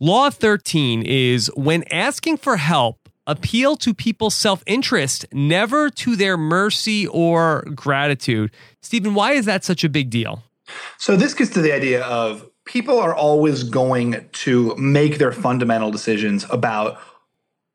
Law 13 is when asking for help, appeal to people's self interest, never to their mercy or gratitude. Stephen, why is that such a big deal? So, this gets to the idea of people are always going to make their fundamental decisions about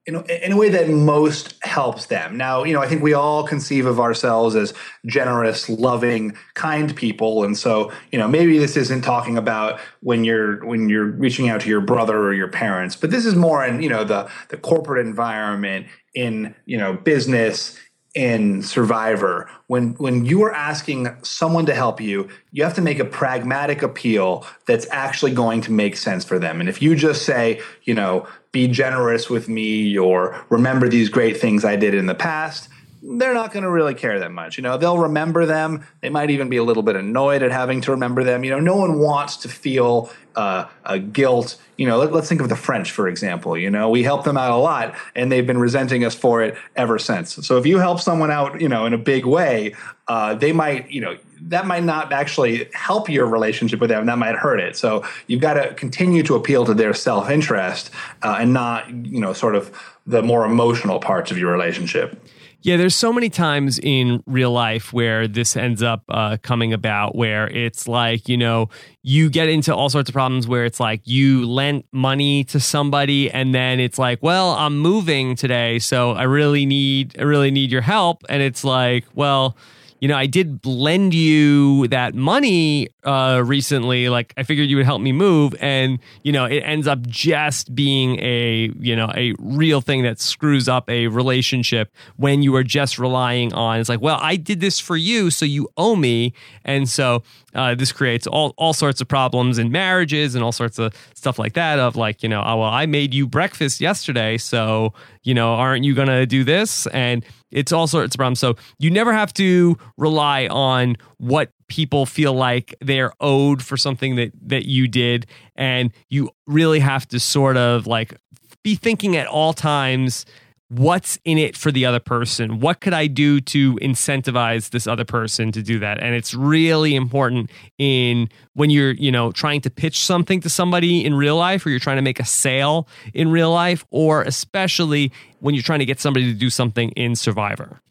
in a, in a way that most helps them. Now, you know, I think we all conceive of ourselves as generous, loving, kind people, and so you know, maybe this isn't talking about when you're when you're reaching out to your brother or your parents, but this is more in you know the the corporate environment, in you know business, in survivor when when you are asking someone to help you you have to make a pragmatic appeal that's actually going to make sense for them. And if you just say you know be generous with me or remember these great things i did in the past they're not going to really care that much. You know, they'll remember them. They might even be a little bit annoyed at having to remember them. You know, no one wants to feel uh, a guilt. You know, let, us think of the French, for example. You know, we help them out a lot and they've been resenting us for it ever since. So if you help someone out, you know, in a big way, uh, they might, you know, that might not actually help your relationship with them. That might hurt it. So you've got to continue to appeal to their self interest uh, and not, you know, sort of the more emotional parts of your relationship. Yeah, there's so many times in real life where this ends up uh, coming about where it's like, you know, you get into all sorts of problems where it's like you lent money to somebody and then it's like, well, I'm moving today, so I really need I really need your help. And it's like, well, you know, I did lend you that money uh, recently. Like, I figured you would help me move, and you know, it ends up just being a you know a real thing that screws up a relationship when you are just relying on. It's like, well, I did this for you, so you owe me, and so uh, this creates all, all sorts of problems in marriages and all sorts of stuff like that of like you know oh well i made you breakfast yesterday so you know aren't you gonna do this and it's all sorts of problems. So you never have to rely on what people feel like they're owed for something that that you did. And you really have to sort of like be thinking at all times what's in it for the other person? What could i do to incentivize this other person to do that? And it's really important in when you're you know trying to pitch something to somebody in real life or you're trying to make a sale in real life or especially when you're trying to get somebody to do something in survivor.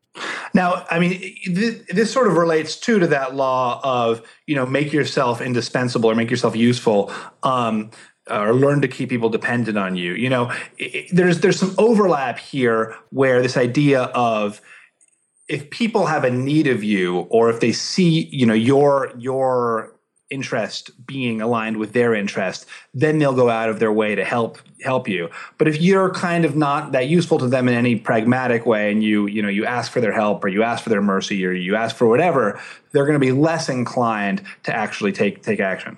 Now, I mean, this, this, sort of relates too to that law of you know make yourself indispensable or make yourself useful. Um, Uh, or learn to keep people dependent on you. You know, it, there's there's some overlap here where this idea of if people have a need of you or if they see, you know, your your interest being aligned with their interest, then they'll go out of their way to help help you. But if you're kind of not that useful to them in any pragmatic way and you, you know, you ask for their help or you ask for their mercy or you ask for whatever, they're going to be less inclined to actually take take action.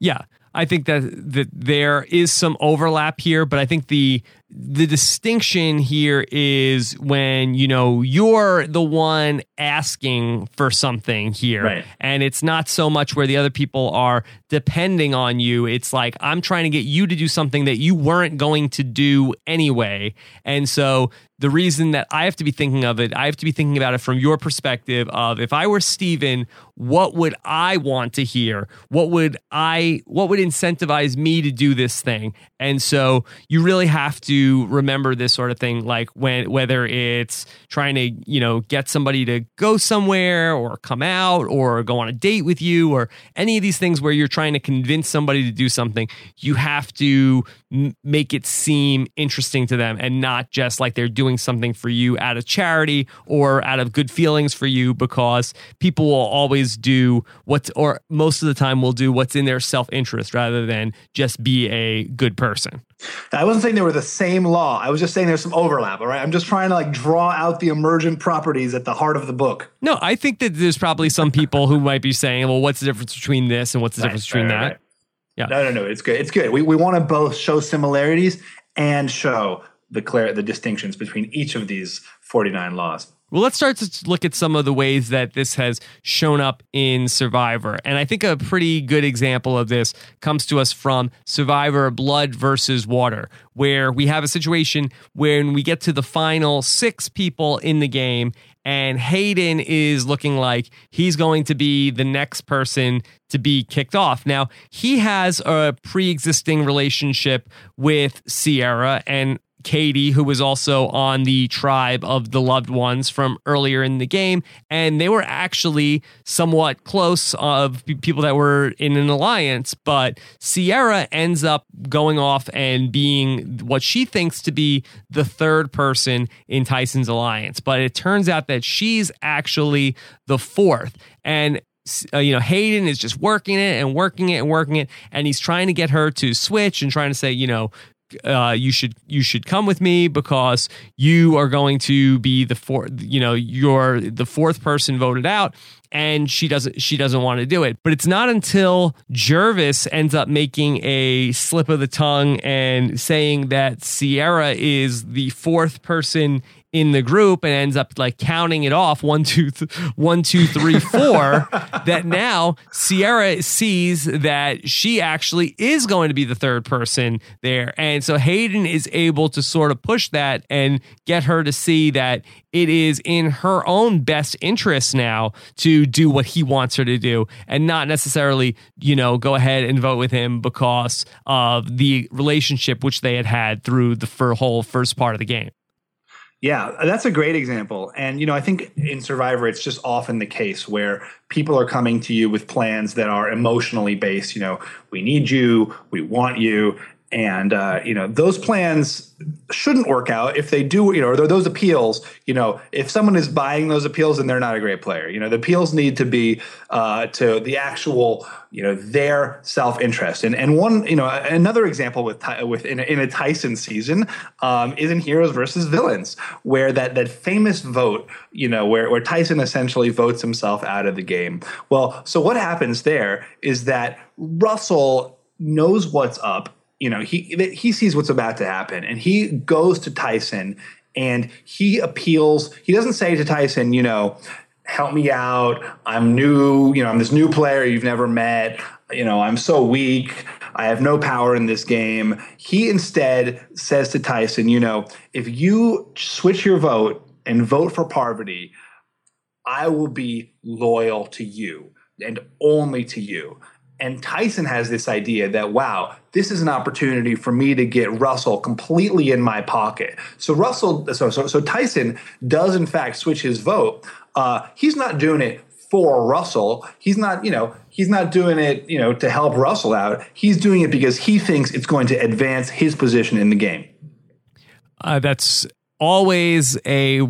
Yeah. I think that that there is some overlap here, but I think the the distinction here is when you know you're the one asking for something here. Right. and it's not so much where the other people are depending on you. It's like i'm trying to get you to do something that you weren't going to do anyway. And so the reason that I have to be thinking of it, I have to be thinking about it from your perspective of if I were Stephen, what would I want to hear? What would I what would incentivize me to do this thing? And so you really have to remember this sort of thing, like when whether it's trying to, you know, get somebody to go somewhere or come out or go on a date with you or any of these things where you're trying to convince somebody to do something, you have to m- make it seem interesting to them and not just like they're doing something for you out of charity or out of good feelings for you because people will always do what's or most of the time will do what's in their self-interest rather than just be a good person person. I wasn't saying they were the same law. I was just saying there's some overlap. All right. I'm just trying to like draw out the emergent properties at the heart of the book. No, I think that there's probably some people who might be saying, well, what's the difference between this and what's the right, difference between right, that? Right. Yeah. No, no, no. It's good. It's good. We, we want to both show similarities and show the clear the distinctions between each of these 49 laws. Well, let's start to look at some of the ways that this has shown up in Survivor. And I think a pretty good example of this comes to us from Survivor Blood versus Water, where we have a situation when we get to the final six people in the game, and Hayden is looking like he's going to be the next person to be kicked off. Now, he has a pre existing relationship with Ciera, and Katie, who was also on the tribe of the loved ones from earlier in the game, and they were actually somewhat close of people that were in an alliance. But Ciera ends up going off and being what she thinks to be the third person in Tyson's alliance, but it turns out that she's actually the fourth. And uh, you know, Hayden is just working it and working it and working it, and he's trying to get her to switch and trying to say, you know, uh, you should you should come with me because you are going to be the fourth you know you're the fourth person voted out and she doesn't she doesn't want to do it. But it's not until Gervase ends up making a slip of the tongue and saying that Ciera is the fourth person in the group and ends up like counting it off one two th- one two three four that now ciera sees that she actually is going to be the third person there. And so Hayden is able to sort of push that and get her to see that it is in her own best interest now to do what he wants her to do and not necessarily you know go ahead and vote with him because of the relationship which they had had through the whole first part of the game yeah, that's a great example. And, you know, I think in Survivor, it's just often the case where people are coming to you with plans that are emotionally based. You know, we need you, we want you and uh, you know those plans shouldn't work out if they do you know or those appeals you know if someone is buying those appeals and they're not a great player. You know the appeals need to be uh, to the actual you know their self-interest. And and one you know another example with with in a, in a tyson season um, is in heroes versus villains where that that famous vote you know where where tyson essentially votes himself out of the game. Well so what happens there is that russell knows what's up you know he he sees what's about to happen and he goes to Tyson and he appeals he doesn't say to Tyson you know help me out. I'm new you know I'm this new player you've never met. You know I'm so weak. I have no power in this game. He instead says to Tyson you know if you switch your vote and vote for Parvati I will be loyal to you and only to you and Tyson has this idea that, wow, this is an opportunity for me to get Russell completely in my pocket. So Russell, so so, so Tyson does in fact switch his vote. Uh, he's not doing it for Russell. He's not, you know, he's not doing it, you know, to help Russell out. He's doing it because he thinks it's going to advance his position in the game. Uh, that's always a,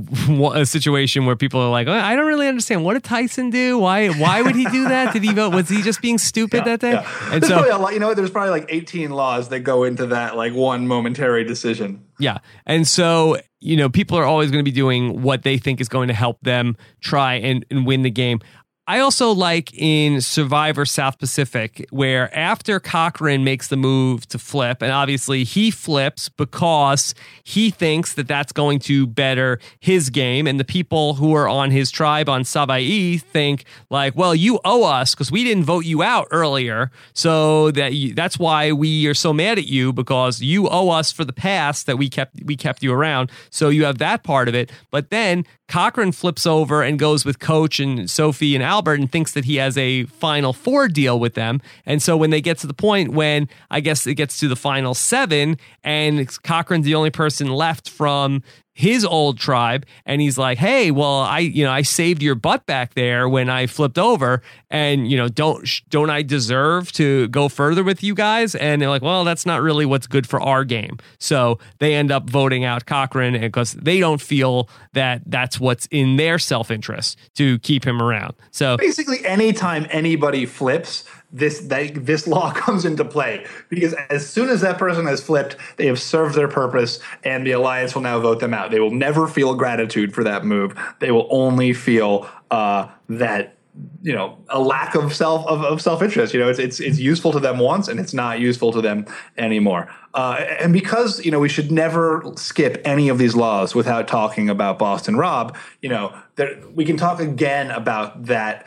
a situation where people are like, oh, I don't really understand. What did Tyson do? Why why would he do that? Did he vote? Was he just being stupid yeah, that day? Yeah. And there's so, lot, you know, there's probably like 18 laws that go into that like one momentary decision. Yeah, and so you know, people are always going to be doing what they think is going to help them try and, and win the game. I also like in Survivor South Pacific, where after Cochran makes the move to flip, and obviously he flips because he thinks that that's going to better his game. And the people who are on his tribe on Savaii think, like, well, you owe us because we didn't vote you out earlier. So that you, that's why we are so mad at you because you owe us for the past that we kept we kept you around. So you have that part of it. But then Cochran flips over and goes with Coach and Sophie and Albert and thinks that he has a Final Four deal with them. And so when they get to the point when I guess it gets to the Final Seven and Cochran's the only person left from his old tribe and he's like hey well i you know i saved your butt back there when i flipped over and you know don't don't i deserve to go further with you guys? And they're like well that's not really what's good for our game. So they end up voting out cochran because they don't feel that that's what's in their self-interest to keep him around. So basically anytime anybody flips this this law comes into play because as soon as that person has flipped, they have served their purpose, and the alliance will now vote them out. They will never feel gratitude for that move. They will only feel uh, that you know a lack of self of, of self-interest you know it's, it's it's useful to them once and it's not useful to them anymore uh, and because you know we should never skip any of these laws without talking about boston rob you know there, we can talk again about that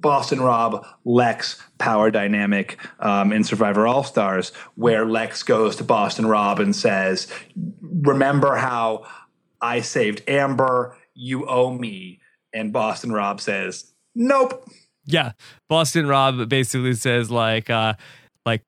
Boston Rob Lex power dynamic um, in Survivor All Stars, where Lex goes to Boston Rob and says, Remember how I saved Amber? You owe me. And Boston Rob says, Nope. Yeah. Boston Rob basically says, like, uh, like,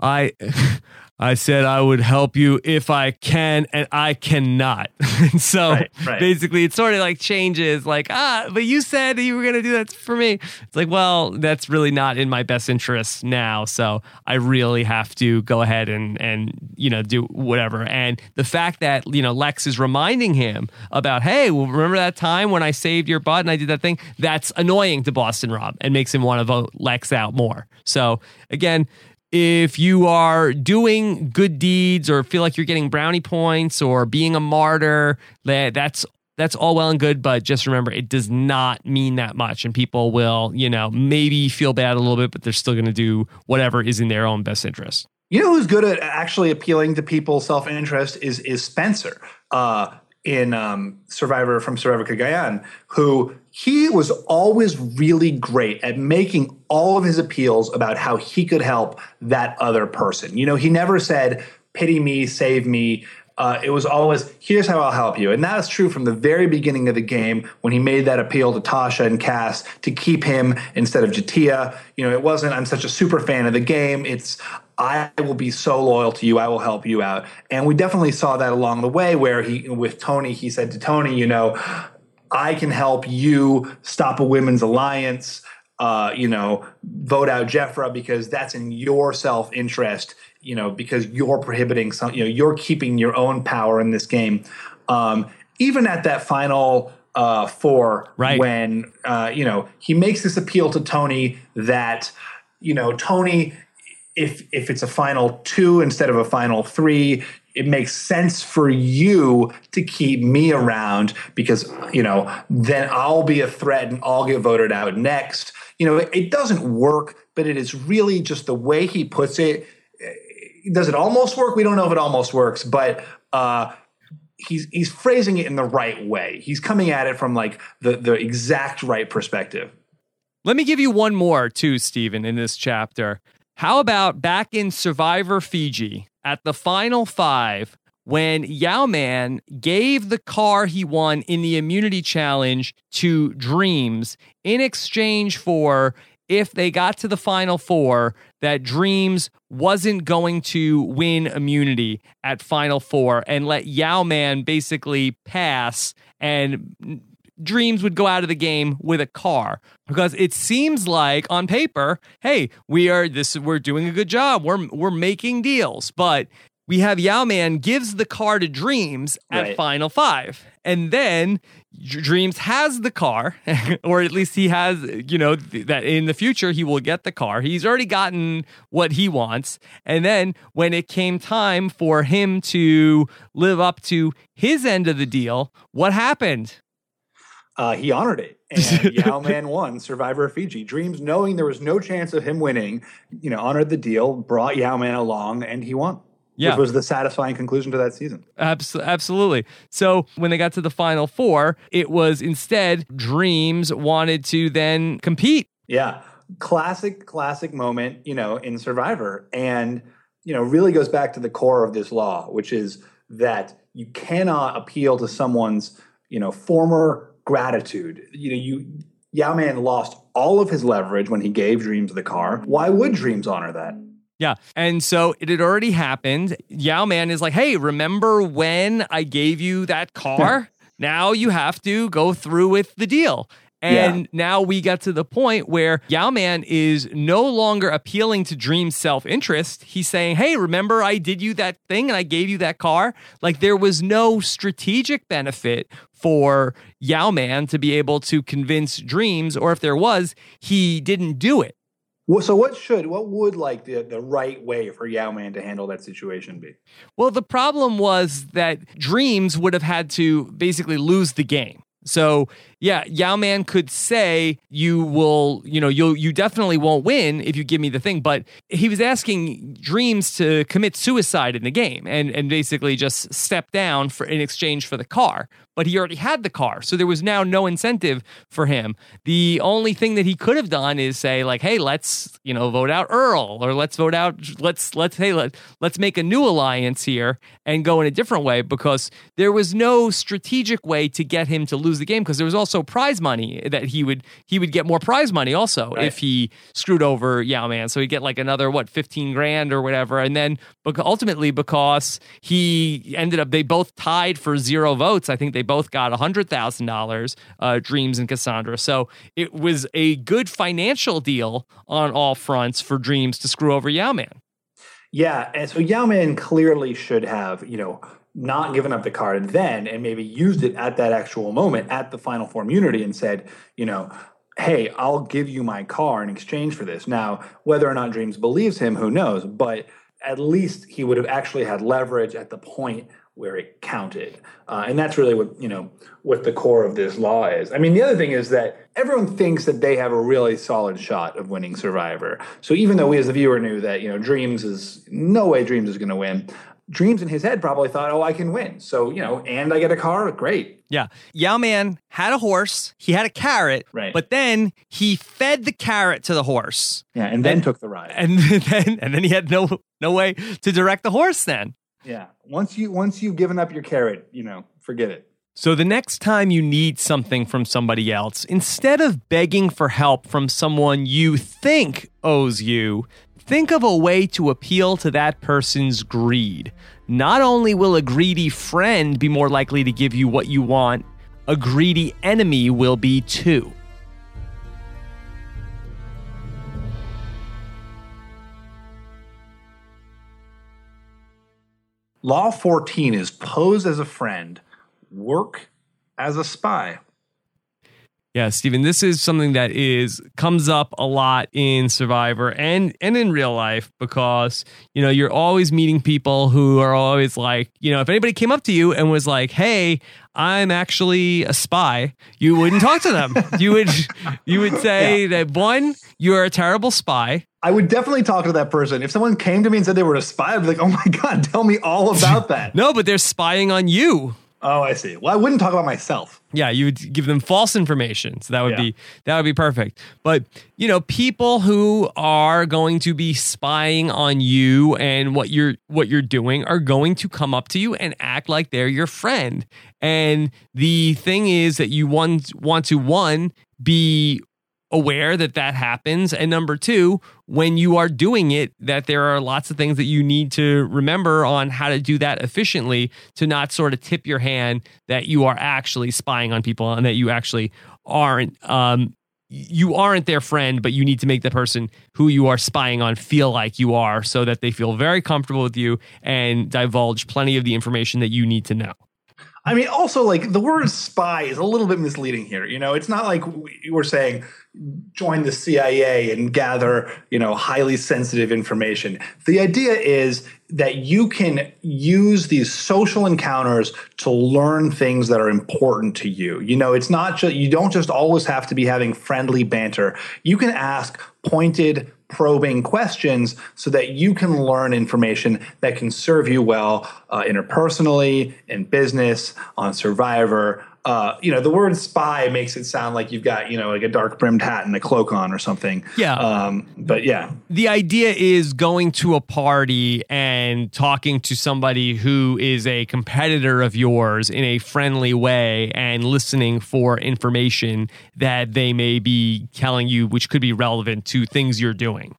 I I said I would help you if I can, and I cannot. and so right, right. basically, it sort of like changes, like, ah, but you said you were going to do that for me. It's like, well, that's really not in my best interest now. So I really have to go ahead and, and, you know, do whatever. And the fact that, you know, Lex is reminding him about, hey, well, remember that time when I saved your butt and I did that thing? That's annoying to Boston Rob and makes him want to vote Lex out more. So again, if you are doing good deeds or feel like you're getting brownie points or being a martyr, that that's that's all well and good, but just remember it does not mean that much. And people will, you know, maybe feel bad a little bit, but they're still going to do whatever is in their own best interest. You know who's good at actually appealing to people's self interest is is Spencer. Uh, in um, Survivor from Survivor Cagayan, who he was always really great at making all of his appeals about how he could help that other person. You know, he never said, pity me, save me. Uh, it was always, here's how I'll help you. And that is true from the very beginning of the game when he made that appeal to Tasha and Kass to keep him instead of J'Tia. You know, it wasn't, I'm such a super fan of the game. It's, I will be so loyal to you. I will help you out. And we definitely saw that along the way where he, with Tony, he said to Tony, you know, I can help you stop a women's alliance. Uh, you know, vote out Jefra because that's in your self interest. You know, because you're prohibiting some. You know, you're keeping your own power in this game. Um, even at that final uh, four, right. when uh, you know he makes this appeal to Tony that you know Tony, if if it's a final two instead of a final three, it makes sense for you to keep me around because you know then I'll be a threat and I'll get voted out next. You know, it, it doesn't work, but it is really just the way he puts it. Does it almost work? We don't know if it almost works, but uh, he's he's phrasing it in the right way. He's coming at it from like the the exact right perspective. Let me give you one more too, Stephen, in this chapter. How about back in Survivor Fiji? at the final five when Yau-Man gave the car he won in the immunity challenge to Dreams in exchange for if they got to the final four, that Dreams wasn't going to win immunity at final four and let Yau-Man basically pass and Dreams would go out of the game with a car because it seems like on paper, hey, we are this we're doing a good job. We're we're making deals, but we have Yau-Man gives the car to Dreams at right. Final Five, and then Dreams has the car, or at least he has, you know, th- that in the future he will get the car. He's already gotten what he wants, and then when it came time for him to live up to his end of the deal, what happened? Uh, he honored it. And Yau-Man won Survivor of Fiji. Dreams, knowing there was no chance of him winning, you know, honored the deal, brought Yau-Man along, and he won. Yeah. Which was the satisfying conclusion to that season. Abs- absolutely. So when they got to the final four, it was instead Dreams wanted to then compete. Yeah. Classic, classic moment, you know, in Survivor. And, you know, really goes back to the core of this law, which is that you cannot appeal to someone's, you know, former gratitude. You know, you Yau-Man lost all of his leverage when he gave Dreams the car. Why would Dreams honor that? Yeah. And so it had already happened. Yau-Man is like, hey, remember when I gave you that car? now you have to go through with the deal. And yeah. now we got to the point where Yau-Man is no longer appealing to Dream's self interest. He's saying, Hey, remember I did you that thing and I gave you that car? Like there was no strategic benefit for Yau-Man to be able to convince Dreams, or if there was, he didn't do it. Well, so what should, what would like the, the right way for Yau-Man to handle that situation be? Well, the problem was that Dreams would have had to basically lose the game So yeah, Yau-Man could say you will, you know, you'll you definitely won't win if you give me the thing. But he was asking Dreams to commit suicide in the game and and basically just step down for in exchange for the car. But he already had the car, so there was now no incentive for him. The only thing that he could have done is say like, "Hey, let's you know vote out Earl, or let's vote out let's let's hey let let's make a new alliance here and go in a different way." Because there was no strategic way to get him to lose the game because there was also prize money that he would he would get more prize money also right. if he screwed over Yau-Man. So he'd get like another what fifteen grand or whatever, and then ultimately because he ended up they both tied for zero votes. I think they both got a hundred thousand uh, dollars, Dreams and Cassandra. So it was a good financial deal on all fronts for Dreams to screw over Yau-Man. Yeah, and so Yau-Man clearly should have, you know, not given up the card then and maybe used it at that actual moment at the final four immunity and said, you know, hey, I'll give you my car in exchange for this. Now, whether or not Dreams believes him, who knows? But at least he would have actually had leverage at the point where it counted. Uh, and that's really what, you know, what the core of this law is. I mean, the other thing is that everyone thinks that they have a really solid shot of winning Survivor. So even though we as the viewer knew that, you know, Dreams is no way Dreams is going to win, dreams in his head probably thought, oh, I can win. So, you know, and I get a car, great. Yeah. Yau-Man had a horse, he had a carrot, right. but then he fed the carrot to the horse. Yeah, and then and, took the ride. And then and then he had no no way to direct the horse then. Yeah. Once you once you've given up your carrot, you know, forget it. So the next time you need something from somebody else, instead of begging for help from someone you think owes you, Think of a way to appeal to that person's greed. Not only will a greedy friend be more likely to give you what you want, a greedy enemy will be too. Law 14 is pose as a friend, work as a spy. Yeah, Stephen, this is something that is comes up a lot in Survivor and and in real life because you know you're always meeting people who are always like you know if anybody came up to you and was like, "Hey, I'm actually a spy," you wouldn't talk to them. you would you would say yeah. that one, you're a terrible spy. I would definitely talk to that person. If someone came to me and said they were a spy, I'd be like, "Oh my god, tell me all about that." no, but they're spying on you. Oh, I see. Well, I wouldn't talk about myself. Yeah, you would give them false information. So that would yeah. be that would be perfect. But, you know, people who are going to be spying on you and what you're what you're doing are going to come up to you and act like they're your friend. And the thing is that you want want to one be aware that that happens and number 2 when you are doing it that there are lots of things that you need to remember on how to do that efficiently to not sort of tip your hand that you are actually spying on people and that you actually aren't um, you aren't their friend, but you need to make the person who you are spying on feel like you are so that they feel very comfortable with you and divulge plenty of the information that you need to know. I mean, also, like the word spy is a little bit misleading here. You know, it's not like we're saying join the CIA and gather, you know, highly sensitive information. The idea is that you can use these social encounters to learn things that are important to you. You know, it's not just you don't just always have to be having friendly banter. You can ask pointed probing questions so that you can learn information that can serve you well uh, interpersonally in business on survivor uh, you know, the word spy makes it sound like you've got, you know, like a dark brimmed hat and a cloak on or something. Yeah. Um, but yeah. The idea is going to a party and talking to somebody who is a competitor of yours in a friendly way and listening for information that they may be telling you, which could be relevant to things you're doing.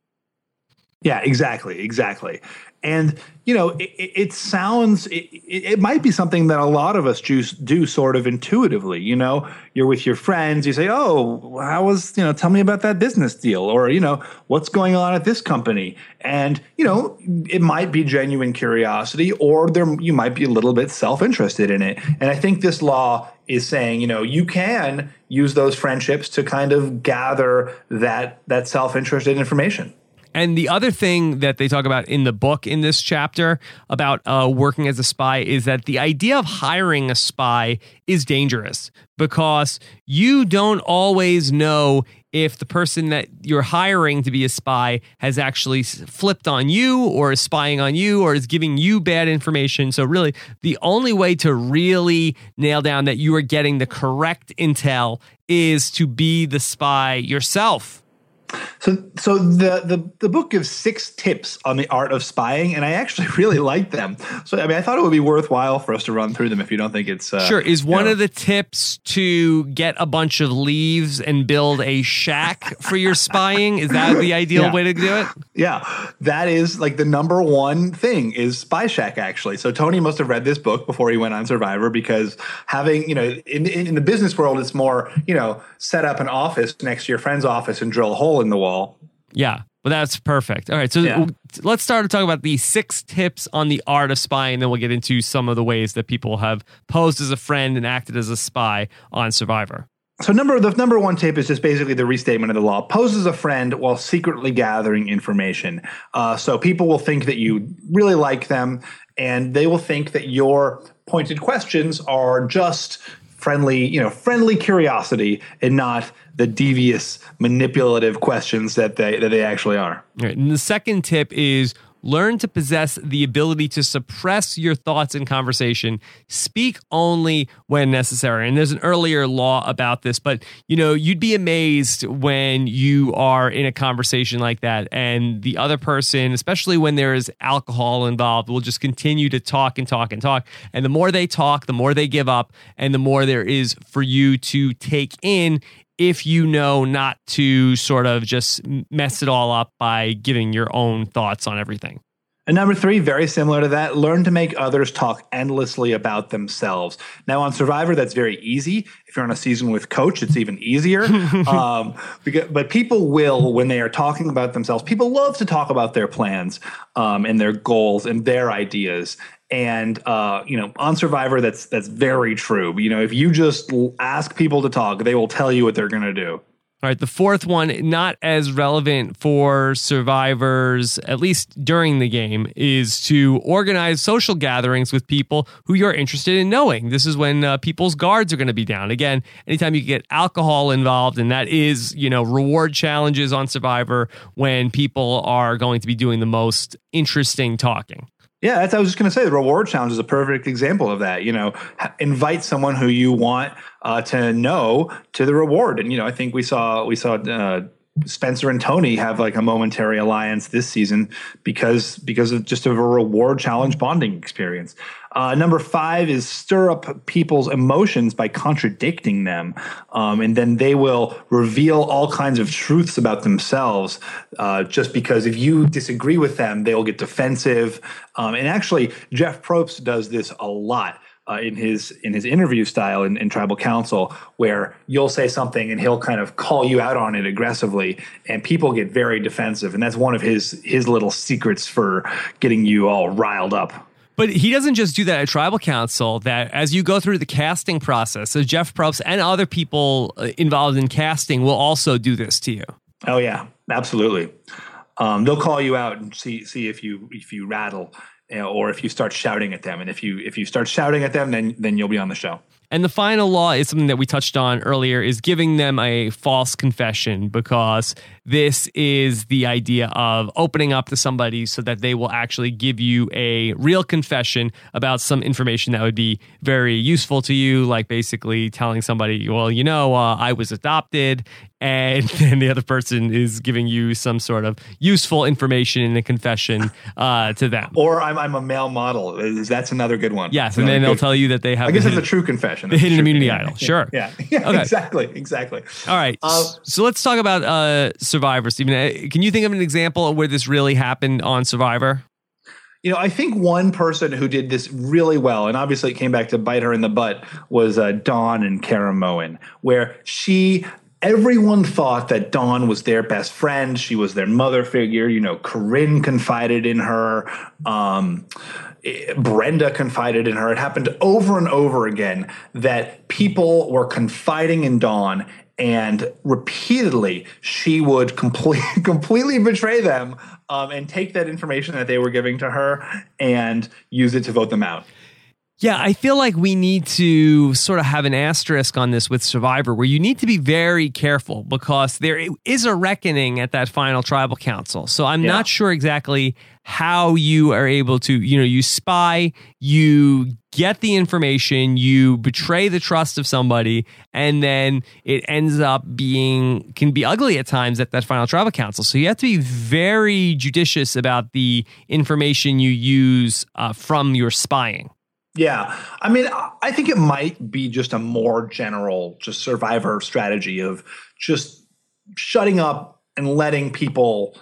Yeah, exactly, exactly. And you know, it, it sounds it, it, might be something that a lot of us do, do sort of intuitively. You know, you're with your friends, you say, "Oh, how was you know? Tell me about that business deal," or you know, "What's going on at this company?" And you know, it might be genuine curiosity, or there you might be a little bit self interested in it. And I think this law is saying, you know, you can use those friendships to kind of gather that that self interested information. And the other thing that they talk about in the book in this chapter about uh, working as a spy is that the idea of hiring a spy is dangerous because you don't always know if the person that you're hiring to be a spy has actually flipped on you or is spying on you or is giving you bad information. So, really, the only way to really nail down that you are getting the correct intel is to be the spy yourself. So, so the, the the book gives six tips on the art of spying, and I actually really like them. So, I mean, I thought it would be worthwhile for us to run through them. If you don't think it's uh, sure, is one know. of the tips to get a bunch of leaves and build a shack for your spying? Is that the ideal Yeah. way to do it? Yeah, that is like the number one thing is Spy Shack actually. So Tony must have read this book before he went on Survivor because having you know in in, in the business world it's more you know set up an office next to your friend's office and drill a hole in the wall. Yeah. Well, that's perfect. All right. So Yeah. let's start to talk about the six tips on the art of spying. And then we'll get into some of the ways that people have posed as a friend and acted as a spy on Survivor. So number the number one tip is just basically the restatement of the law. Pose as a friend while secretly gathering information. Uh, so people will think that you really like them, and they will think that your pointed questions are just friendly, you know, friendly curiosity, and not the devious, manipulative questions that they that they actually are. Right. And the second tip is learn to possess the ability to suppress your thoughts in conversation. Speak only when necessary. And there's an earlier law about this, but you know, you'd be amazed when you are in a conversation like that and the other person, especially when there is alcohol involved, will just continue to talk and talk and talk. And the more they talk, the more they give up and the more there is for you to take in if you know not to sort of just mess it all up by giving your own thoughts on everything. And number three, very similar to that, learn to make others talk endlessly about themselves. Now, on Survivor, that's very easy. If you're on a season with Coach, it's even easier. um, because, but people will, when they are talking about themselves, people love to talk about their plans um, and their goals and their ideas. And uh, you know, on Survivor, that's that's very true. You know, if you just ask people to talk, they will tell you what they're going to do. All right, the fourth one, not as relevant for survivors, at least during the game, is to organize social gatherings with people who you're interested in knowing. This is when uh, people's guards are going to be down. Again, anytime you get alcohol involved, and that is, you know, reward challenges on Survivor when people are going to be doing the most interesting talking. Yeah, that's I was just going to say. The reward challenge is a perfect example of that. You know, invite someone who you want uh, to know to the reward, and you know, I think we saw we saw uh, Spencer and Tony have like a momentary alliance this season because because of just of a reward challenge bonding experience. Uh, number five is stir up people's emotions by contradicting them, um, and then they will reveal all kinds of truths about themselves. Uh, just because if you disagree with them, they'll get defensive. Um, and actually, Jeff Probst does this a lot uh, in his in his interview style in, in tribal council where you'll say something and he'll kind of call you out on it aggressively and people get very defensive and that's one of his his little secrets for getting you all riled up But he doesn't just do that at Tribal Council. That as you go through the casting process, so Jeff Probst and other people uh, involved in casting will also do this to you. oh yeah absolutely um, they'll call you out and see see if you if you rattle or if you start shouting at them. And if you if you start shouting at them then then you'll be on the show. And the final law is something that we touched on earlier is giving them a false confession because this is the idea of opening up to somebody so that they will actually give you a real confession about some information that would be very useful to you like basically telling somebody well you know uh, I was adopted and then the other person is giving you some sort of useful information in a confession uh, to them. or I'm I'm a male model that's another good one Yes, and then they'll tell you that they have I guess it's a true confession the hidden immunity idol. Sure. yeah, yeah Okay. exactly exactly All right. Uh, so let's talk about uh, Survivor, Stephen. Uh, Can you think of an example of where this really happened on Survivor? You know, I think one person who did this really well, and obviously it came back to bite her in the butt, was uh, Dawn and Caramoan, where she. Everyone thought that Dawn was their best friend. She was their mother figure. You know, Corinne confided in her. Um, Brenda confided in her. It happened over and over again that people were confiding in Dawn and repeatedly she would complete, completely betray them um, and take that information that they were giving to her and use it to vote them out. Yeah, I feel like we need to sort of have an asterisk on this with Survivor, where you need to be very careful because there is a reckoning at that final tribal council. So I'm yeah. not sure exactly how you are able to, you know, you spy, you get the information, you betray the trust of somebody, and then it ends up being can be ugly at times at that final tribal council. So you have to be very judicious about the information you use uh, from your spying. Yeah. I mean, I think it might be just a more general, just survivor strategy of just shutting up and letting people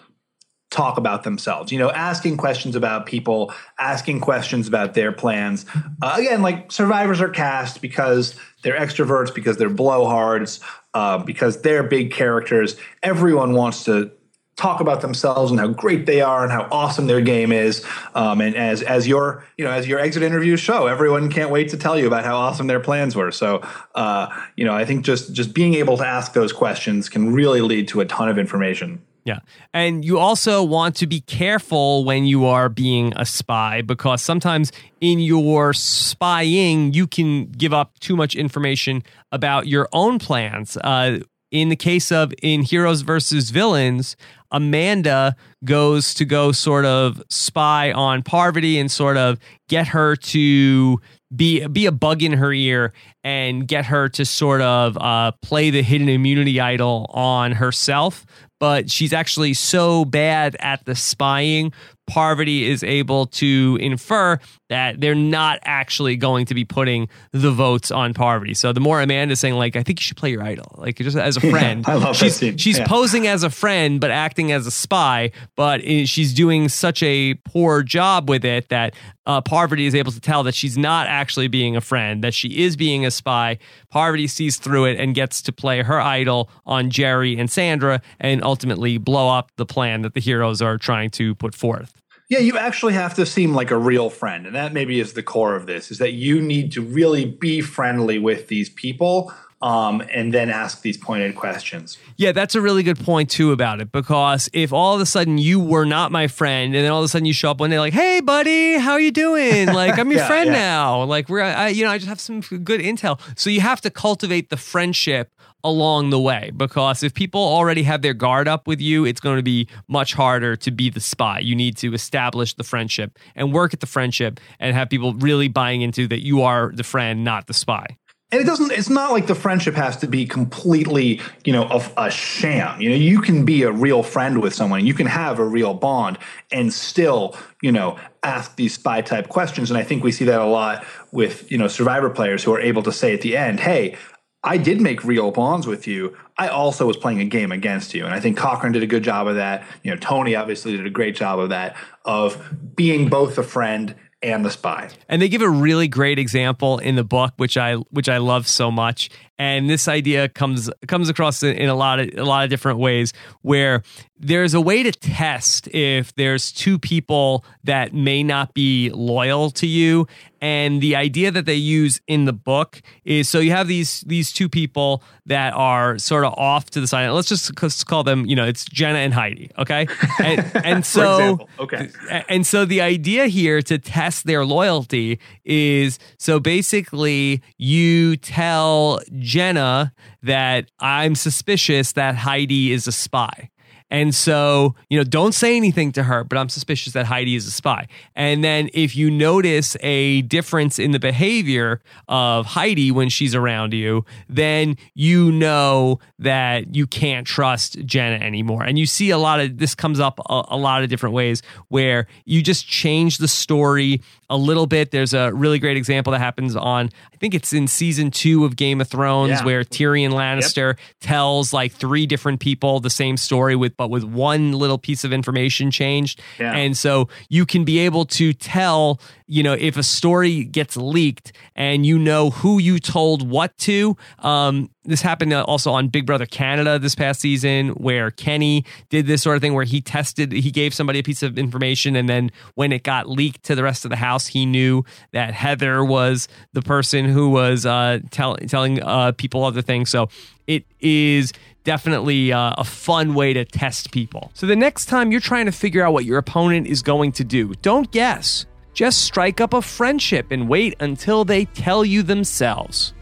talk about themselves, you know, asking questions about people, asking questions about their plans. Uh, again, like survivors are cast because they're extroverts, because they're blowhards, uh, because they're big characters. Everyone wants to talk about themselves and how great they are and how awesome their game is. Um, and as as your you know as your exit interviews show, everyone can't wait to tell you about how awesome their plans were. So uh, you know I think just just being able to ask those questions can really lead to a ton of information. Yeah. And you also want to be careful when you are being a spy because sometimes in your spying, you can give up too much information about your own plans. Uh, in the case of in Heroes versus Villains, Amanda goes to go sort of spy on Parvati and sort of get her to be be a bug in her ear and get her to sort of uh, play the hidden immunity idol on herself. But she's actually so bad at the spying Parvati is able to infer that they're not actually going to be putting the votes on Parvati. So the more Amanda's saying, like, I think you should play your idol, like just as a friend. Yeah, I love she's, that She's yeah. posing as a friend, but acting as a spy. But she's doing such a poor job with it that uh, Parvati is able to tell that she's not actually being a friend, that she is being a spy. Parvati sees through it and gets to play her idol on Jerri and Sandra and ultimately blow up the plan that the heroes are trying to put forth. Yeah, you actually have to seem like a real friend. And that maybe is the core of this is that you need to really be friendly with these people um, and then ask these pointed questions. Yeah, that's a really good point too about it because if all of a sudden you were not my friend and then all of a sudden you show up one day like, "Hey, buddy, how are you doing? Like, I'm your yeah, friend yeah. now. Like, we're, I, you know, I just have some good intel." So you have to cultivate the friendship along the way because if people already have their guard up with you, it's going to be much harder to be the spy. You need to establish the friendship and work at the friendship and have people really buying into that you are the friend, not the spy. And it doesn't, it's not like the friendship has to be completely, you know, a, a sham. You know, you can be a real friend with someone, you can have a real bond and still, you know, ask these spy type questions. And I think we see that a lot with, you know, survivor players who are able to say at the end, hey, I did make real bonds with you. I also was playing a game against you. And I think Cochran did a good job of that. You know, Tony obviously did a great job of that, of being both a friend and the spy. And they give a really great example in the book, which I which I love so much. And this idea comes comes across in a lot of a lot of different ways, where there's a way to test if there's two people that may not be loyal to you. And the idea that they use in the book is so you have these these two people that are sort of off to the side. Let's just let's call them you know it's jenna and heidi okay? And, and so okay. and so the idea here to test their loyalty is so basically you tell jenna that i'm suspicious that heidi is a spy and so, you know, don't say anything to her, but I'm suspicious that Heidi is a spy. And then if you notice a difference in the behavior of Heidi when she's around you, then you know that you can't trust Jenna anymore. And you see a lot of this comes up a, a lot of different ways where you just change the story a little bit. There's a really great example that happens on, I think it's in season two of Game of Thrones, yeah. where Tyrion Lannister yep. tells like three different people the same story with but with one little piece of information changed. Yeah. And so you can be able to tell, you know, if a story gets leaked and you know who you told what to, um, this happened also on Big Brother Canada this past season, where Kenny did this sort of thing where he tested, he gave somebody a piece of information, and then when it got leaked to the rest of the house, he knew that Heather was the person who was uh, tell, telling uh, people other things. So it is definitely uh, a fun way to test people. So the next time you're trying to figure out what your opponent is going to do, don't guess. Just strike up a friendship and wait until they tell you themselves.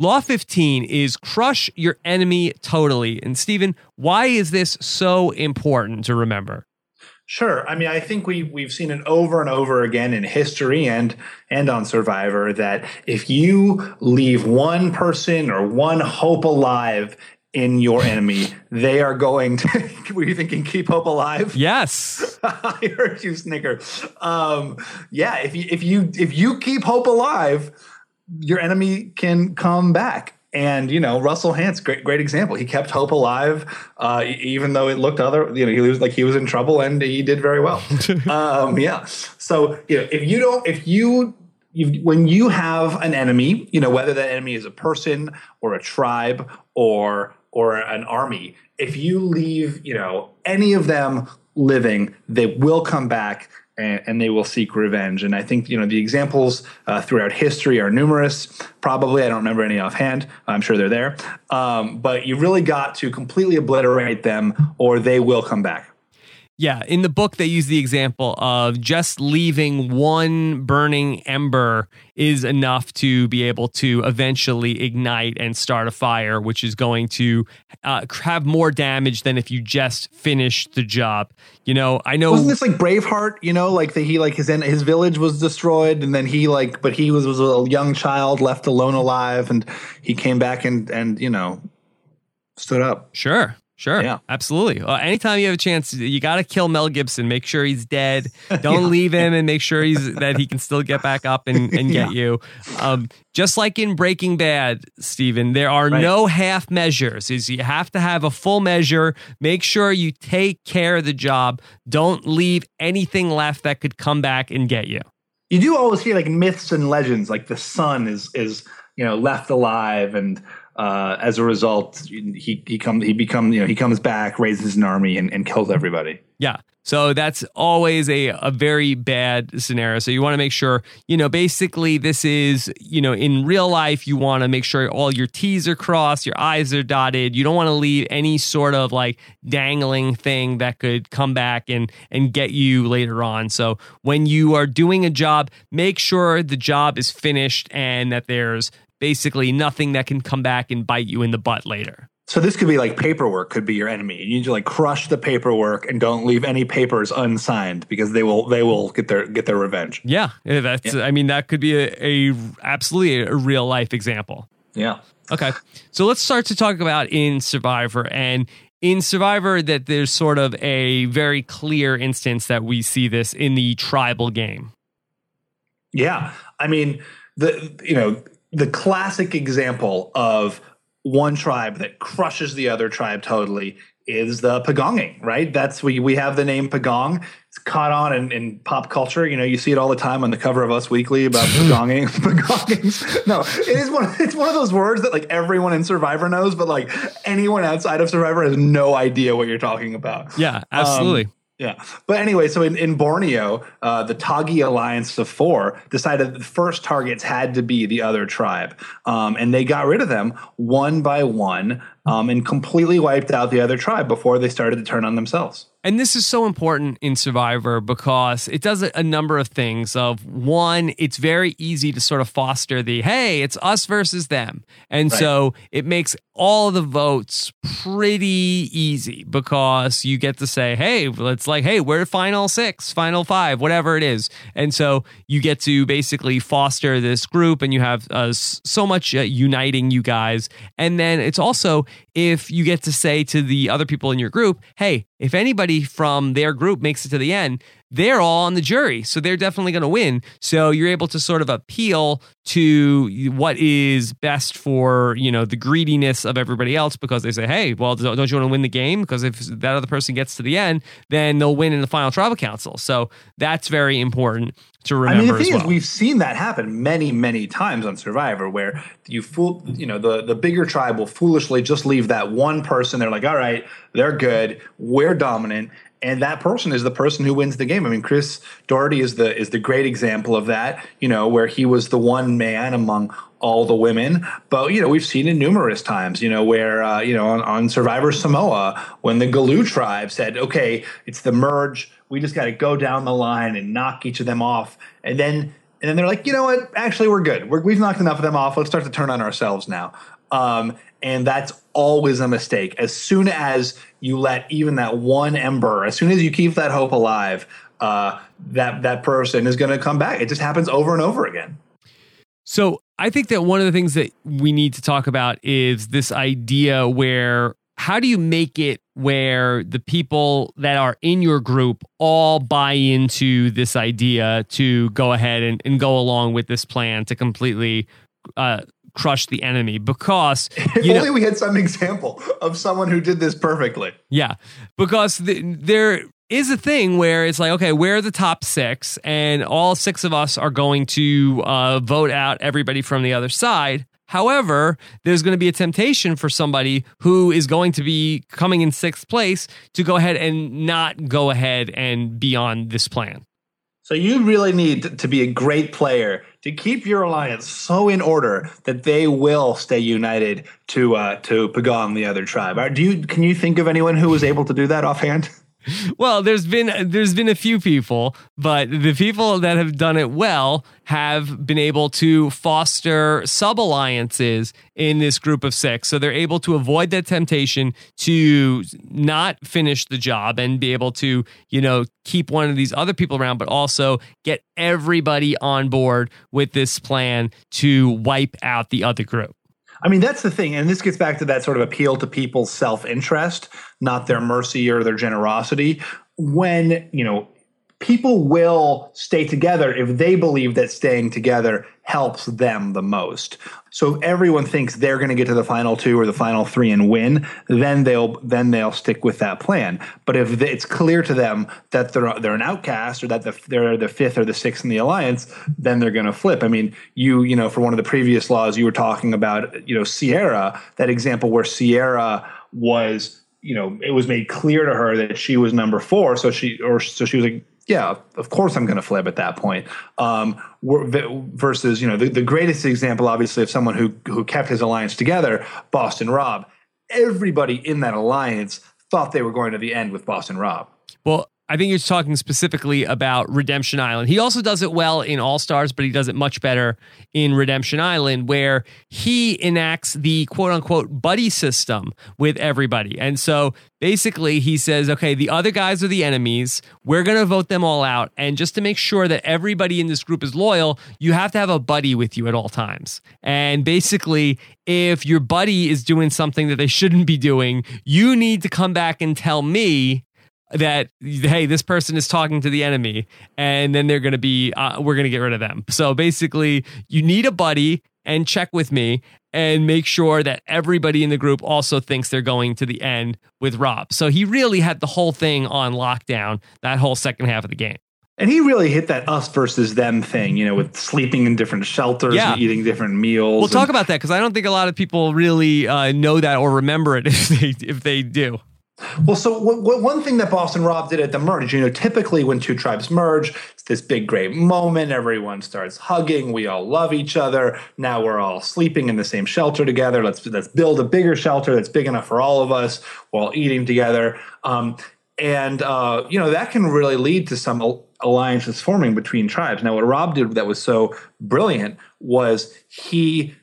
Law 15 is crush your enemy totally. And Stephen, why is this so important to remember? Sure. I mean, I think we we've seen it over and over again in history and and on Survivor that if you leave one person or one hope alive in your enemy, they are going to. were you thinking keep hope alive? Yes. I heard you snicker. Um, yeah. If you if you if you keep hope alive your enemy can come back. And you know Russell Hantz, great great example. He kept hope alive, uh, even though it looked other. You know he was like he was in trouble, and he did very well. um, yeah. So you know if you don't, if you you, when you have an enemy, you know whether that enemy is a person or a tribe or or an army, if you leave you know any of them living, they will come back and, and, they will seek revenge. And I think you know the examples uh, throughout history are numerous. Probably I don't remember any offhand. I'm sure they're there. Um, but you really got to completely obliterate them, or they will come back. Yeah, in the book they use the example of just leaving one burning ember is enough to be able to eventually ignite and start a fire, which is going to uh, have more damage than if you just finish the job. You know, I know wasn't this like Braveheart? You know, like that he like his his village was destroyed, and then he like, but he was was a young child left alone alive, and he came back and and you know stood up. Sure. Sure. Yeah. Absolutely. Uh, anytime you have a chance, you got to kill Mel Gibson. Make sure he's dead. Don't yeah. leave him, and make sure he's that he can still get back up and, and get yeah. you. Um, just like in Breaking Bad, Stephen, there are right. no half measures. Is you have to have a full measure. Make sure you take care of the job. Don't leave anything left that could come back and get you. You do always hear like myths and legends, like the son is is you know left alive and uh, as a result, he he comes he becomes you know he comes back, raises an army, and, and kills everybody. Yeah. So that's always a, a very bad scenario. So you want to make sure, you know, basically this is, you know, in real life, you want to make sure all your T's are crossed, your I's are dotted. You don't want to leave any sort of like dangling thing that could come back and and get you later on. So when you are doing a job, make sure the job is finished and that there's basically nothing that can come back and bite you in the butt later. So this could be like paperwork could be your enemy. You need to like crush the paperwork and don't leave any papers unsigned because they will they will get their get their revenge. Yeah, that's. Yeah. I mean, that could be a, a absolutely a real life example. Yeah. Okay. So let's start to talk about in Survivor and in Survivor that there's sort of a very clear instance that we see this in the tribal game. Yeah. I mean, the you know the classic example of one tribe that crushes the other tribe totally is the pagonging, right? That's we we have the name pagong. It's caught on in, in, pop culture. You know, you see it all the time on the cover of Us Weekly about pagonging. pagongings. No, it is one. It's one of those words that like everyone in Survivor knows, but like anyone outside of Survivor has no idea what you're talking about. Yeah, absolutely. Um, yeah. But anyway, so in, in Borneo, uh, the Tagi Alliance of Four decided the first targets had to be the other tribe. Um, and they got rid of them one by one um, and completely wiped out the other tribe before they started to turn on themselves. And this is so important in Survivor because it does a number of things. Of one, it's very easy to sort of foster the hey, it's us versus them. And right. so it makes all the votes pretty easy because you get to say, hey, it's like, hey, we're final six, final five, whatever it is. And so you get to basically foster this group and you have uh, so much uh, uniting you guys. And then it's also if you get to say to the other people in your group, hey, if anybody from their group makes it to the end, they're all on the jury. So they're definitely going to win. So you're able to sort of appeal to what is best for, you know, the greediness of everybody else because they say, hey, well, don't you want to win the game? Because if that other person gets to the end, then they'll win in the final tribal council. So that's very important to remember. I mean, the thing well. is, we've seen that happen many, many times on Survivor, where you fool, you know, the the bigger tribe will foolishly just leave that one person. They're like, all right, they're good, we're dominant, and that person is the person who wins the game. I mean, Chris Daugherty is the is the great example of that. You know, where he was the one man among all the women, but you know we've seen it numerous times. You know where uh, you know on, on Survivor Samoa when the Galu tribe said, "Okay, it's the merge. We just got to go down the line and knock each of them off," and then and then they're like, "You know what? Actually, we're good. we have knocked enough of them off. Let's start to turn on ourselves now." Um, and that's always a mistake. As soon as you let even that one ember, as soon as you keep that hope alive, uh, that that person is going to come back. It just happens over and over again. So I think that one of the things that we need to talk about is this idea where how do you make it where the people that are in your group all buy into this idea to go ahead and, and go along with this plan to completely uh, crush the enemy because if only know, we had some example of someone who did this perfectly. Yeah, because the, there is a thing where it's like, okay, we're the top six, and all six of us are going to uh, vote out everybody from the other side. However, there's going to be a temptation for somebody who is going to be coming in sixth place to go ahead and not go ahead and be on this plan. So you really need to be a great player to keep your alliance so in order that they will stay united to uh, to Pagong the other tribe. Do you can you think of anyone who was able to do that offhand? well, there's been there's been a few people, but the people that have done it well have been able to foster sub alliances in this group of six. So they're able to avoid that temptation to not finish the job and be able to, you know, keep one of these other people around, but also get everybody on board with this plan to wipe out the other group. I mean, that's the thing. And this gets back to that sort of appeal to people's self interest, not their mercy or their generosity. When, you know, people will stay together if they believe that staying together helps them the most. So if everyone thinks they're going to get to the final two or the final three and win, then they'll then they'll stick with that plan. But if it's clear to them that they're they're an outcast or that the, they're the fifth or the sixth in the alliance, then they're going to flip. I mean, you you know, for one of the previous laws, you were talking about you know Ciera, that example where Ciera was you know it was made clear to her that she was number four, so she or so she was like yeah, of course I'm going to flip at that point. Um, versus, you know, the, the greatest example, obviously, of someone who who kept his alliance together, Boston Rob. Everybody in that alliance thought they were going to the end with Boston Rob. I think you're talking specifically about Redemption Island. He also does it well in All Stars, but he does it much better in Redemption Island, where he enacts the quote unquote buddy system with everybody. And so basically, he says, okay, the other guys are the enemies. We're going to vote them all out. And just to make sure that everybody in this group is loyal, you have to have a buddy with you at all times. And basically, if your buddy is doing something that they shouldn't be doing, you need to come back and tell me that hey this person is talking to the enemy and then they're going to be uh, we're going to get rid of them so basically you need a buddy and check with me and make sure that everybody in the group also thinks they're going to the end with rob so he really had the whole thing on lockdown that whole second half of the game and he really hit that us versus them thing, you know, with sleeping in different shelters yeah. and eating different meals. We'll talk about that because I don't think a lot of people really uh, know that or remember it if they if they do. Well, so w- w- one thing that Boston Rob did at the merge, you know, typically when two tribes merge, it's this big great moment. Everyone starts hugging. We all love each other. Now we're all sleeping in the same shelter together. Let's let's build a bigger shelter that's big enough for all of us while eating together. Um, and uh, you know that can really lead to some alliances forming between tribes. Now, what Rob did that was so brilliant was he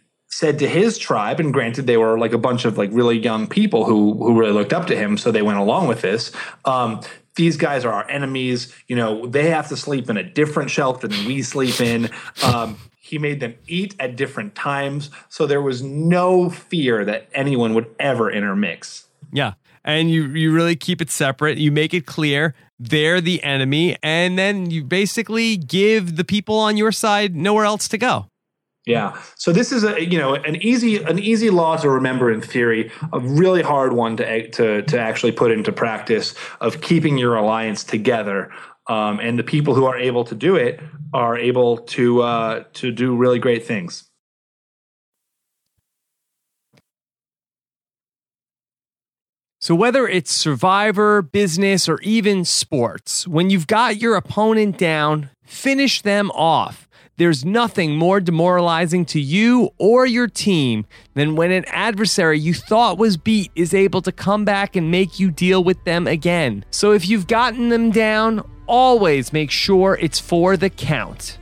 said to his tribe, and granted they were like a bunch of like really young people who who really looked up to him, so they went along with this. Um, these guys are our enemies. You know, they have to sleep in a different shelter than we sleep in. Um, he made them eat at different times, so there was no fear that anyone would ever intermix. Yeah. and you you really keep it separate. You make it clear they're the enemy, and then you basically give the people on your side nowhere else to go. Yeah. So this is a you know an easy an easy law to remember in theory, a really hard one to to to actually put into practice of keeping your alliance together. Um, and the people who are able to do it are able to uh, to do really great things. So, whether it's survivor, business, or even sports, when you've got your opponent down, finish them off. There's nothing more demoralizing to you or your team than when an adversary you thought was beat is able to come back and make you deal with them again. So, if you've gotten them down, always make sure it's for the count.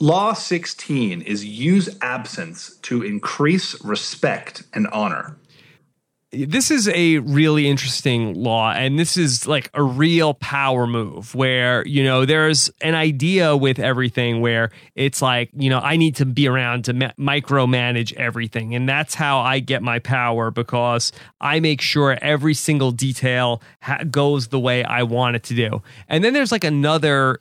Law 16 is use absence to increase respect and honor. This is a really interesting law, and this is like a real power move where, you know, there's an idea with everything where it's like, you know, I need to be around to ma- micromanage everything. And that's how I get my power because I make sure every single detail ha- goes the way I want it to do. And then there's like another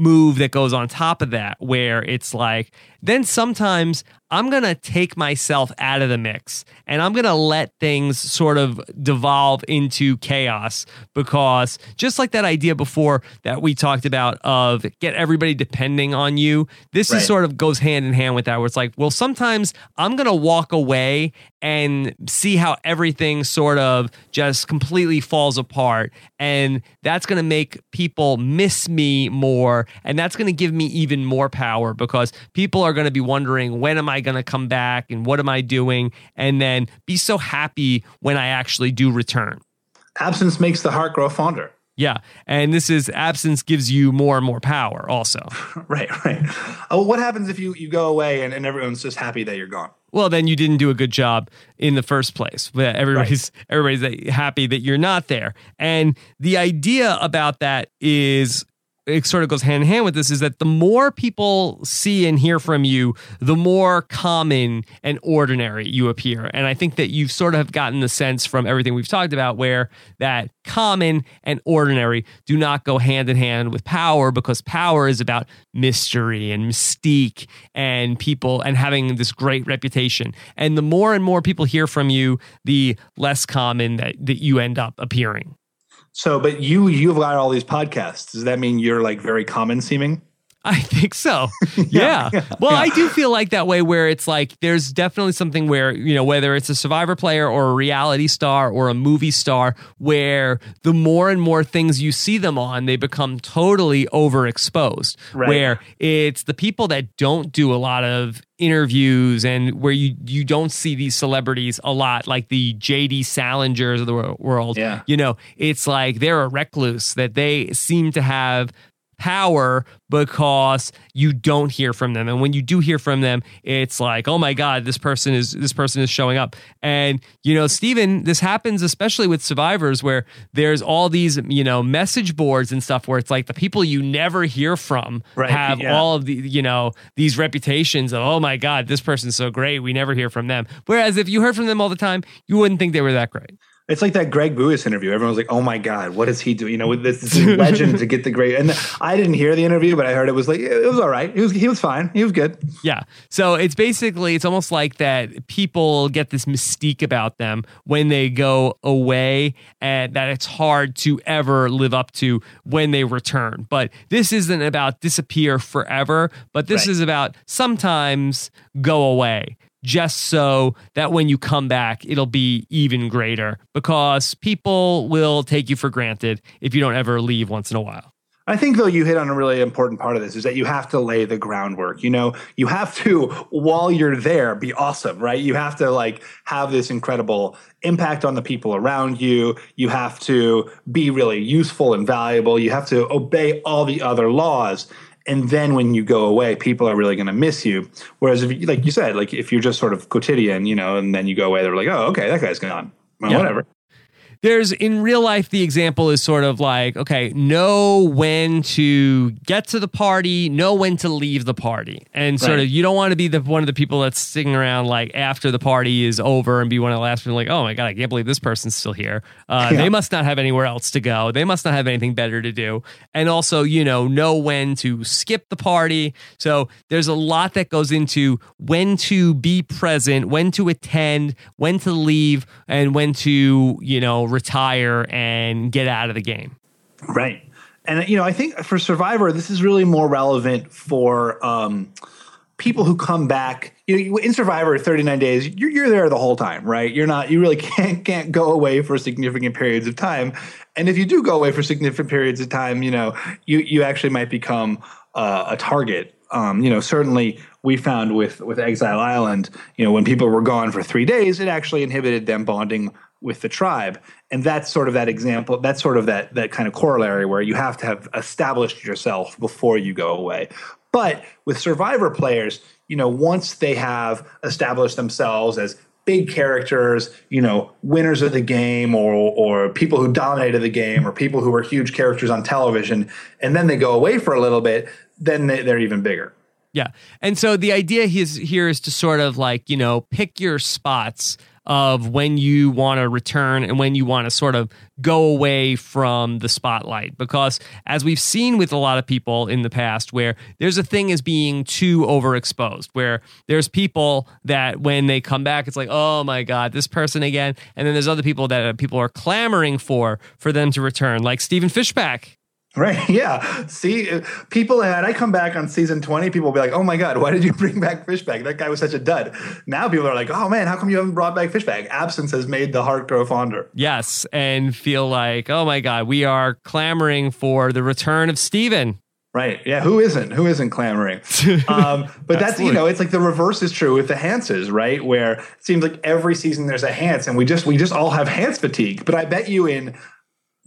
move that goes on top of that where it's like then sometimes I'm going to take myself out of the mix and I'm going to let things sort of devolve into chaos because just like that idea before that we talked about of get everybody depending on you, this right. is sort of goes hand in hand with that where it's like, well, sometimes I'm going to walk away and see how everything sort of just completely falls apart. And that's going to make people miss me more. And that's going to give me even more power because people are going to be wondering, when am I going to come back and what am I doing? And then be so happy when I actually do return. Absence makes the heart grow fonder. Yeah. And this is absence gives you more and more power also. right, right. Oh, what happens if you, you go away and, and everyone's just happy that you're gone? Well, then you didn't do a good job in the first place. Everybody's right. everybody's happy that you're not there. And the idea about that is it sort of goes hand in hand with this is that the more people see and hear from you, the more common and ordinary you appear. And I think that you've sort of gotten the sense from everything we've talked about where that common and ordinary do not go hand in hand with power because power is about mystery and mystique and people and having this great reputation. And the more and more people hear from you, the less common that, that you end up appearing. So, but you you've got all these podcasts. Does that mean you're like very common seeming? I think so. yeah. yeah. Well, yeah. I do feel like that way where it's like there's definitely something where, you know, whether it's a survivor player or a reality star or a movie star, where the more and more things you see them on, they become totally overexposed. Right. Where it's the people that don't do a lot of interviews and where you you don't see these celebrities a lot like the JD Salingers of the world. Yeah. You know, it's like they're a recluse that they seem to have power because you don't hear from them. And when you do hear from them it's like oh my god this person is this person is showing up. And you know Stephen this happens especially with survivors where there's all these you know message boards and stuff where it's like the people you never hear from right, have yeah. all of the you know these reputations of oh my god this person's so great. We never hear from them. Whereas if you heard from them all the time you wouldn't think they were that great it's like that Greg Buis interview. Everyone was like, "Oh my god, what is he doing?" You know, with this, this legend to get the great. And I didn't hear the interview, but I heard it was like it was all right. He was he was fine. He was good. Yeah. So it's basically it's almost like that people get this mystique about them when they go away, and that it's hard to ever live up to when they return. But this isn't about disappear forever, but this right. is about sometimes go away just so that when you come back, it'll be even greater because people will take you for granted if you don't ever leave once in a while. I think though you hit on a really important part of this is that you have to lay the groundwork. You know, you have to while you're there be awesome, right? You have to like have this incredible impact on the people around you. You have to be really useful and valuable. You have to obey all the other laws and then when you go away people are really going to miss you. Whereas if you, like you said like if you're just sort of quotidian you know and then you go away they're like oh okay that guy's gone. Well, yeah. whatever there's in real life the example is sort of like okay know when to get to the party know when to leave the party. And sort Right. of you don't want to be the one of the people that's sitting around like after the party is over and be one of the last people like oh my god i can't believe this person's still here. Uh, Yeah. they must not have anywhere else to go. They must not have anything better to do. And also you know know when to skip the party. So there's a lot that goes into when to be present when to attend when to leave and when to you know retire and get out of the game Right. And you know, I think for Survivor, this is really more relevant for um, people who come back. You know, in Survivor, 39 days, you're, you're there the whole time, right? You're not. You really can't can't go away for significant periods of time. And if you do go away for significant periods of time, you know, you you actually might become uh, a target. Um, you know, certainly we found with with Exile Island, you know, when people were gone for three days, it actually inhibited them bonding with the tribe. And that's sort of that example that's sort of that that kind of corollary where you have to have established yourself before you go away. But with survivor players you know once they have established themselves as big characters you know winners of the game or or people who dominated the game or people who were huge characters on television and then they go away for a little bit then they, they're even bigger Yeah. And so the idea is here is to sort of like, you know, pick your spots of when you want to return and when you want to sort of go away from the spotlight. Because as we've seen with a lot of people in the past, where there's a thing as being too overexposed, where there's people that when they come back, it's like, oh my God, this person again. And then there's other people that people are clamoring for for them to return, like Stephen Fishbach. Right. Yeah. See, uh, people had I come back on season 20, people will be like, oh my God, why did you bring back Fishbach? That guy was such a dud. Now people are like, oh man, how come you haven't brought back Fishbach? Absence has made the heart grow fonder. Yes, and feel like, oh my God, we are clamoring for the return of Stephen. Right. Yeah. Who isn't? Who isn't clamoring? Um, but that's, you know, it's like the reverse is true with the Hantzes, right? Where it seems like every season there's a Hantz and we just, we just all have Hantz fatigue. But I bet you in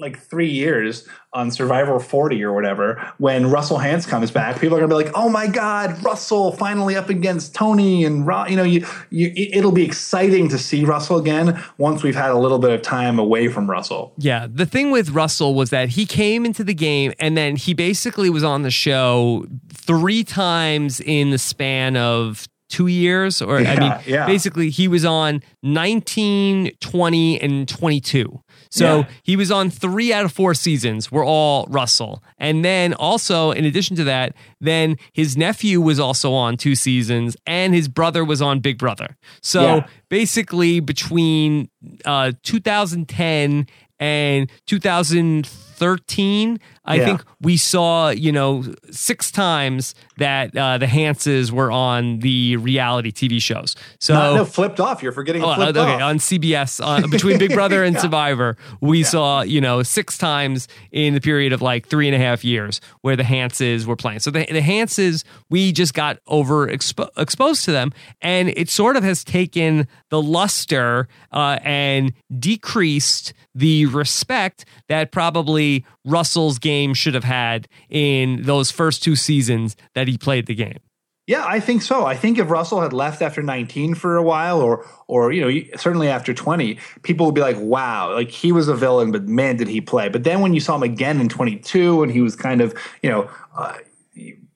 like three years on Survivor 40 or whatever, when Russell Hantz comes back, people are gonna be like, "Oh my God, Russell finally up against Tony and Ro-. you know, you, you it'll be exciting to see Russell again once we've had a little bit of time away from Russell." Yeah, the thing with Russell was that he came into the game and then he basically was on the show three times in the span of two years or i mean yeah. basically he was on 19 20 and 22 so Yeah. he was on three out of four seasons were all russell and then also in addition to that then his nephew was also on two seasons and his brother was on big brother so Yeah. basically between uh 2010 and 2013 i Yeah. think we saw you know six times that uh, the Hantzes were on the reality tv shows so No, no, flipped off. You're forgetting Oh, okay, off. on CBS uh, between Big Brother and Yeah. Survivor, we saw you know six times in the period of like three and a half years where the Hantzes were playing. So the the Hantzes, we just got over expo- exposed to them, and it sort of has taken the luster uh, and decreased the respect that probably Russell's game should have had in those first two seasons that he played the game. Yeah, I think so. I think if Russell had left after 19 for a while, or or you know certainly after 20, people would be like, "Wow, like he was a villain, but man, did he play!" But then when you saw him again in 22, and he was kind of you know. Uh,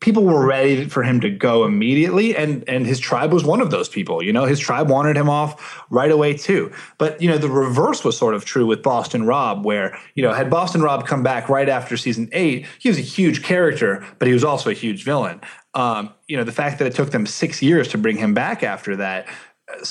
people were ready for him to go immediately and and his tribe was one of those people you know? His tribe wanted him off right away too. But you know the reverse was sort of true with boston rob where you know had boston rob come back right after season eight he was a huge character but he was also a huge villain. Um, you know the fact that it took them six years to bring him back after that uh,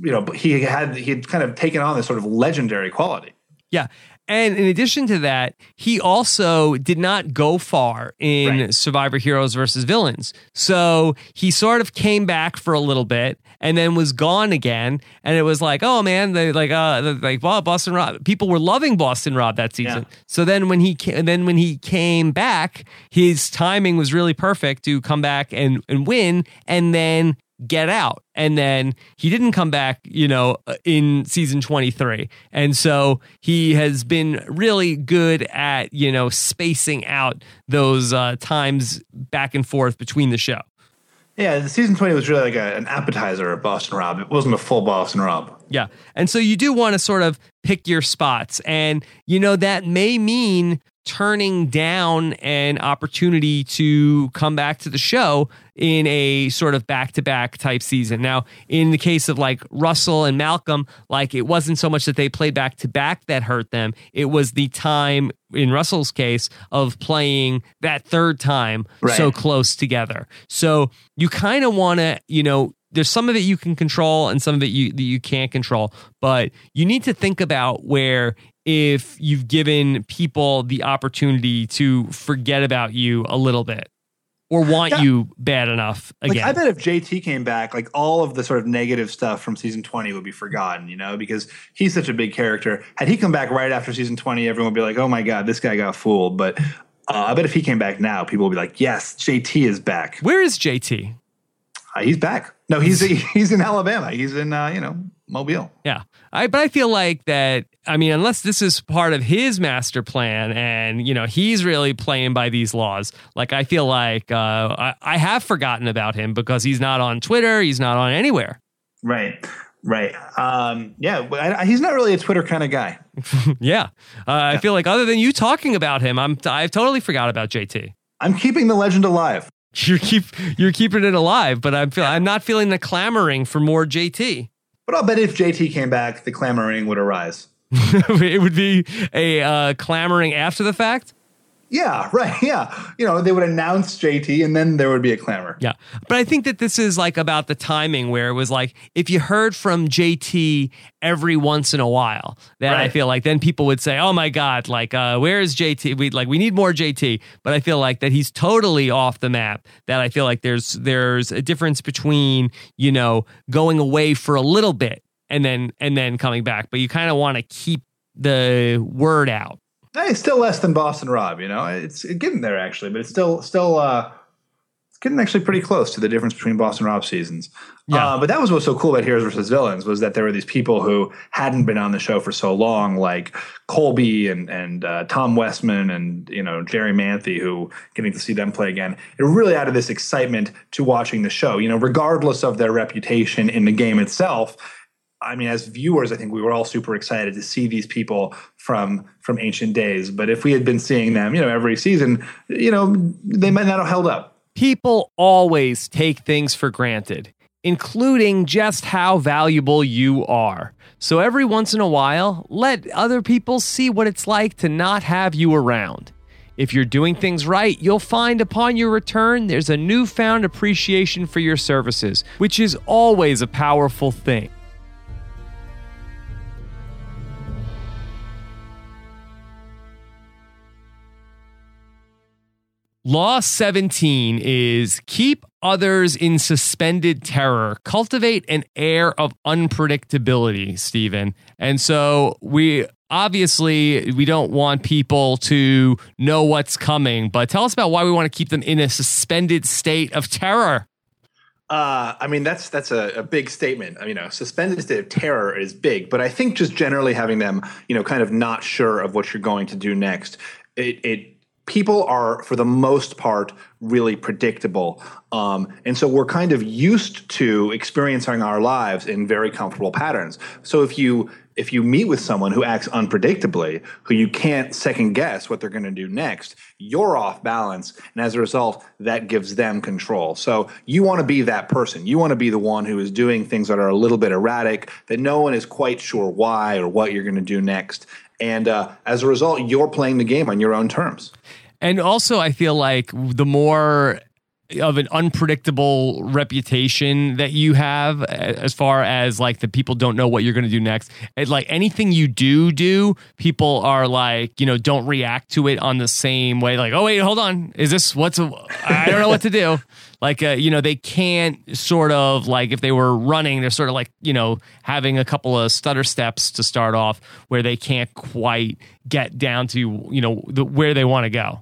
you know he had he had kind of taken on this sort of legendary quality. Yeah. And in addition to that, he also did not go far in Right. Survivor Heroes versus Villains. So he sort of came back for a little bit and then was gone again. And it was like, oh man, they like uh like well, Boston Rob. People were loving Boston Rob that season. Yeah. So then when he then when he came back, his timing was really perfect to come back and and win and then get out and then he didn't come back you know in season 23 and so he has been really good at you know spacing out those uh, times back and forth between the show Yeah, the season 20 was really like a, an appetizer of Boston Rob. It wasn't a full Boston Rob. Yeah. And so you do want to sort of pick your spots. And, you know, that may mean turning down an opportunity to come back to the show in a sort of back to back type season. Now, in the case of like Russell and Malcolm, like it wasn't so much that they played back to back that hurt them, it was the time in Russell's case of playing that third time right. so close together. So you kind of want to, you know, there's some of it you can control and some of it you that you can't control but you need to think about where if you've given people the opportunity to forget about you a little bit or want yeah. you bad enough again. Like, I bet if JT came back, like all of the sort of negative stuff from season 20 would be forgotten, you know, because he's such a big character. Had he come back right after season 20, everyone would be like, oh my God, this guy got fooled. But uh, I bet if he came back now, people would be like, yes, JT is back. Where is JT? Uh, he's back. No, he's he's in Alabama. He's in uh, you know Mobile. Yeah, I but I feel like that. I mean, unless this is part of his master plan, and you know he's really playing by these laws. Like I feel like uh, I, I have forgotten about him because he's not on Twitter. He's not on anywhere. Right. Right. Um, yeah. I, he's not really a Twitter kind of guy. yeah. Uh, yeah. I feel like other than you talking about him, I'm I've totally forgot about JT. I'm keeping the legend alive. You're keep you're keeping it alive, but I'm feel, I'm not feeling the clamoring for more JT. But I'll bet if JT came back, the clamoring would arise. it would be a uh, clamoring after the fact. Yeah, right. Yeah. You know, they would announce JT and then there would be a clamor. Yeah. But I think that this is like about the timing where it was like if you heard from JT every once in a while, then right. I feel like then people would say, "Oh my god, like uh where is JT? We like we need more JT." But I feel like that he's totally off the map. That I feel like there's there's a difference between, you know, going away for a little bit and then and then coming back, but you kind of want to keep the word out. Hey, it's still less than Boston Rob. You know, it's getting there actually, but it's still still uh, it's getting actually pretty close to the difference between Boston Rob seasons. Yeah. Uh, but that was what's so cool about Heroes versus Villains was that there were these people who hadn't been on the show for so long, like Colby and and uh, Tom Westman and you know Jerri Manthey, who getting to see them play again, it really added this excitement to watching the show. You know, regardless of their reputation in the game itself I mean, as viewers, I think we were all super excited to see these people from from ancient days. But if we had been seeing them, you know, every season, you know, they might not have held up. People always take things for granted, including just how valuable you are. So every once in a while, let other people see what it's like to not have you around. If you're doing things right, you'll find upon your return there's a newfound appreciation for your services, which is always a powerful thing. Law 17 is keep others in suspended terror, cultivate an air of unpredictability, Stephen. And so we obviously we don't want people to know what's coming, but tell us about why we want to keep them in a suspended state of terror. Uh, I mean, that's that's a, a, big statement. I mean, you know, suspended state of terror is big, but I think just generally having them, you know, kind of not sure of what you're going to do next, it, it people are for the most part really predictable. Um, and so we're kind of used to experiencing our lives in very comfortable patterns. So if you if you meet with someone who acts unpredictably who you can't second guess what they're going to do next you're off balance and as a result that gives them control. So you want to be that person. You want to be the one who is doing things that are a little bit erratic that no one is quite sure why or what you're going to do next. And uh, as a result, you're playing the game on your own terms. And also, I feel like the more of an unpredictable reputation that you have as far as like the people don't know what you're going to do next like anything you do do people are like you know don't react to it on the same way. Like oh wait hold on. Is this what's I don't know what to do. Like uh, you know they can't sort of like if they were running they're sort of like you know having a couple of stutter steps to start off where they can't quite get down to you know the, where they want to go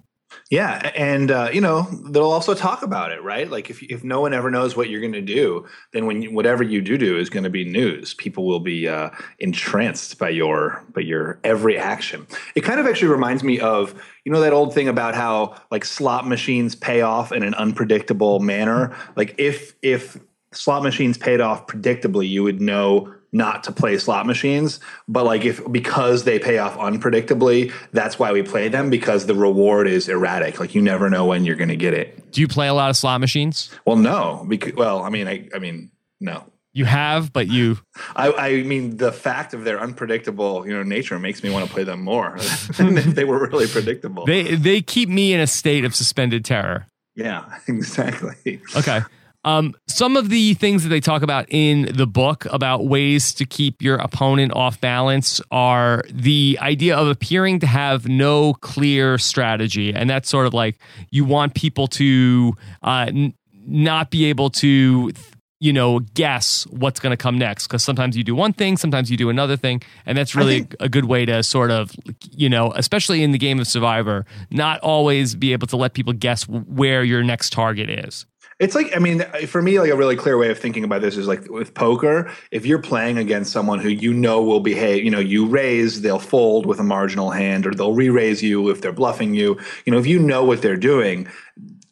Yeah, and uh, you know they'll also talk about it, right? Like if if no one ever knows what you're going to do, then when you, whatever you do do is going to be news. People will be uh, entranced by your by your every action. It kind of actually reminds me of you know that old thing about how like slot machines pay off in an unpredictable manner. Like if if slot machines paid off predictably, you would know not to play slot machines but like if because they pay off unpredictably that's why we play them because the reward is erratic. Like you never know when you're going to get it. Do you play a lot of slot machines? Well no because well i mean i, I mean no. You have but you I, I mean the fact of their unpredictable you know nature makes me want to play them more than if they were really predictable. They they keep me in a state of suspended terror. Yeah exactly. Okay um, some of the things that they talk about in the book about ways to keep your opponent off balance are the idea of appearing to have no clear strategy. And that's sort of like you want people to uh, n- not be able to. you know, guess what's going to come next. Because sometimes you do one thing, sometimes you do another thing. And that's really think, a good way to sort of, you know, especially in the game of Survivor, not always be able to let people guess where your next target is. It's like, I mean, uh, for me, like a really clear way of thinking about this is like with poker, if you're playing against someone who you know will behave, you know, you raise, they'll fold with a marginal hand or they'll re raise you if they're bluffing you. You know, if you know what they're doing,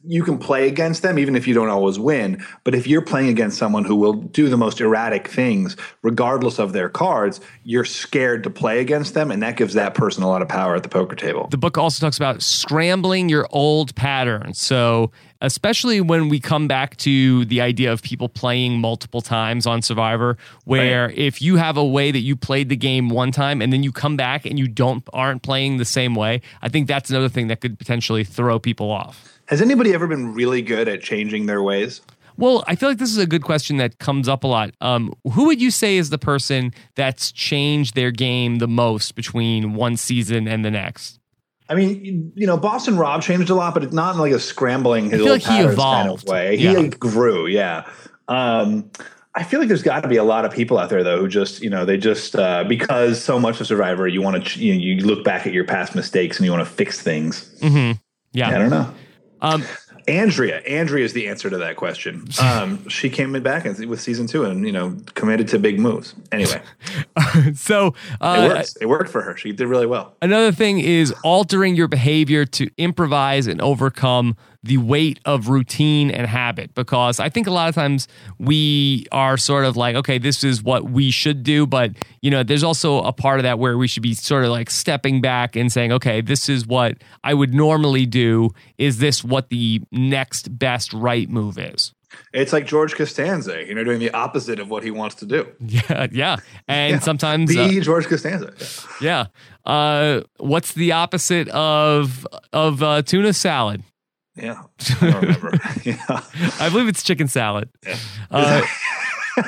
you can play against them even if you don't always win. But if you're playing against someone who will do the most erratic things regardless of their cards you're scared to play against them and that gives that person a lot of power at the poker table. The book also talks about scrambling your old patterns. So especially when we come back to the idea of people playing multiple times on survivor where right. if you have a way that you played the game one time and then you come back and you don't aren't playing the same way i think that's another thing that could potentially throw people off has anybody ever been really good at changing their ways? Well, I feel like this is a good question that comes up a lot. Um, who would you say is the person that's changed their game the most between one season and the next? I mean, you know, Boston Rob changed a lot, but it's not in like a scrambling his old like patterns kind of way. Yeah. He grew, yeah. Um, I feel like there's got to be a lot of people out there though who just, you know, they just uh, because so much of Survivor, you want to, you, know, you look back at your past mistakes and you want to fix things. Mm-hmm. Yeah, I don't know. Um, Andrea, Andrea is the answer to that question. Um, she came back with season two, and you know, committed to big moves. Anyway, so uh, it works. It worked for her. She did really well. Another thing is altering your behavior to improvise and overcome the weight of routine and habit because I think a lot of times we are sort of like, okay, this is what we should do. But, you know, there's also a part of that where we should be sort of like stepping back and saying, okay, this is what I would normally do. Is this what the next best right move is? It's like George Costanza, you know, doing the opposite of what he wants to do. Yeah, yeah, and yeah. sometimes the uh, George Costanza. Yeah. yeah. Uh, what's the opposite of of uh, tuna salad? Yeah, I remember. yeah, I believe it's chicken salad. Yeah. Uh,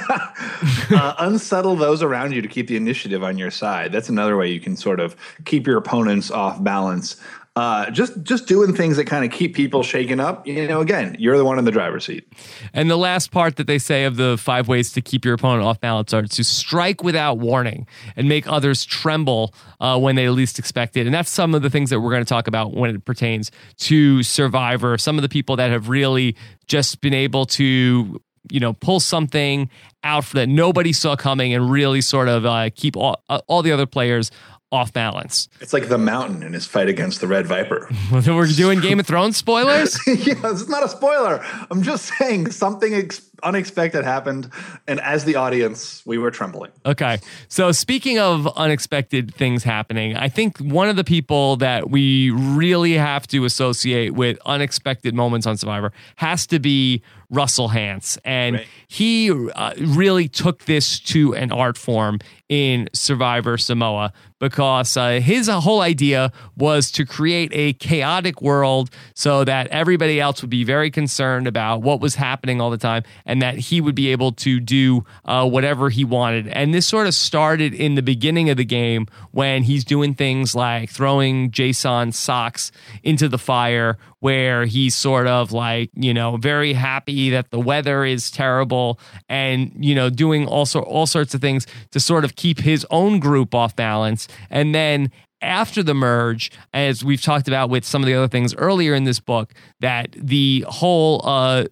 uh, unsettle those around you to keep the initiative on your side. That's another way you can sort of keep your opponents off balance uh, just just doing things that kind of keep people shaken up. You know, again, you're the one in the driver's seat. And the last part that they say of the five ways to keep your opponent off balance are to strike without warning and make others tremble uh, when they least expect it. And that's some of the things that we're going to talk about when it pertains to Survivor. Some of the people that have really just been able to you know pull something out that nobody saw coming and really sort of uh, keep all, uh, all the other players off balance. It's like the mountain in his fight against the Red Viper. We're doing Game of Thrones spoilers? yeah, it's not a spoiler. I'm just saying something ex- unexpected happened. And as the audience, we were trembling. Okay. So, speaking of unexpected things happening, I think one of the people that we really have to associate with unexpected moments on Survivor has to be Russell Hantz. And right. he uh, really took this to an art form in Survivor Samoa because uh, his whole idea was to create a chaotic world so that everybody else would be very concerned about what was happening all the time and that he would be able to do uh, whatever he wanted. And this sort of started in the beginning of the game when he's doing things like throwing Jason's socks into the fire where he's sort of like, you know, very happy that the weather is terrible and, you know, doing also all sorts of things to sort of keep his own group off balance. And then after the merge, as we've talked about with some of the other things earlier in this book, that the whole uh,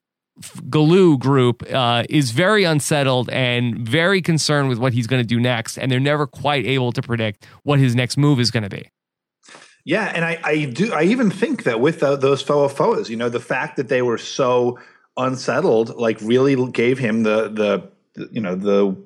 Galu group uh, is very unsettled and very concerned with what he's going to do next, and they're never quite able to predict what his next move is going to be. Yeah, and I, I do. I even think that with the, those Foa you know, the fact that they were so unsettled, like, really gave him the, the you know the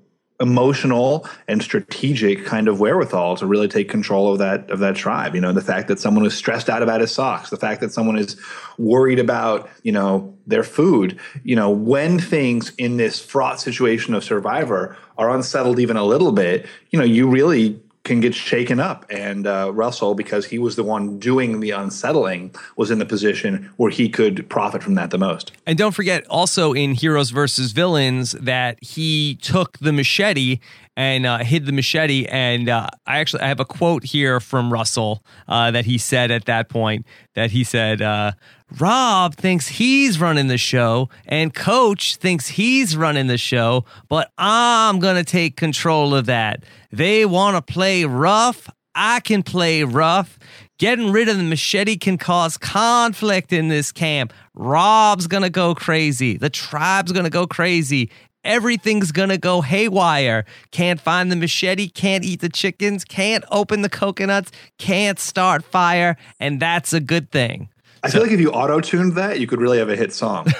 emotional and strategic kind of wherewithal to really take control of that of that tribe. You know the fact that someone is stressed out about his socks the fact that someone is worried about you know their food. You know when things in this fraught situation of survivor are unsettled even a little bit you know you really can get shaken up. And uh, Russell, because he was the one doing the unsettling, was in the position where he could profit from that the most. And don't forget, also in Heroes versus Villains, that he took the machete and uh, hid the machete. And uh, I actually I have a quote here from Russell uh, that he said at that point that he said, uh, Rob thinks he's running the show, and Coach thinks he's running the show, but I'm going to take control of that. They want to play rough. I can play rough. Getting rid of the machete can cause conflict in this camp. Rob's going to go crazy. The tribe's going to go crazy. Everything's to go haywire. Can't find the machete, can't eat the chickens, can't open the coconuts, can't start fire, and that's a good thing. I feel like if you auto tuned that, you could really have a hit song.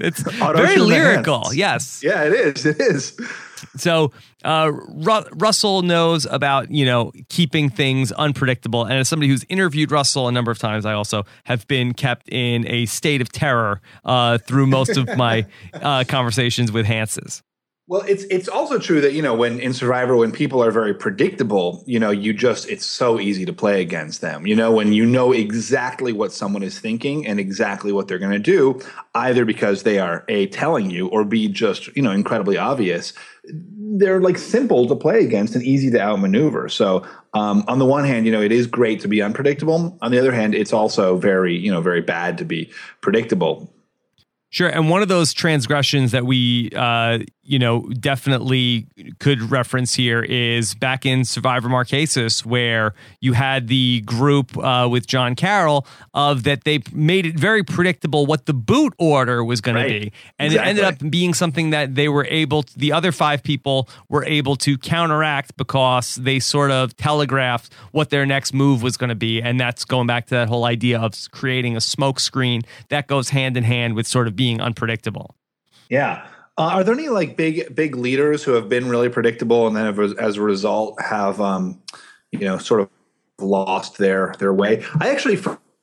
it's very lyrical. Yes. Yeah, it is. It is. So uh, Ru- Russell knows about you know keeping things unpredictable, and as somebody who's interviewed Russell a number of times, I also have been kept in a state of terror uh, through most of my uh, conversations with Hantzes. Well, it's it's also true that you know when in Survivor when people are very predictable, you know, you just it's so easy to play against them. You know, when you know exactly what someone is thinking and exactly what they're going to do, either because they are a telling you or b just you know incredibly obvious. They're like simple to play against and easy to outmaneuver. So um, on the one hand, you know, it is great to be unpredictable. On the other hand, it's also very you know very bad to be predictable. Sure, and one of those transgressions that we, uh, you know, definitely could reference here is back in Survivor Marquesas, where you had the group uh, with John Carroll of that they made it very predictable what the boot order was going right. to be, and exactly. it ended up being something that they were able, to, the other five people were able to counteract because they sort of telegraphed what their next move was going to be, and that's going back to that whole idea of creating a smoke screen that goes hand in hand with sort of being unpredictable. Yeah. Uh, are there any like big big leaders who have been really predictable and then have, as a result have um, you know sort of lost their their way? I actually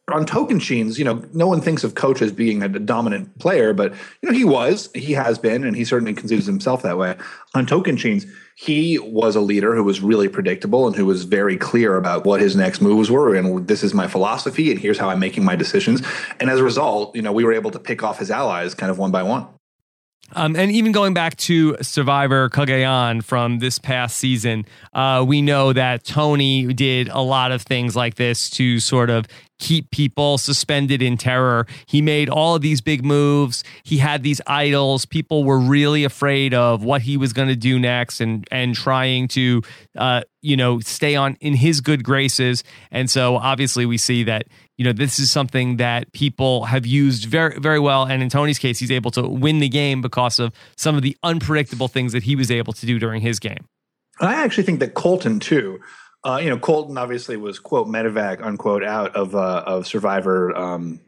on Tocantins, you know, no one thinks of Coach as being a dominant player, but you know he was, he has been, and he certainly considers himself that way. On Tocantins, he was a leader who was really predictable and who was very clear about what his next moves were and this is my philosophy and here's how I'm making my decisions. And as a result, you know, we were able to pick off his allies kind of one by one. Um, and even going back to Survivor Cagayan from this past season, uh, we know that Tony did a lot of things like this to sort of keep people suspended in terror. He made all of these big moves. He had these idols. People were really afraid of what he was going to do next and and trying to uh, you know stay on in his good graces. And so obviously we see that you know this is something that people have used very very well and in Tony's case he's able to win the game because of some of the unpredictable things that he was able to do during his game. I actually think that Colton too uh, you know, Colton obviously was quote medevac unquote out of uh, of Survivor um,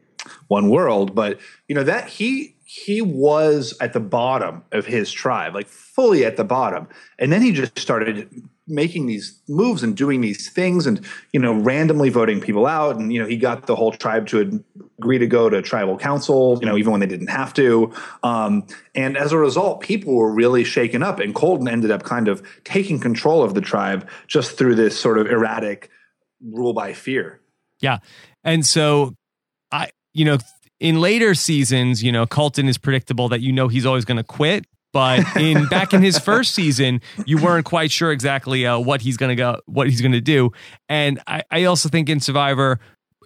One World, but you know that he he was at the bottom of his tribe, like fully at the bottom, and then he just started making these moves and doing these things and you know randomly voting people out. And you know he got the whole tribe to agree to go to tribal council you know even when they didn't have to. Um, and as a result people were really shaken up. And colton ended up kind of taking control of the tribe just through this sort of erratic rule by fear. Yeah. And so i you know in later seasons you know colton is predictable that you know he's always going to quit but in back in his first season, you weren't quite sure exactly uh, what he's to go, what he's to do. And I, I also think in Survivor,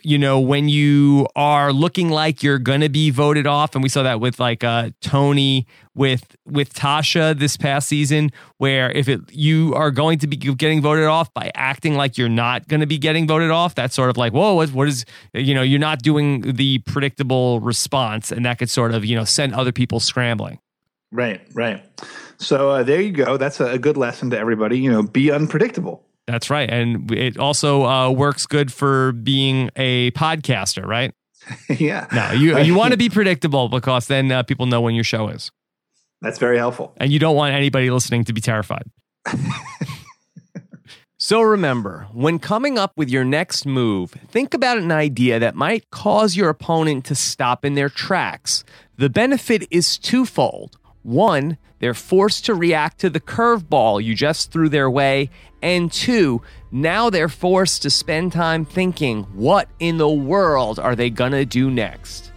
you know, when you are looking like you're to be voted off, and we saw that with like uh, Tony with with Tasha this past season, where if it you are going to be getting voted off by acting like you're not going to be getting voted off, that's sort of like, whoa, what, what is you know, you're not doing the predictable response, and that could sort of you know send other people scrambling. Right, right. So uh, there you go. That's a, a good lesson to everybody. You know, be unpredictable. That's right. And it also uh, works good for being a podcaster, right? yeah. No, you you want to be predictable because then uh, people know when your show is. That's very helpful. And you don't want anybody listening to be terrified. so remember, when coming up with your next move, think about an idea that might cause your opponent to stop in their tracks. The benefit is twofold. One, they're forced to react to the curveball you just threw their way. And two, now they're forced to spend time thinking, what in the world are they gonna do next?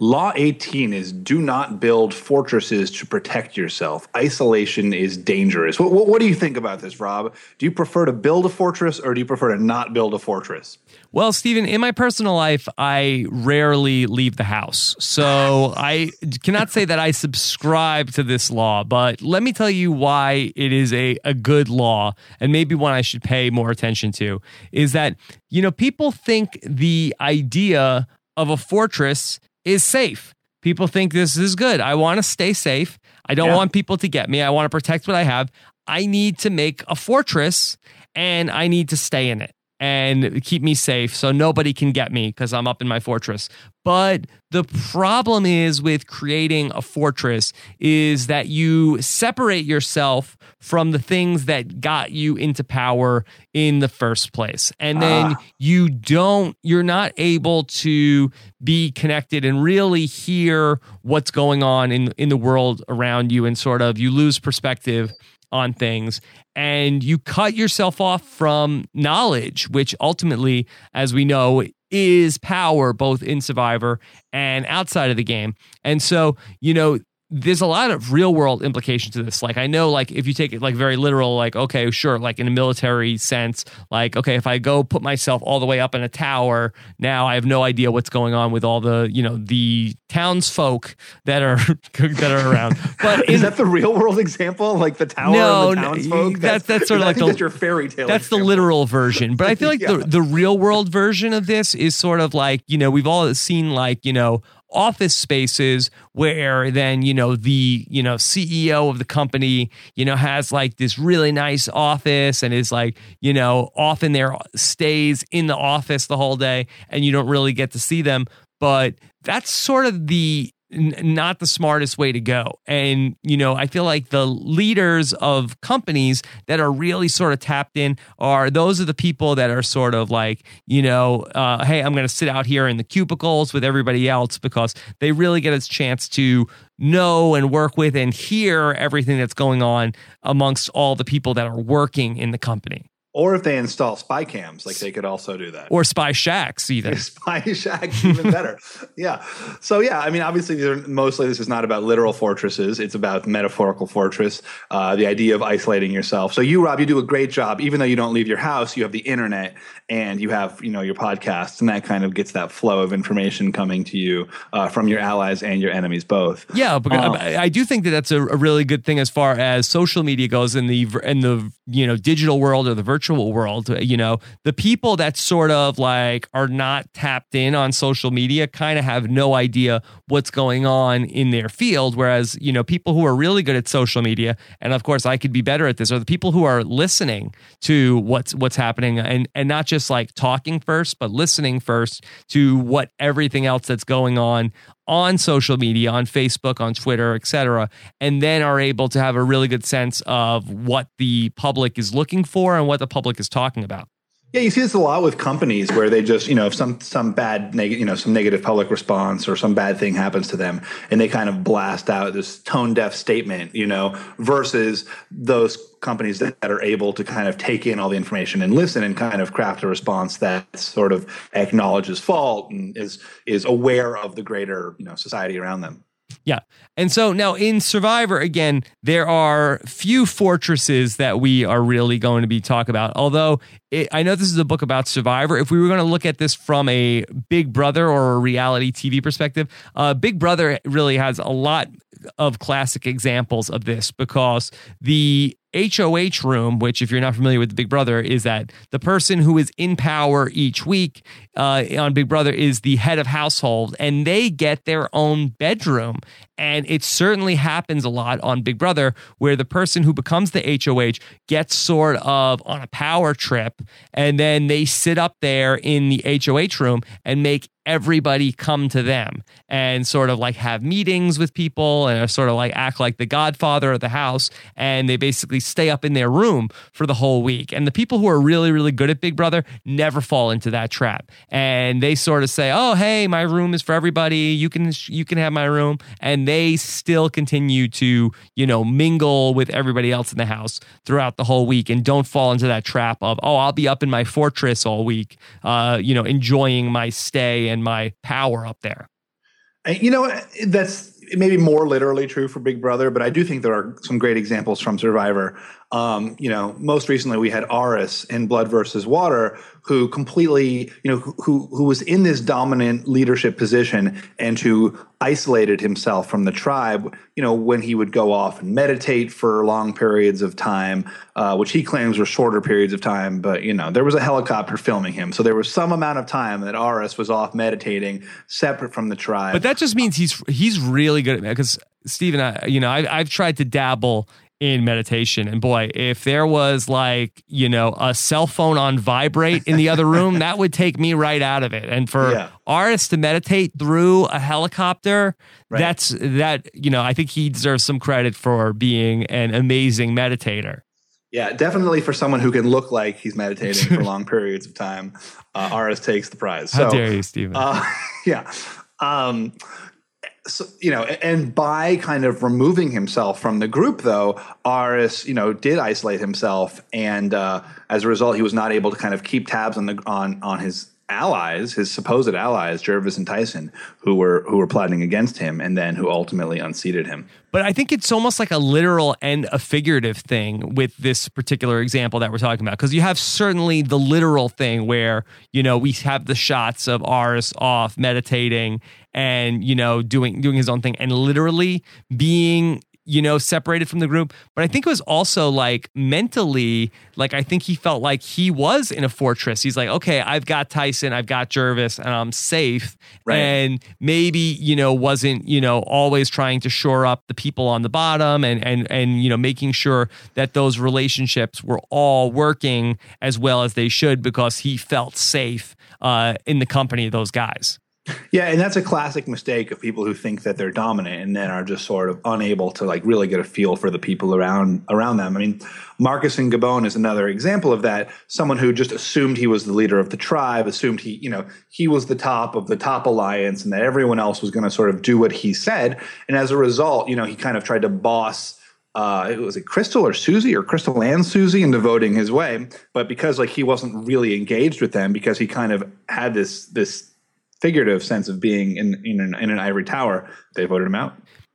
Law 18 is do not build fortresses to protect yourself. Isolation is dangerous. What, what, what, do you think about this, Rob? Do you prefer to build a fortress or do you prefer to not build a fortress? Well, Stephen, in my personal life, I rarely leave the house. So I cannot say that I subscribe to this law, but let me tell you why it is a, a good law and maybe one I should pay more attention to is that, you know, people think the idea of a fortress is safe. People think this is good. I want to stay safe. I don't yeah. want people to get me. I want to protect what I have. I need to make a fortress and I need to stay in it and keep me safe so nobody can get me because I'm up in my fortress. But the problem is with creating a fortress is that you separate yourself from the things that got you into power in the first place. And then ah. you don't, you're not able to be connected and really hear what's going on in, in the world around you and sort of you lose perspective on things and you cut yourself off from knowledge, which ultimately, as we know, is power both in Survivor and outside of the game. And so, you know, there's a lot of real world implications to this. Like I know, like if you take it like very literal, like okay, sure, like in a military sense, like okay, if I go put myself all the way up in a tower, now I have no idea what's going on with all the you know the townsfolk that are that are around. But is that the real world example, like the tower? No, the townsfolk. That's, that's sort of like the, that's your fairy tale. That's example. the literal version. But I feel like yeah. the the real world version of this is sort of like you know we've all seen like you know office spaces where then you know the you know CEO of the company you know has like this really nice office and is like you know often there stays in the office the whole day and you don't really get to see them. But that's sort of the n- not the smartest way to go. And, you know, I feel like the leaders of companies that are really sort of tapped in are those are the people that are sort of like, you know, uh, hey, I'm going to sit out here in the cubicles with everybody else because they really get a chance to know and work with and hear everything that's going on amongst all the people that are working in the company. Or if they install spy cams, like they could also do that. Or spy shacks, even. spy shacks, even better. yeah. So yeah, I mean, obviously, these are mostly this is not about literal fortresses. It's about metaphorical fortress. Uh, the idea of isolating yourself. So you, Rob, you do a great job. Even though you don't leave your house, you have the internet and you have you know your podcasts, and that kind of gets that flow of information coming to you uh, from your allies and your enemies both. Yeah, because um, I do think that that's a, a really good thing as far as social media goes in the in the you know digital world or the virtual virtual world, you know, the people that sort of like are not tapped in on social media kind of have no idea what's going on in their field. Whereas, you know, people who are really good at social media, and of course I could be better at this, are the people who are listening to what's what's happening and and not just like talking first, but listening first to what everything else that's going on on social media, on Facebook, on Twitter, etc., and then are able to have a really good sense of what the public is looking for and what the public is talking about. Yeah, you see this a lot with companies where they just, you know, if some some bad negative, you know, some negative public response or some bad thing happens to them, and they kind of blast out this tone deaf statement, you know, versus those companies that, that are able to kind of take in all the information and listen and kind of craft a response that sort of acknowledges fault and is is aware of the greater, you know, society around them. Yeah. And so now in Survivor, again, there are few fortresses that we are really going to be talking about. Although it, I know this is a book about Survivor. If we were going to look at this from a Big Brother or a reality TV perspective, uh, Big Brother really has a lot of classic examples of this because the HOH room, which, if you're not familiar with Big Brother, is that the person who is in power each week uh, on Big Brother is the head of household, and they get their own bedroom. And it certainly happens a lot on Big Brother where the person who becomes the HOH gets sort of on a power trip and then they sit up there in the HOH room and make everybody come to them and sort of like have meetings with people and sort of like act like the godfather of the house. And they basically stay up in their room for the whole week. And the people who are really, really good at Big Brother never fall into that trap. And they sort of say, oh, hey, my room is for everybody. You can, you can have my room. And they still continue to, you know, mingle with everybody else in the house throughout the whole week and don't fall into that trap of, oh, I'll be up in my fortress all week, uh, you know, enjoying my stay and my power up there. You know, that's maybe more literally true for Big Brother, but I do think there are some great examples from Survivor. Um, you know, most recently we had Aras in Blood versus Water, who completely, you know, who who was in this dominant leadership position and who isolated himself from the tribe. You know, when he would go off and meditate for long periods of time, uh, which he claims were shorter periods of time, but you know, there was a helicopter filming him, so there was some amount of time that Aras was off meditating, separate from the tribe. But that just means he's he's really good at because Stephen, I, you know, I, I've tried to dabble in meditation. And boy, if there was like, you know, a cell phone on vibrate in the other room, that would take me right out of it. And for yeah. artists to meditate through a helicopter, right. that's that, you know, I think he deserves some credit for being an amazing meditator. Yeah, definitely for someone who can look like he's meditating for long periods of time, uh, Aras takes the prize. So, How dare you, Stephen? Uh, yeah. Um, so, you know, and by kind of removing himself from the group, though, Aras, you know, did isolate himself, and uh, as a result, he was not able to kind of keep tabs on the on on his allies, his supposed allies, Gervase and Tyson, who were who were plotting against him, and then who ultimately unseated him. But I think it's almost like a literal and a figurative thing with this particular example that we're talking about, because you have certainly the literal thing where you know we have the shots of Aras off meditating and you know doing doing his own thing, and literally being you know, separated from the group. But I think it was also like mentally, like I think he felt like he was in a fortress. He's like, okay, I've got Tyson, I've got Gervase, and I'm safe. Right. And maybe, you know, wasn't, you know, always trying to shore up the people on the bottom and and and you know, making sure that those relationships were all working as well as they should because he felt safe uh, in the company of those guys. Yeah, and that's a classic mistake of people who think that they're dominant and then are just sort of unable to like really get a feel for the people around around them. I mean, Marcus and Gabon is another example of that. Someone who just assumed he was the leader of the tribe, assumed he, you know, he was the top of the top alliance and that everyone else was going to sort of do what he said. And as a result, you know, he kind of tried to boss uh, it was it Crystal or Susie or Crystal and Susie in devoting his way, but because like he wasn't really engaged with them because he kind of had this this figurative sense of being in in an, in an ivory tower, they voted him out.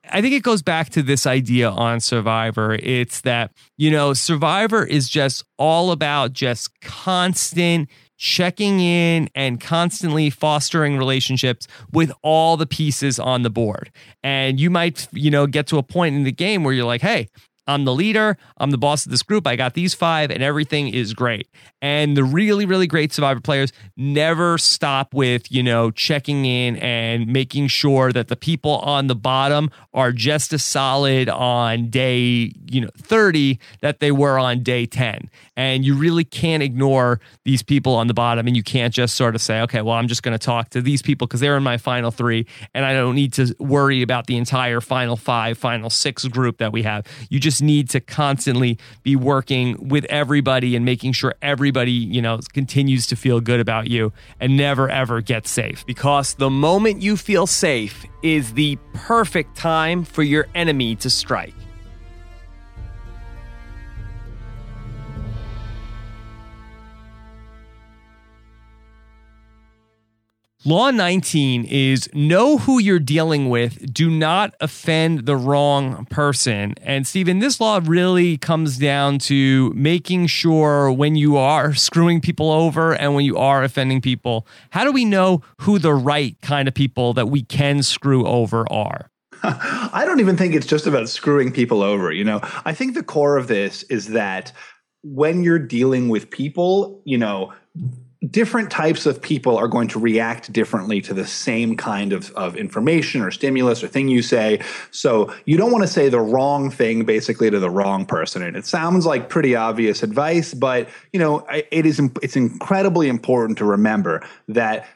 I think it goes back to this idea on Survivor. It's that, you know, Survivor is just all about just constant checking in and constantly fostering relationships with all the pieces on the board. And you might, you know, get to a point in the game where you're like, hey, I'm the leader. I'm the boss of this group. I got these five, and everything is great. And the really, really great Survivor players never stop with, you know, checking in and making sure that the people on the bottom are just as solid on day, you know, 30 that they were on day 10. And you really can't ignore these people on the bottom. And you can't just sort of say, okay, well, I'm just going to talk to these people because they're in my final three. And I don't need to worry about the entire final five, final six group that we have. You just need to constantly be working with everybody and making sure everybody, you know, continues to feel good about you and never ever get safe. Because the moment you feel safe is the perfect time for your enemy to strike. Law 19 is know who you're dealing with. Do not offend the wrong person. And Stephen, this law really comes down to making sure when you are screwing people over and when you are offending people, how do we know who the right kind of people that we can screw over are? I don't even think it's just about screwing people over. You know, I think the core of this is that when you're dealing with people, you know, different types of people are going to react differently to the same kind of, of information or stimulus or thing you say. So you don't want to say the wrong thing basically to the wrong person. And it sounds like pretty obvious advice, but you know, it is it's incredibly important to remember that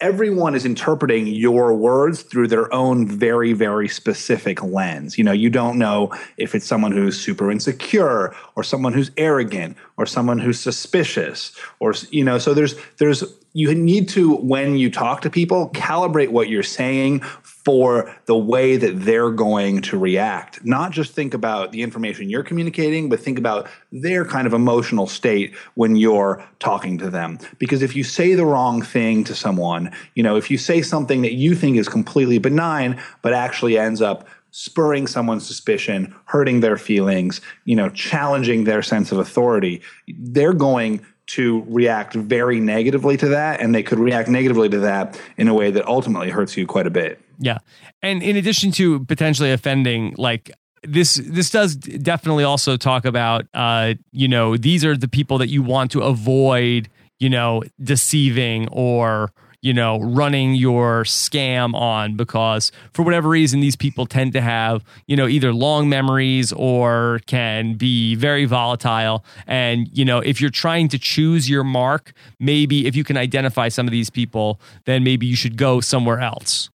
everyone is interpreting your words through their own very very specific lens you know you don't know if it's someone who's super insecure or someone who's arrogant or someone who's suspicious or you know so there's there's you need to when you talk to people calibrate what you're saying for the way that they're going to react. Not just think about the information you're communicating but think about their kind of emotional state when you're talking to them. Because if you say the wrong thing to someone you know if you say something that you think is completely benign but actually ends up spurring someone's suspicion, hurting their feelings, you know, challenging their sense of authority, they're going to react very negatively to that and they could react negatively to that in a way that ultimately hurts you quite a bit. Yeah. And in addition to potentially offending like this this does definitely also talk about uh you know these are the people that you want to avoid you know deceiving or you know, running your scam on because for whatever reason, these people tend to have, you know, either long memories or can be very volatile. And, you know, if you're trying to choose your mark, maybe if you can identify some of these people, then maybe you should go somewhere else.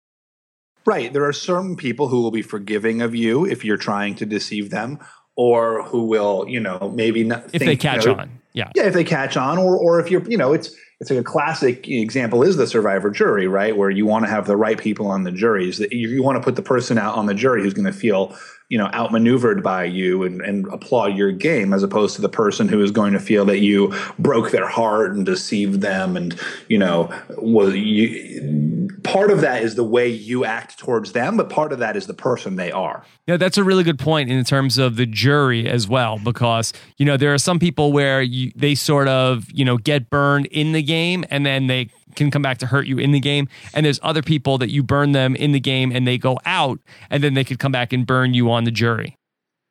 Right. There are certain people who will be forgiving of you if you're trying to deceive them or who will, you know, maybe not if think, they catch you know, on. Yeah. Yeah, if they catch on or or if you're, you know, it's it's like a classic example is the survivor jury, right? Where you want to have the right people on the juries. You, you want to put the person out on the jury who's going to feel, you know, outmaneuvered by you and, and applaud your game, as opposed to the person who is going to feel that you broke their heart and deceived them, and you know, was you part of that is the way you act towards them, but part of that is the person they are. Yeah, that's a really good point in terms of the jury as well, because you know there are some people where you, they sort of you know get burned in the game and then they can come back to hurt you in the game, and there's other people that you burn them in the game and they go out and then they could come back and burn you on the jury.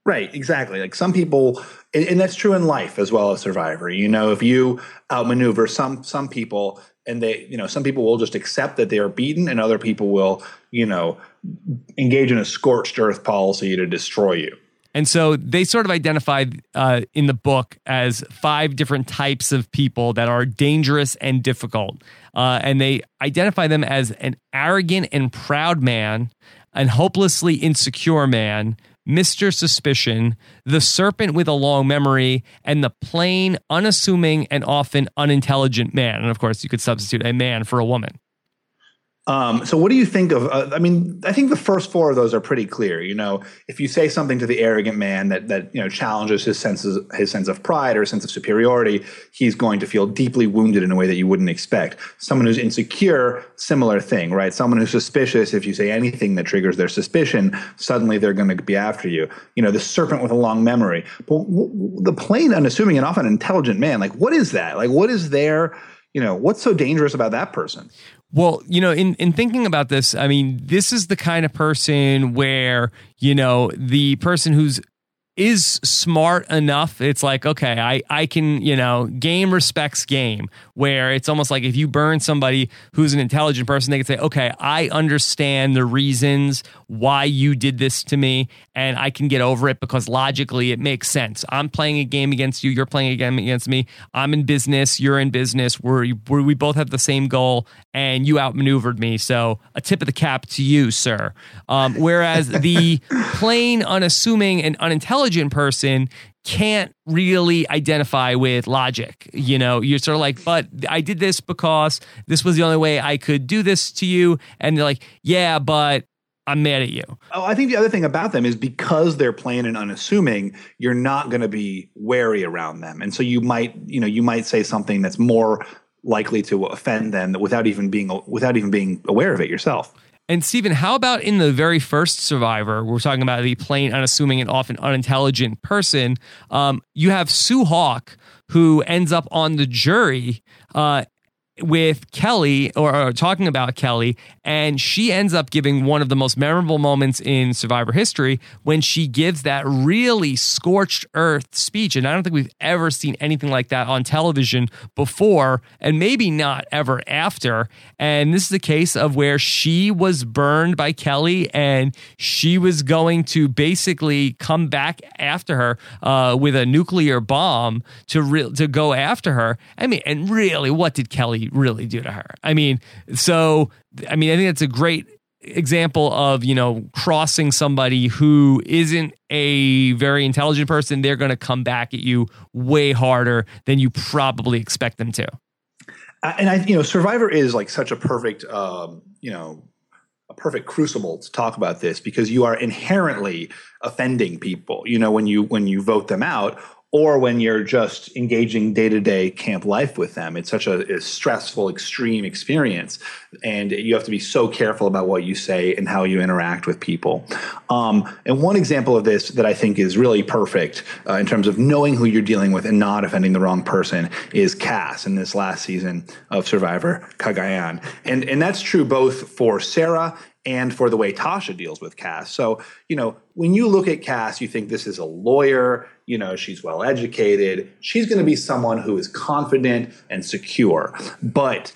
Right, exactly. Like some people, and, that's true in life as well as Survivor. You know, if you outmaneuver some some people, and they you know some people will just accept that they are beaten and other people will you know engage in a scorched earth policy to destroy you and so they sort of identified uh, in the book as five different types of people that are dangerous and difficult. Uh, and they identify them as an arrogant and proud man, an hopelessly insecure man, Mr. Suspicion, the serpent with a long memory, and the plain, unassuming, and often unintelligent man. And of course, you could substitute a man for a woman. Um, so, what do you think of? Uh, I mean, I think the first four of those are pretty clear. You know, if you say something to the arrogant man that that you know challenges his senses, his sense of pride or sense of superiority, he's going to feel deeply wounded in a way that you wouldn't expect. Someone who's insecure, similar thing, right? Someone who's suspicious, if you say anything that triggers their suspicion, suddenly they're going to be after you. You know, the serpent with a long memory, but w- the plain, unassuming, and often intelligent man, like what is that? Like what is there? You know, what's so dangerous about that person? Well, you know, in, in thinking about this, I mean, this is the kind of person where, you know, the person who's is smart enough it's like okay i i can you know game respects game where it's almost like if you burn somebody who's an intelligent person they can say okay i understand the reasons why you did this to me and i can get over it because logically it makes sense. I'm playing a game against you you're playing a game against me. I'm in business you're in business. We're, we're we both have the same goal and you outmaneuvered me. So a tip of the cap to you sir. Um, whereas the plain unassuming and unintelligent person can't really identify with logic. You know, you're sort of like, but I did this because this was the only way I could do this to you. And they're like, yeah, but I'm mad at you. Oh, I think the other thing about them is because they're plain and unassuming, you're not going to be wary around them. And so you might, you know, you might say something that's more likely to offend them without even being without even being aware of it yourself. And Stephen, how about in the very first Survivor? We're talking about the plain, unassuming, and often unintelligent person. Um, you have Sue Hawk, who ends up on the jury, uh, with Kelly or, or, talking about Kelly, and she ends up giving one of the most memorable moments in Survivor history when she gives that really scorched earth speech. And I don't think we've ever seen anything like that on television before, and maybe not ever after. And this is a case of where she was burned by Kelly, and she was going to basically come back after her uh, with a nuclear bomb to re- to go after her. I mean, and really, what did Kelly really do to her. I mean, so I mean, I think that's a great example of you know crossing somebody who isn't a very intelligent person they're going to come back at you way harder than you probably expect them to and i you know survivor is like such a perfect um you know a perfect crucible to talk about this because you are inherently offending people you know when you when you vote them out or when you're just engaging day to day camp life with them. It's such a, a, stressful, extreme experience. And you have to be so careful about what you say and how you interact with people. Um, and one example of this that I think is really perfect uh, in terms of knowing who you're dealing with and not offending the wrong person is Kass in this last season of Survivor Cagayan. And, and that's true both for Sarah and for the way Tasha deals with Kass. So, you know, when you look at Kass, you think this is a lawyer, you know, she's well educated. She's going to be someone who is confident and secure. But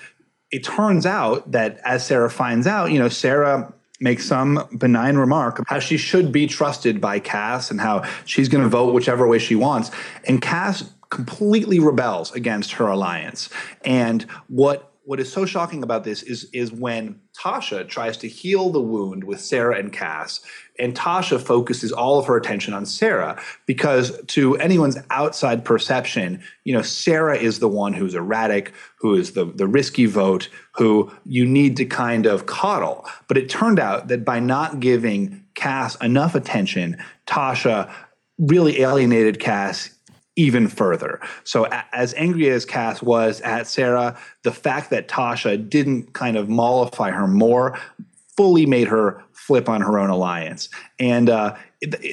it turns out that as Sarah finds out, you know, Sarah makes some benign remark how she should be trusted by Kass and how she's going to vote whichever way she wants. And Cass completely rebels against her alliance. And what what is so shocking about this is is when Tasha tries to heal the wound with Sarah and Kass, and Tasha focuses all of her attention on Sarah because to anyone's outside perception, you know, Sarah is the one who's erratic, who is the the risky vote, who you need to kind of coddle. But it turned out that by not giving Kass enough attention, Tasha really alienated Kass even further. So, as angry as Kass was at Sarah, the fact that Tasha didn't kind of mollify her more fully made her flip on her own alliance. And uh,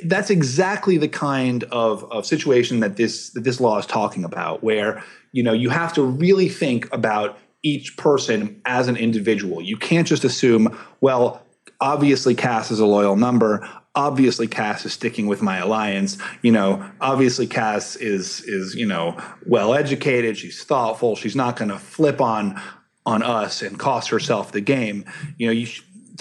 that's exactly the kind of, of situation that this that this law is talking about, where you know you have to really think about each person as an individual. You can't just assume, well, obviously Kass is a loyal number obviously Kass is sticking with my alliance. You know, obviously Kass is is you know well educated. She's thoughtful. She's not going to flip on on us and cost herself the game. You know, you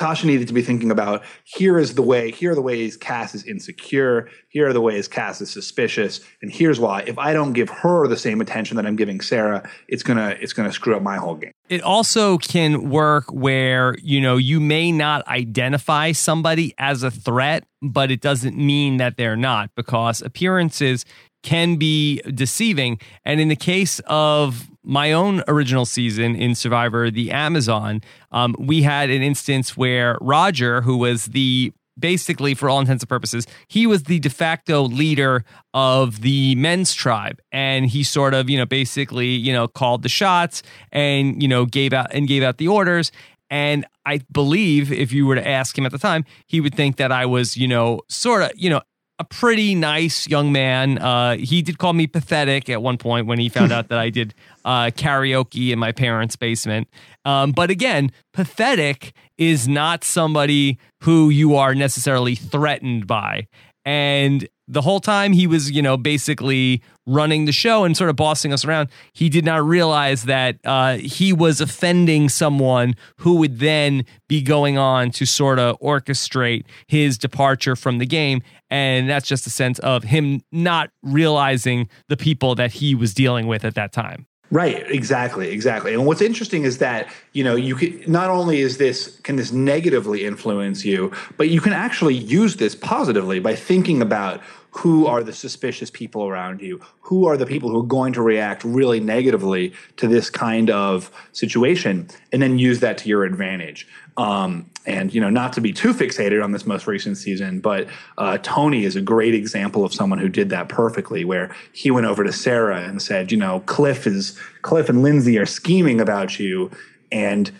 Tasha needed to be thinking about here is the way, here are the ways Kass is insecure, here are the ways Kass is suspicious, and here's why. If I don't give her the same attention that I'm giving Sarah, it's gonna it's gonna screw up my whole game. It also can work where, you know, you may not identify somebody as a threat, but it doesn't mean that they're not because appearances can be deceiving. And in the case of my own original season in Survivor, the Amazon, um, we had an instance where Roger, who was the basically, for all intents and purposes, he was the de facto leader of the men's tribe, and he sort of, you know, basically, you know, called the shots and you know gave out and gave out the orders. And I believe if you were to ask him at the time, he would think that I was, you know, sort of, you know, a pretty nice young man. Uh, he did call me pathetic at one point when he found out that I did uh, karaoke in my parents' basement. Um, but again, pathetic is not somebody who you are necessarily threatened by. And the whole time he was, you know, basically running the show and sort of bossing us around, he did not realize that uh, he was offending someone who would then be going on to sort of orchestrate his departure from the game. And that's just a sense of him not realizing the people that he was dealing with at that time. Right, exactly, exactly. And what's interesting is that, you know, you can not only is this can this negatively influence you, but you can actually use this positively by thinking about who are the suspicious people around you, who are the people who are going to react really negatively to this kind of situation, and then use that to your advantage. Um, and you know, not to be too fixated on this most recent season, but uh, Tony is a great example of someone who did that perfectly. Where he went over to Sarah and said, "You know, Cliff is Cliff and Lindsay are scheming about you," and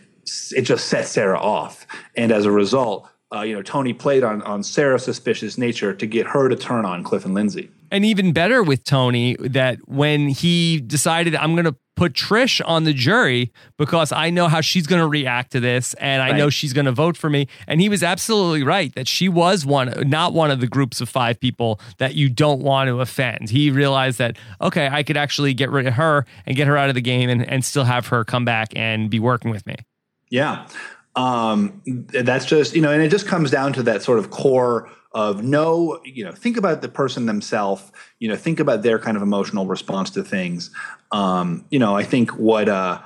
it just set Sarah off. And as a result, uh, you know, Tony played on on Sarah's suspicious nature to get her to turn on Cliff and Lindsay. And even better with Tony, that when he decided, I'm going to put Trish on the jury because I know how she's going to react to this and I right. know she's going to vote for me. And he was absolutely right that she was one, not one of the groups of five people that you don't want to offend. He realized that, okay, I could actually get rid of her and get her out of the game and, and still have her come back and be working with me. Yeah. Um, that's just, you know, and it just comes down to that sort of core of no, you know, think about the person themselves, you know, think about their kind of emotional response to things. Um, you know, I think what uh,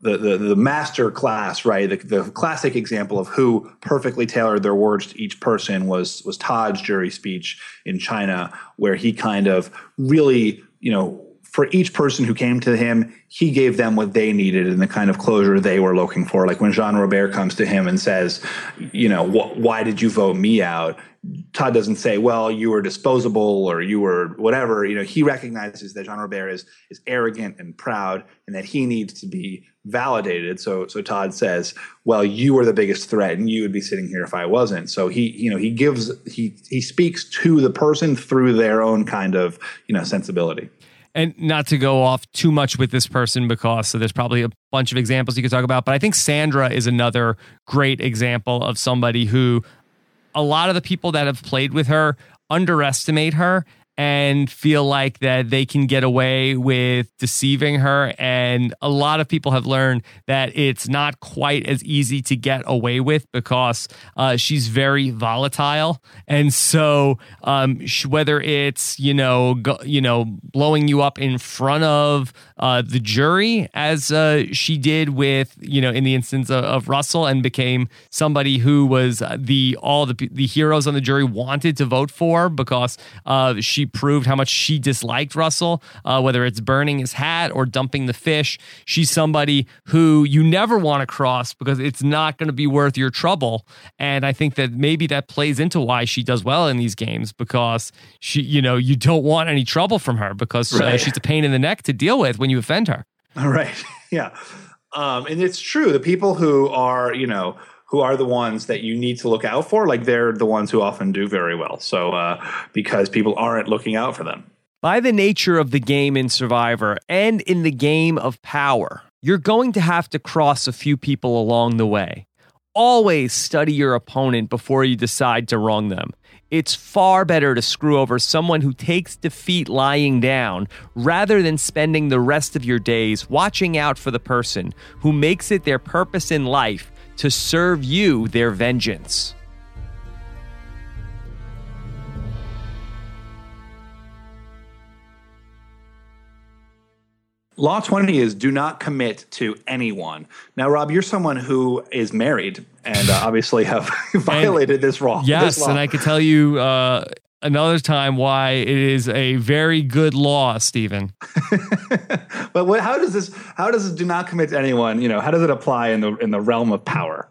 the, the the master class, right? The, the classic example of who perfectly tailored their words to each person was was Todd's jury speech in China, where he kind of really, you know, for each person who came to him, he gave them what they needed and the kind of closure they were looking for. Like when Jean Robert comes to him and says, you know, wh- why did you vote me out? Todd doesn't say, well, you were disposable or you were whatever. You know, he recognizes that Jean Robert is is arrogant and proud and that he needs to be validated. So so Todd says, well, you were the biggest threat and you would be sitting here if I wasn't. So he, you know, he gives he he speaks to the person through their own kind of, you know, sensibility and not to go off too much with this person because so there's probably a bunch of examples you could talk about but i think sandra is another great example of somebody who a lot of the people that have played with her underestimate her and feel like that they can get away with deceiving her. And a lot of people have learned that it's not quite as easy to get away with because uh, she's very volatile. And so um, whether it's you know go, you know blowing you up in front of uh, the jury as uh, she did with you know in the instance of, of Russell and became somebody who was the all the the heroes on the jury wanted to vote for because uh, she she proved how much she disliked Russell, uh, whether it's burning his hat or dumping the fish. She's somebody who you never want to cross because it's not going to be worth your trouble. And I think that maybe that plays into why she does well in these games because she, you know, you don't want any trouble from her because right. uh, she's a pain in the neck to deal with when you offend her. All right. Yeah. Um, and it's true. The people who are, you know, who are the ones that you need to look out for, like they're the ones who often do very well. So uh, because people aren't looking out for them. By the nature of the game in Survivor and in the game of power, you're going to have to cross a few people along the way. Always study your opponent before you decide to wrong them. It's far better to screw over someone who takes defeat lying down rather than spending the rest of your days watching out for the person who makes it their purpose in life to serve you their vengeance. Law 20 is do not commit to anyone. Now, Rob, you're someone who is married and uh, obviously have violated and, this law. Yes, this and I could tell you uh, another time why it is a very good law, Stephen. but what, how does this? How does this do not commit to anyone? You know, how does it apply in the in the realm of power?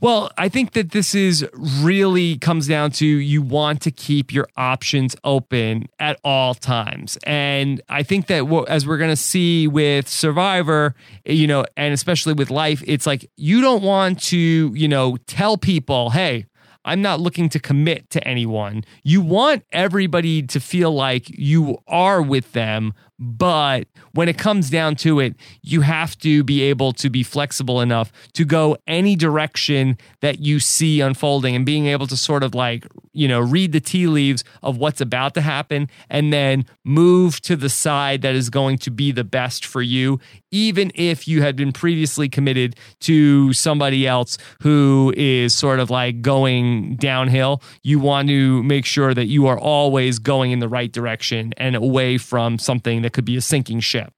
Well, I think that this is really comes down to you want to keep your options open at all times. And I think that as we're going to see with Survivor, you know, and especially with life, it's like you don't want to, you know, tell people, hey, I'm not looking to commit to anyone. You want everybody to feel like you are with them, but when it comes down to it, you have to be able to be flexible enough to go any direction that you see unfolding and being able to sort of like, you know, read the tea leaves of what's about to happen and then move to the side that is going to be the best for you, even if you had been previously committed to somebody else who is sort of like going downhill. You want to make sure that you are always going in the right direction and away from something that could be a sinking ship.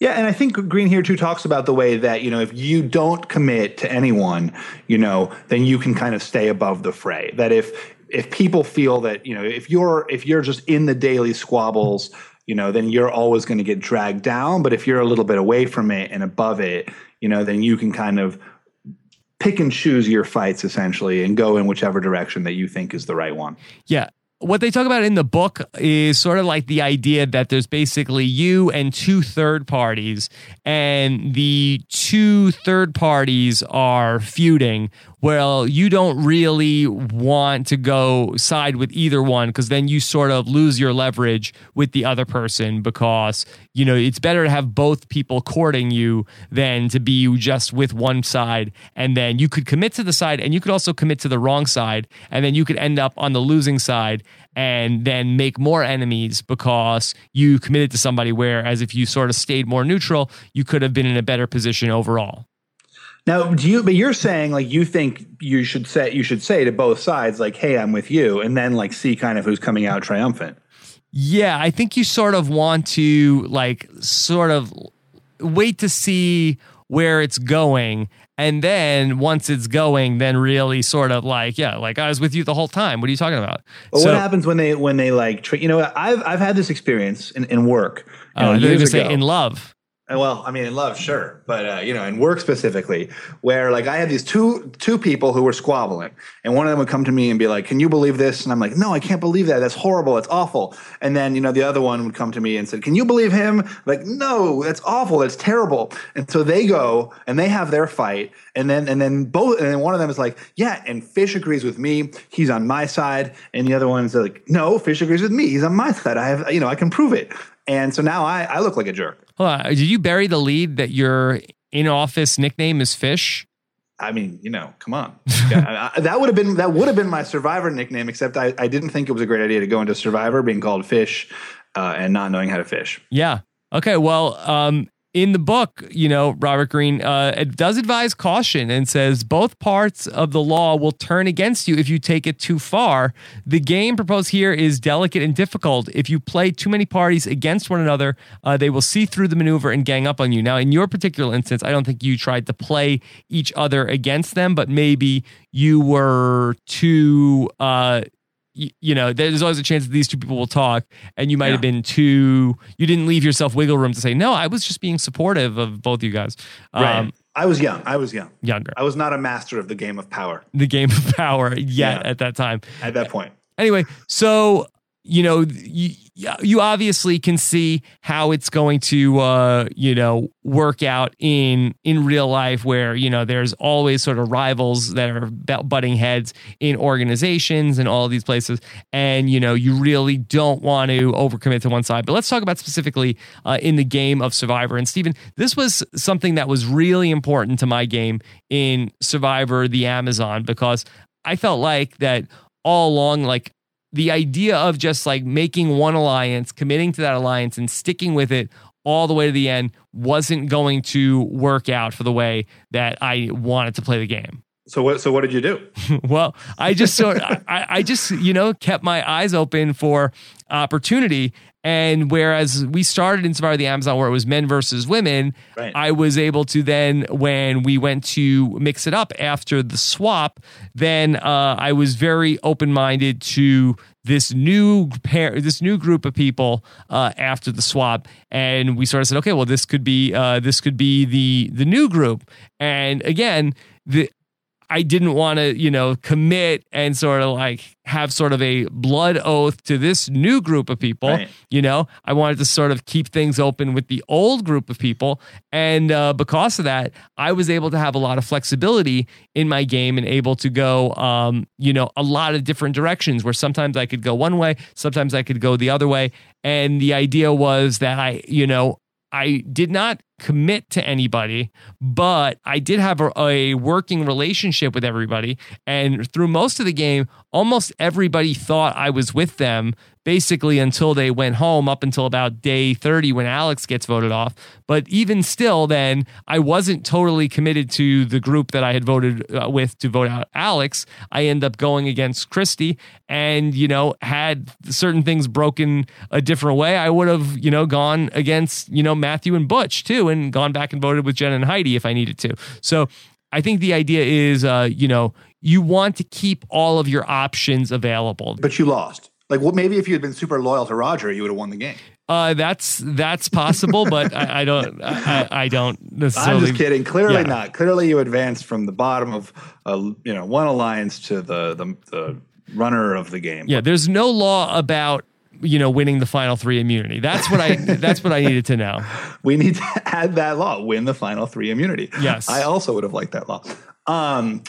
Yeah, and I think Greene here too talks about the way that, you know, if you don't commit to anyone, you know, then you can kind of stay above the fray. That if if people feel that you know if you're if you're just in the daily squabbles you know then you're always going to get dragged down but if you're a little bit away from it and above it you know then you can kind of pick and choose your fights essentially and go in whichever direction that you think is the right one Yeah. What they talk about in the book is sort of like the idea that there's basically you and two third parties, and the two third parties are feuding. Well, you don't really want to go side with either one because then you sort of lose your leverage with the other person because, you know, it's better to have both people courting you than to be just with one side. And then you could commit to the side and you could also commit to the wrong side. And then you could end up on the losing side and then make more enemies because you committed to somebody. Whereas if you sort of stayed more neutral, you could have been in a better position overall. Now do you but you're saying like you think you should say you should say to both sides like hey i'm with you and then like see kind of who's coming out triumphant Yeah, I think you sort of want to like sort of wait to see where it's going. And then once it's going, then really sort of like, yeah, like I was with you the whole time. What are you talking about? But So- what happens when they when they like tra- you know I've I've had this experience in, in work you Oh, know, I thought you were years gonna say ago. in love. Well, I mean, in love, sure, but uh, you know, in work specifically, where like I had these two two people who were squabbling, and one of them would come to me and be like, "Can you believe this?" And I'm like, "No, I can't believe that. That's horrible. It's awful." And then you know, the other one would come to me and said, "Can you believe him?" I'm like, "No, that's awful. That's terrible." And so they go and they have their fight, and then and then both, and then one of them is like, "Yeah," and Fish agrees with me. He's on my side, and the other one's like, "No, Fish agrees with me. He's on my side. I have, you know, I can prove it." And so now I, I look like a jerk. Hold on. Did you bury the lead that your in office nickname is Fish? I mean, you know, come on. Yeah, I- that would have been that would have been my Survivor nickname, except I, I didn't think it was a great idea to go into Survivor being called Fish uh, and not knowing how to fish. Yeah. Okay. Well, um, in the book, you know, Robert Greene uh, does advise caution and says both parts of the law will turn against you if you take it too far. The game proposed here is delicate and difficult. If you play too many parties against one another, uh, they will see through the maneuver and gang up on you. Now, in your particular instance, I don't think you tried to play each other against them, but maybe you were too. Uh, y- you know, there's always a chance that these two people will talk, and you might Yeah. have been too. You didn't leave yourself wiggle room to say, "No, I was just being supportive of both you guys." Um, I was young. I was young. Younger, I was not a master of the game of power the game of power yet Yeah. at that time. at that point. Anyway, so you know, you, you obviously can see how it's going to, uh, you know, work out in in real life, where you know there's always sort of rivals that are butting heads in organizations and all these places, and you know, you really don't want to overcommit to one side. But let's talk about specifically uh, in the game of Survivor. And Stephen, this was something that was really important to my game in Survivor: The Amazon because I felt like that all along, like the idea of just like making one alliance, committing to that alliance, and sticking with it all the way to the end wasn't going to work out for the way that I wanted to play the game. So what? So what did you do? well, I just sort I, I just you know kept my eyes open for opportunity. And whereas we started in Survivor the Amazon where it was men versus women, Right. I was able to then when we went to mix it up after the swap, then uh, I was very open minded to this new pair, this new group of people uh, after the swap, and we sort of said, okay, well, this could be uh, this could be the the new group. And again, the I didn't want to, you know, commit and sort of like have sort of a blood oath to this new group of people. Right. You know, I wanted to sort of keep things open with the old group of people. And uh, because of that, I was able to have a lot of flexibility in my game and able to go, um, you know, a lot of different directions where sometimes I could go one way, sometimes I could go the other way. And the idea was that I, you know, I did not commit to anybody, but I did have a, a, working relationship with everybody. And through most of the game, almost everybody thought I was with them basically until they went home, up until about day 30 when Alex gets voted off. But even still, then I wasn't totally committed to the group that I had voted uh, with to vote out Alex. I end up going against Christy and, you know, had certain things broken a different way. I would have, you know, gone against, you know, Matthew and Butch too and gone back and voted with Jen and Heidi if I needed to. So I think the idea is, uh, you know, you want to keep all of your options available. But you lost. Like, well, maybe if you had been super loyal to Roger, you would have won the game. Uh, that's that's possible, but I, I don't I, I, don't necessarily. I'm just kidding. Clearly yeah. not. Clearly, you advanced from the bottom of uh, you know one alliance to the, the the runner of the game. Yeah, there's no law about you know winning the final three immunity. That's what I that's what I needed to know. We need to add that law. Win the final three immunity. Yes, I also would have liked that law. Um,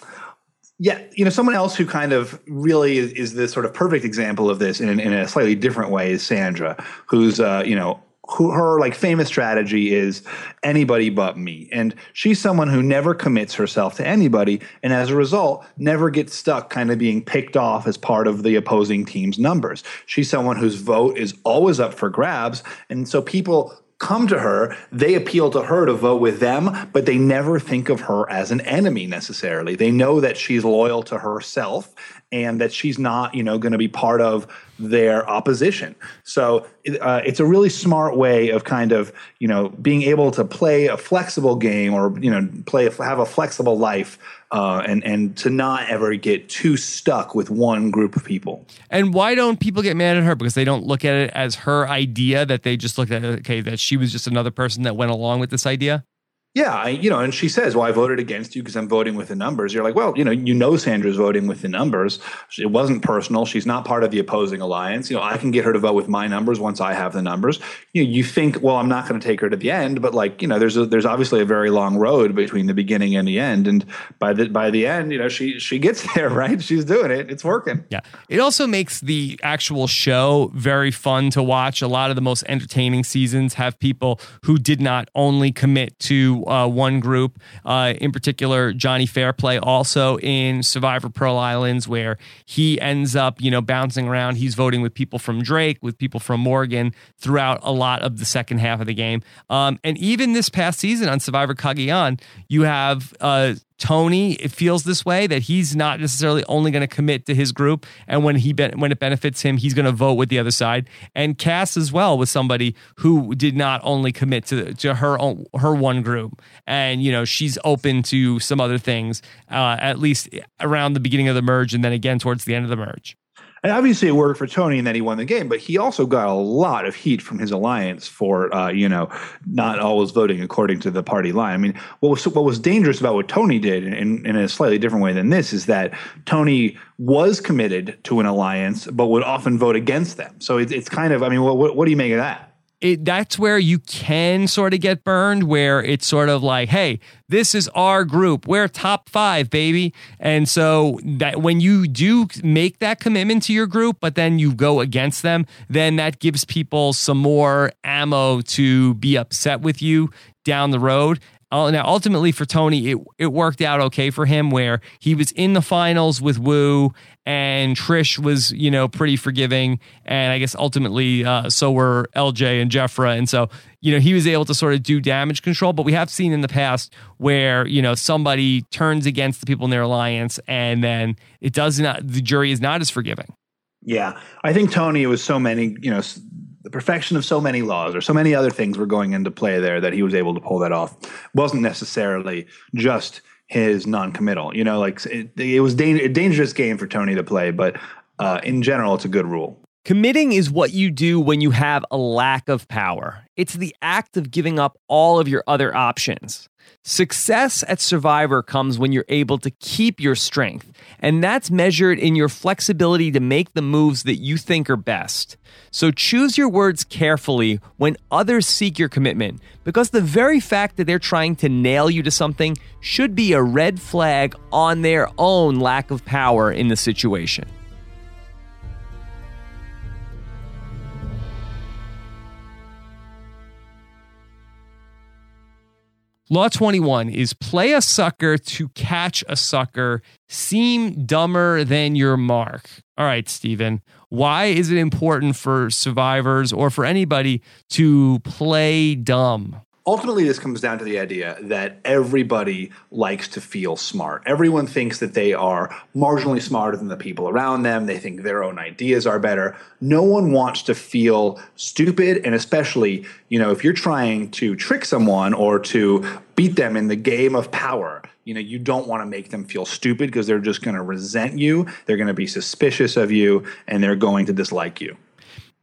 yeah, you know, someone else who kind of really is, is the sort of perfect example of this in, in a slightly different way is Sandra, who's uh, you know who her like famous strategy is anybody but me and she's someone who never commits herself to anybody and as a result never gets stuck kind of being picked off as part of the opposing team's numbers she's someone whose vote is always up for grabs and so people come to her, they appeal to her to vote with them, but they never think of her as an enemy necessarily. They know that she's loyal to herself and that she's not, you know, going to be part of their opposition. So uh, it's a really smart way of kind of, you know, being able to play a flexible game or, you know, play have a flexible life uh, and and to not ever get too stuck with one group of people. And why don't people get mad at her? Because they don't look at it as her idea. That they just looked at okay, that she was just another person that went along with this idea. Yeah, I, you know, and she says, "Well, I voted against you because I'm voting with the numbers." You're like, "Well, you know, you know Sandra's voting with the numbers. It wasn't personal. She's not part of the opposing alliance. You know, I can get her to vote with my numbers once I have the numbers." You know, you think, "Well, I'm not going to take her to the end," but like, you know, there's a, there's obviously a very long road between the beginning and the end, and by the by the end, you know, she she gets there, right? She's doing it. It's working. Yeah. It also makes the actual show very fun to watch. A lot of the most entertaining seasons have people who did not only commit to uh, one group, uh, in particular Johnny Fairplay, also in Survivor Pearl Islands, where he ends up, you know, bouncing around. He's voting with people from Drake, with people from Morgan throughout a lot of the second half of the game. Um, and even this past season on Survivor Cagayan, you have uh, Tony feels this way that he's not necessarily only going to commit to his group, and when he be- when it benefits him, he's going to vote with the other side. And Kass as well was somebody who did not only commit to to her own, her one group, and you know she's open to some other things, uh, at least around the beginning of the merge, and then again towards the end of the merge. And obviously, it worked for Tony, and then he won the game. But he also got a lot of heat from his alliance for, uh, you know, not always voting according to the party line. I mean, what was what was dangerous about what Tony did, in, in a slightly different way than this, is that Tony was committed to an alliance, but would often vote against them. So it, it's kind of, I mean, what, what do you make of that? It, that's where you can sort of get burned, where it's sort of like, hey, this is our group. We're top five, baby. And so that when you do make that commitment to your group, but then you go against them, then that gives people some more ammo to be upset with you down the road. Uh, now, ultimately for Tony, it it worked out okay for him, where he was in the finals with Woo, and Trish was you know pretty forgiving, and I guess ultimately uh, so were LJ and Jefra, and so you know he was able to sort of do damage control. But we have seen in the past where you know somebody turns against the people in their alliance, and then it does not the jury is not as forgiving. Yeah, I think Tony was so many you know the perfection of so many laws or so many other things were going into play there that he was able to pull that off. It wasn't necessarily just his non-committal. You know, like it, it was da- a dangerous game for Tony to play, but uh, in general, it's a good rule. Committing is what you do when you have a lack of power. It's the act of giving up all of your other options. Success at Survivor comes when you're able to keep your strength, and that's measured in your flexibility to make the moves that you think are best. So choose your words carefully when others seek your commitment, because the very fact that they're trying to nail you to something should be a red flag on their own lack of power in the situation. Law 21 is play a sucker to catch a sucker, seem dumber than your mark. All right, Stephen, why is it important for survivors or for anybody to play dumb? Ultimately this comes down to the idea that everybody likes to feel smart everyone thinks that they are marginally smarter than the people around them they think their own ideas are better no one wants to feel stupid and especially you know if you're trying to trick someone or to beat them in the game of power. You know, you don't want to make them feel stupid because they're just going to resent you. They're going to be suspicious of you and they're going to dislike you.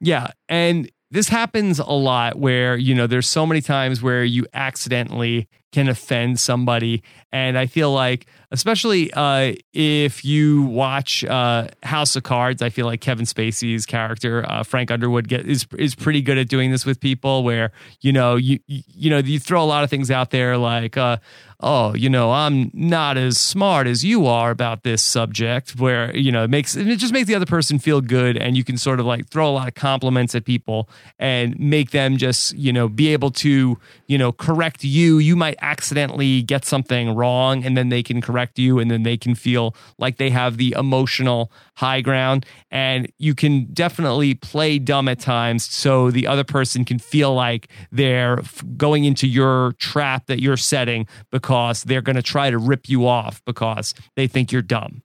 Yeah. And this happens a lot where, you know, there's so many times where you accidentally can offend somebody. And I feel like, especially uh, if you watch uh, House of Cards, I feel like Kevin Spacey's character, uh, Frank Underwood, get, is is pretty good at doing this with people. Where you know you you know you throw a lot of things out there like, uh, oh, you know, I'm not as smart as you are about this subject. Where you know it makes it just makes the other person feel good, and you can sort of like throw a lot of compliments at people and make them just you know be able to you know correct you. You might accidentally get something wrong and then they can correct you and then they can feel like they have the emotional high ground and you can definitely play dumb at times so the other person can feel like they're going into your trap that you're setting because they're going to try to rip you off because they think you're dumb.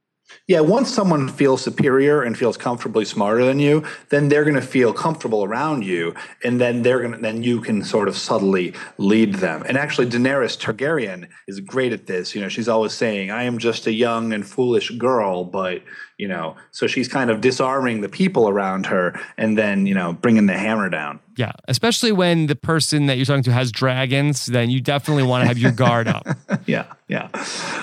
Yeah, once someone feels superior and feels comfortably smarter than you, then they're going to feel comfortable around you, and then they're going to then you can sort of subtly lead them. And actually, Daenerys Targaryen is great at this. You know, she's always saying, "I am just a young and foolish girl," but you know, so she's kind of disarming the people around her, and then you know, bringing the hammer down. Yeah, especially when the person that you're talking to has dragons, then you definitely want to have your guard up. yeah, yeah.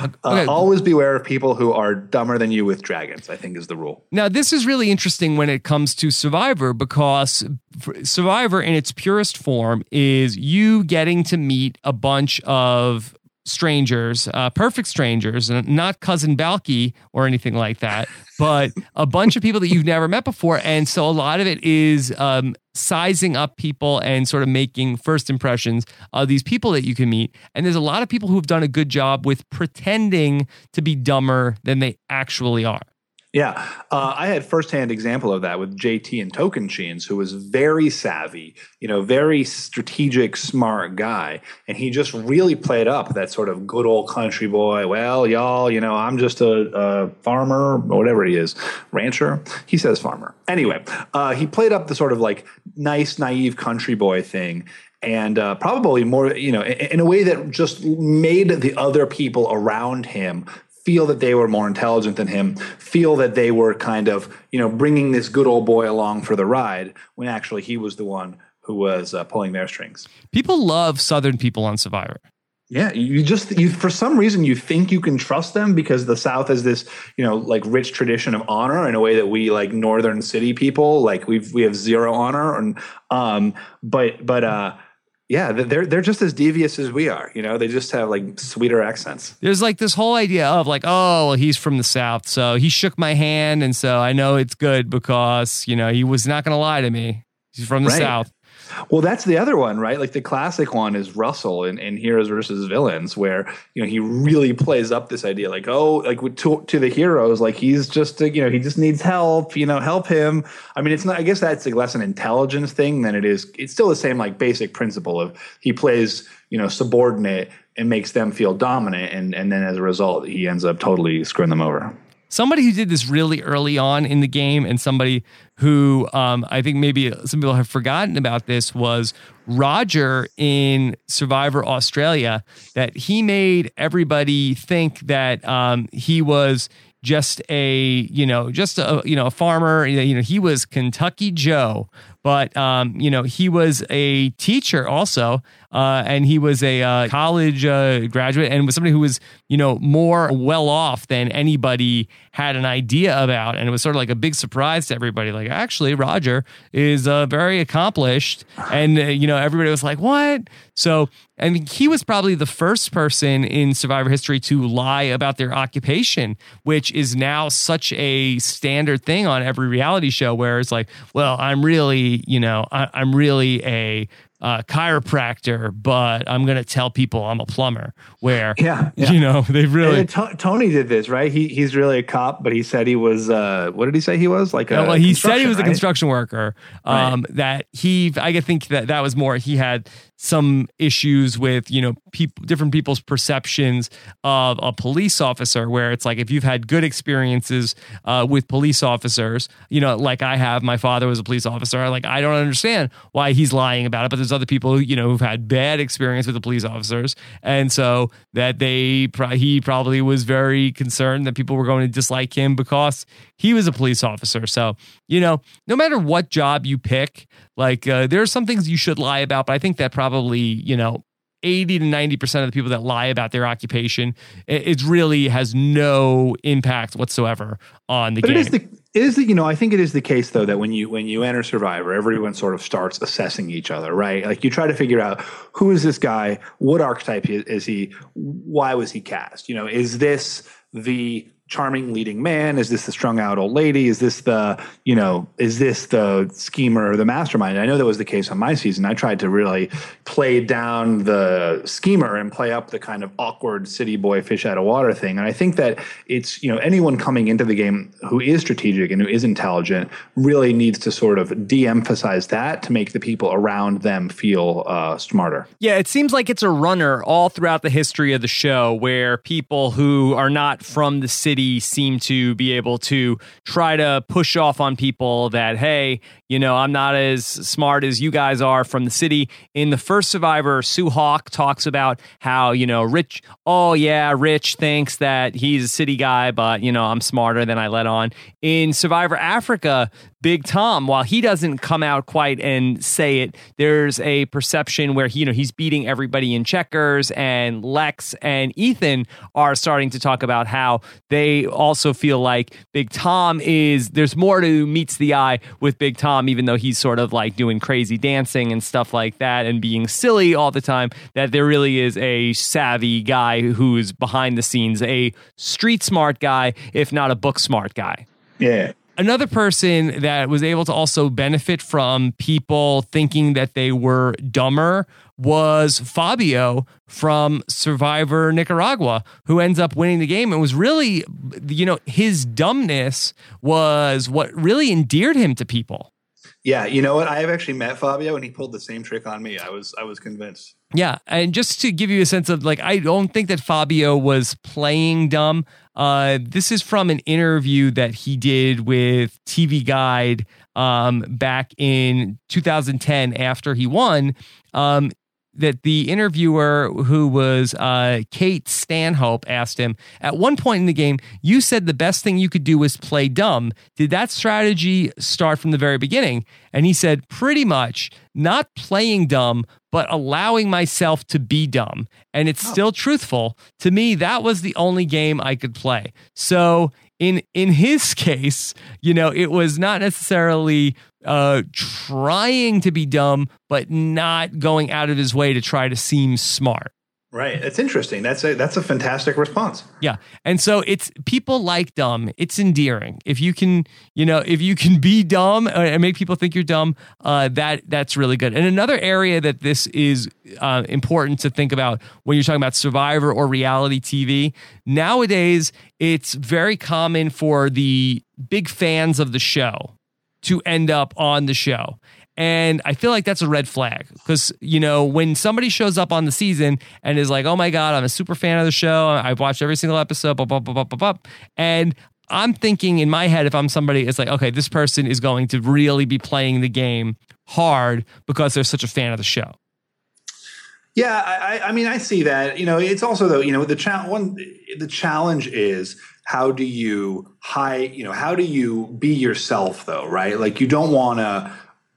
Okay. Uh, always beware of people who are dumber than you with dragons. I think is the rule. Now, this is really interesting when it comes to Survivor because Survivor, in its purest form, is you getting to meet a bunch of strangers, uh, perfect strangers, not cousin Balki or anything like that, but a bunch of people that you've never met before. And so a lot of it is um, sizing up people and sort of making first impressions of these people that you can meet. And there's a lot of people who've done a good job with pretending to be dumber than they actually are. Yeah, uh, I had firsthand example of that with JT and Tocantins, who was very savvy, you know, very strategic, smart guy, and he just really played up that sort of good old country boy. Well, y'all, you know, I'm just a, a farmer, whatever he is, rancher. He says farmer. Anyway, uh, he played up the sort of like nice, naive country boy thing, and uh, probably more, you know, in, in, a way that just made the other people around him feel that they were more intelligent than him, feel that they were kind of, you know, bringing this good old boy along for the ride when actually he was the one who was uh, pulling their strings. People love Southern people on Survivor. Yeah, you just you for some reason you think you can trust them because the South has this you know like rich tradition of honor in a way that we like Northern city people like we've we have zero honor and um but but uh yeah, they're they're just as devious as we are. You know, they just have like sweeter accents. There's like this whole idea of like, oh, well, he's from the South, so he shook my hand, and so I know it's good because you know he was not going to lie to me. He's from the right. South. Well, that's the other one, right? Like the classic one is Russell in, in Heroes versus Villains, where you know he really plays up this idea, like oh, like to, to the heroes, like he's just you know he just needs help, you know, help him. I mean, it's not. I guess that's like less an intelligence thing than it is. It's still the same like basic principle of he plays you know subordinate and makes them feel dominant, and and then as a result, he ends up totally screwing them over somebody who did this really early on in the game and somebody who um, I think maybe some people have forgotten about this was Rodger in Survivor Australia, that he made everybody think that um, he was just a you know just a you know a farmer. You know he was Kentucky Joe but um, you know he was a teacher also uh, and he was a uh, college uh, graduate and was somebody who was you know more well off than anybody had an idea about. And it was sort of like a big surprise to everybody. Like actually roger is uh, very accomplished. And uh, you know everybody was like what? So mean, he was probably the first person in survivor history to lie about their occupation which is now such a standard thing on every reality show where it's like well i'm really you know I, i'm really a uh, chiropractor, but I'm going to tell people I'm a plumber. Where, yeah, yeah. you know, they really. T- Tony did this, right? He he's really a cop, but he said he was. Uh, what did he say he was? Like, a well, he said he was right? a construction worker. Um, right. That he, I think that that was more. He had some issues with you know people different people's perceptions of a police officer where it's like if you've had good experiences uh, with police officers you know like i have my father was a police officer like i don't understand why he's lying about it but there's other people who, you know who've had bad experience with the police officers, and so that they he probably was very concerned that people were going to dislike him because he was a police officer. So you know, no matter what job you pick, like uh, there are some things you should lie about, but I think that probably you know 80 to 90% of the people that lie about their occupation, it, really has no impact whatsoever on the but game. It is the, it is the, you know, I think it is the case though that when you when you enter Survivor, everyone sort of starts assessing each other, right? Like you try to figure out who is this guy, what archetype is he, why was he cast? You know, is this the charming leading man? Is this the strung out old lady? Is this the, you know, is this the schemer or the mastermind? I know that was the case on my season. I tried to really play down the schemer and play up the kind of awkward city boy fish out of water thing. And I think that it's, you know, anyone coming into the game who is strategic and who is intelligent really needs to sort of de emphasize that to make the people around them feel uh, smarter. Yeah, it seems like it's a runner all throughout the history of the show where people who are not from the city city seem to be able to try to push off on people that, hey, you know, I'm not as smart as you guys are from the city. In the first Survivor, Sue Hawk talks about how, you know, Rich, oh, yeah, Rich thinks that he's a city guy, but, you know, I'm smarter than I let on. In Survivor Africa, Big Tom, while he doesn't come out quite and say it, there's a perception where he, you know he's beating everybody in checkers, and Lex and Ethan are starting to talk about how they also feel like Big Tom is there's more to meets the eye with Big Tom, even though he's sort of like doing crazy dancing and stuff like that and being silly all the time. That there really is a savvy guy who's behind the scenes, a street smart guy, if not a book smart guy. Yeah. Another person that was able to also benefit from people thinking that they were dumber was Fabio from Survivor Nicaragua, who ends up winning the game. It was really, you know, his dumbness was what really endeared him to people. Yeah, you know what? I have actually met Fabio, and he pulled the same trick on me. I was I was convinced. Yeah, and just to give you a sense of like, I don't think that Fabio was playing dumb. Uh, this is from an interview that he did with TV Guide um, back in 2010 after he won. Um, that the interviewer, who was uh, Kate Stanhope, asked him at one point in the game, You said the best thing you could do was play dumb. Did that strategy start from the very beginning? And he said, Pretty much, not playing dumb, but allowing myself to be dumb. And it's oh. still truthful. To me, that was the only game I could play. So in in his case, you know, it was not necessarily uh, trying to be dumb, but not going out of his way to try to seem smart. Right. That's interesting. That's a that's a fantastic response. Yeah. And so it's people like dumb. It's endearing. If you can, you know, if you can be dumb uh, and make people think you're dumb, uh, that that's really good. And another area that this is uh, important to think about when you're talking about Survivor or reality TV nowadays, it's very common for the big fans of the show to end up on the show. And I feel like that's a red flag because, you know, when somebody shows up on the season and is like, oh my God, I'm a super fan of the show. I've watched every single episode, blah, blah, blah, blah, blah, blah. And I'm thinking in my head, if I'm somebody, it's like, okay, this person is going to really be playing the game hard because they're such a fan of the show. Yeah, I, I mean, I see that. You know, it's also though, you know, the cha- one the challenge is how do you high, you know, how do you be yourself though, right? Like you don't want to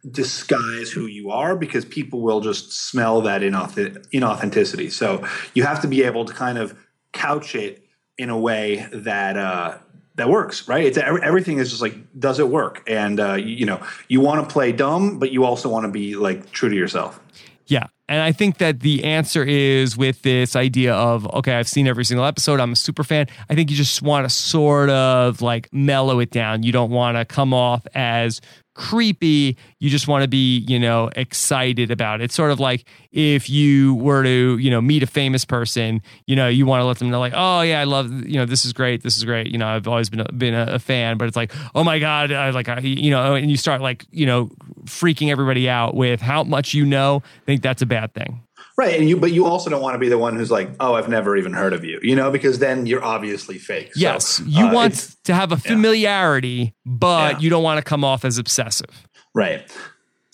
disguise who you are because people will just smell that inauthenticity. So you have to be able to kind of couch it in a way that uh, that works, right? It's everything is just like, does it work? And uh, you, you know, you want to play dumb, but you also want to be like true to yourself. Yeah. And I think that the answer is with this idea of, okay, I've seen every single episode. I'm a super fan. I think you just want to sort of like mellow it down. You don't want to come off as creepy. You just want to be, you know, excited about it. It's sort of like if you were to, you know, meet a famous person, you know, you want to let them know, like, oh yeah, I love, you know, this is great, this is great. You know, I've always been a, been a, fan, but it's like, oh my god, I like, I, you know, and you start like, you know, freaking everybody out with how much you know. I think that's a bad thing. Right, and you but you also don't want to be the one who's like, "Oh, I've never even heard of you," you know, because then you're obviously fake. Yes, so, you uh, want to have a familiarity, yeah. but yeah. you don't want to come off as obsessive. Right.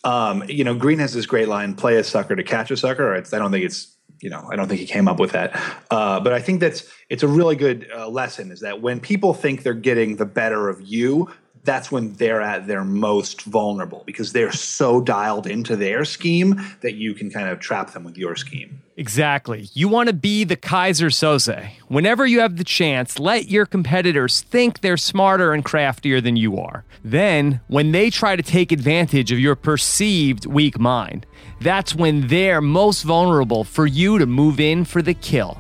Um, you know, Greene has this great line: "Play a sucker to catch a sucker." I don't think it's you know, I don't think he came up with that. Uh, but I think that's it's a really good uh, lesson is that when people think they're getting the better of you, that's when they're at their most vulnerable because they're so dialed into their scheme that you can kind of trap them with your scheme. Exactly. You want to be the Keyser Söze. Whenever you have the chance, let your competitors think they're smarter and craftier than you are. Then, when they try to take advantage of your perceived weak mind, that's when they're most vulnerable for you to move in for the kill.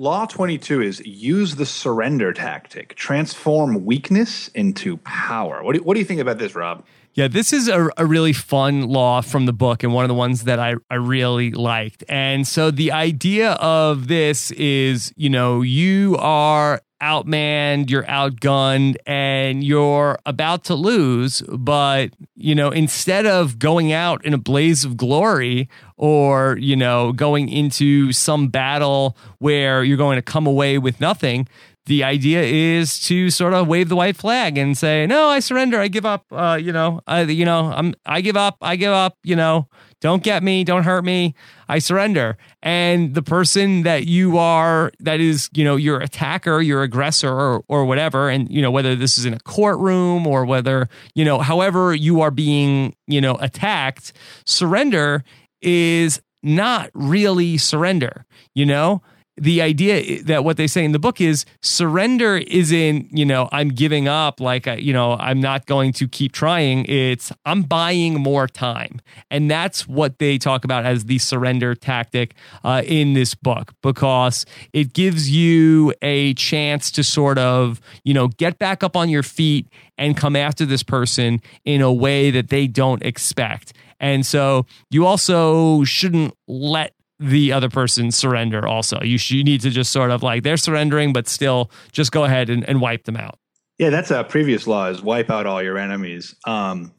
Law 22 is use the surrender tactic, transform weakness into power. What do, what do you think about this, Rob? Yeah, this is a, a really fun law from the book and one of the ones that I, I really liked. And so the idea of this is, you know, you are outmanned, you're outgunned, and you're about to lose. But, you know, instead of going out in a blaze of glory or, you know, going into some battle where you're going to come away with nothing, the idea is to sort of wave the white flag and say, "No, I surrender. I give up. Uh, you know, I, you know, I'm, I give up. I give up. You know, don't get me. Don't hurt me. I surrender." And the person that you are, that is, you know, your attacker, your aggressor, or, or whatever, and you know, whether this is in a courtroom or whether you know, however you are being, you know, attacked, surrender is not really surrender. You know the idea that what they say in the book is surrender isn't you know i'm giving up like you know i'm not going to keep trying. It's i'm buying more time. And that's what they talk about as the surrender tactic uh, in this book because it gives you a chance to sort of you know get back up on your feet and come after this person in a way that they don't expect. And so you also shouldn't let the other person surrender also. You, sh- you need to just sort of like they're surrendering, but still just go ahead and, and wipe them out. Yeah, that's a previous law is wipe out all your enemies. Um,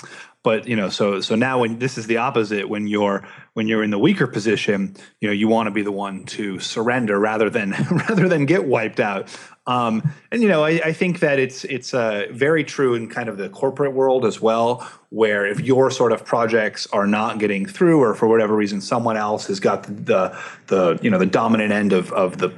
but you know, so so now when this is the opposite, when you're when you're in the weaker position, you know, you want to be the one to surrender rather than rather than get wiped out. Um, and you know, I, I, think that it's it's uh, very true in kind of the corporate world as well, where if your sort of projects are not getting through, or for whatever reason, someone else has got the the, the you know the dominant end of of the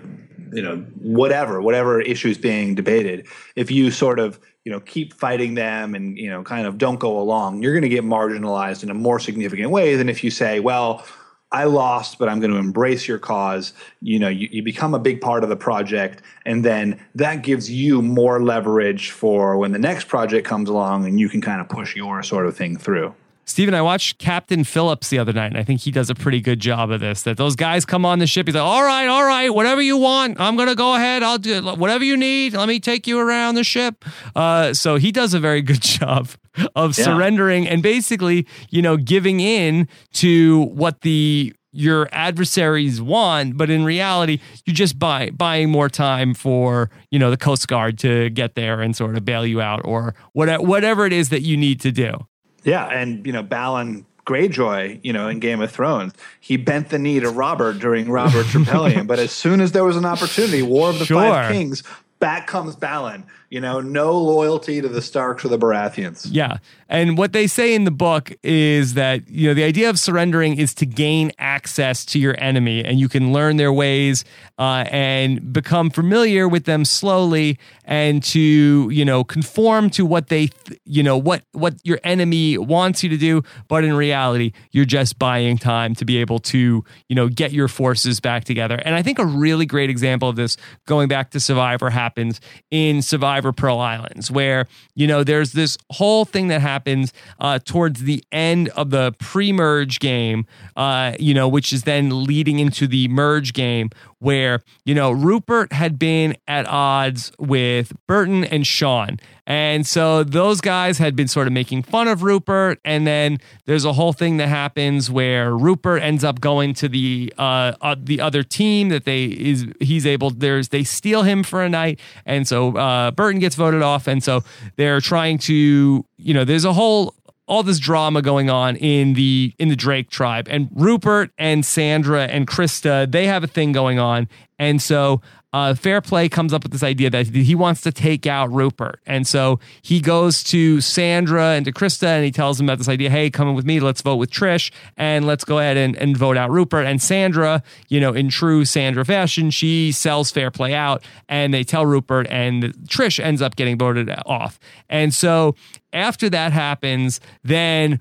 you know whatever whatever issues being debated, if you sort of you know keep fighting them and you know kind of don't go along, you're going to get marginalized in a more significant way than if you say, well I lost, but I'm going to embrace your cause. You know, you, you become a big part of the project, and then that gives you more leverage for when the next project comes along, and you can kind of push your sort of thing through. Stephen, I watched Captain Phillips the other night, and I think he does a pretty good job of this. That those guys come on the ship, he's like, "All right, all right, whatever you want, I'm gonna go ahead. I'll do whatever you need. Let me take you around the ship." Uh, so he does a very good job of yeah. surrendering and basically, you know, giving in to what the your adversaries want, but in reality, you're just buy buying more time for you know the Coast Guard to get there and sort of bail you out or whatever whatever it is that you need to do. Yeah, and you know, Balon Greyjoy, you know, in Game of Thrones, he bent the knee to Robert during Robert's rebellion. But as soon as there was an opportunity, War of the sure. Five Kings, back comes Balon. You know, no loyalty to the Starks or the Baratheons. Yeah. And what they say in the book is that, you know, the idea of surrendering is to gain access to your enemy and you can learn their ways uh, and become familiar with them slowly and to, you know, conform to what they, th- you know, what, what your enemy wants you to do. But in reality, you're just buying time to be able to, you know, get your forces back together. And I think a really great example of this going back to Survivor happens in Survivor Pearl Islands, where, you know, there's this whole thing that happens uh, towards the end of the pre merge game, uh, you know, which is then leading into the merge game, where, you know, Rupert had been at odds with Burton and Shawn. And so those guys had been sort of making fun of Rupert. And then there's a whole thing that happens where Rupert ends up going to the uh, uh, the other team that they is he's able there's they steal him for a night. And so uh, Burton gets voted off. And so they're trying to, you know, there's a whole all this drama going on in the in the Drake tribe. And Rupert and Sandra and Krista they have a thing going on. And so uh, Fairplay comes up with this idea that he wants to take out Rupert. And so he goes to Sandra and to Krista and he tells them about this idea hey, come with me, let's vote with Trish and let's go ahead and, and vote out Rupert. And Sandra, you know, in true Sandra fashion, she sells Fairplay out and they tell Rupert and Trish ends up getting voted off. And so after that happens, then,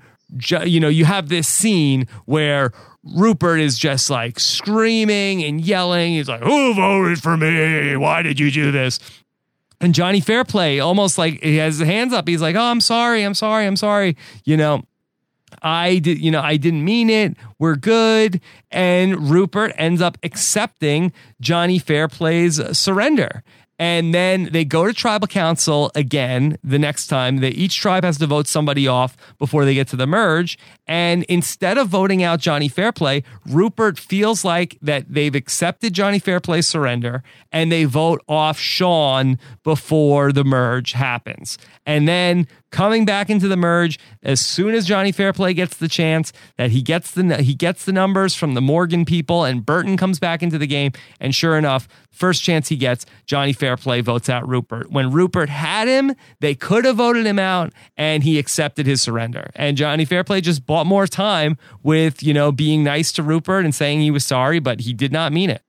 you know, you have this scene where Rupert is just like screaming and yelling. He's like, Who voted for me? Why did you do this? And Johnny Fairplay almost like he has his hands up. He's like, Oh, I'm sorry. I'm sorry. I'm sorry. You know, I did, you know, I didn't mean it. We're good. And Rupert ends up accepting Johnny Fairplay's surrender. And then they go to tribal council again the next time. That each tribe has to vote somebody off before they get to the merge. And instead of voting out Johnny Fairplay, Rupert feels like that they've accepted Johnny Fairplay's surrender and they vote off Shawn before the merge happens. And then coming back into the merge as soon as Johnny Fairplay gets the chance that he gets the he gets the numbers from the Morgan people and Burton comes back into the game. And sure enough first chance he gets Johnny Fairplay votes out Rupert. When Rupert had him they could have voted him out and he accepted his surrender. And Johnny Fairplay just bought more time with you know being nice to Rupert and saying he was sorry but he did not mean it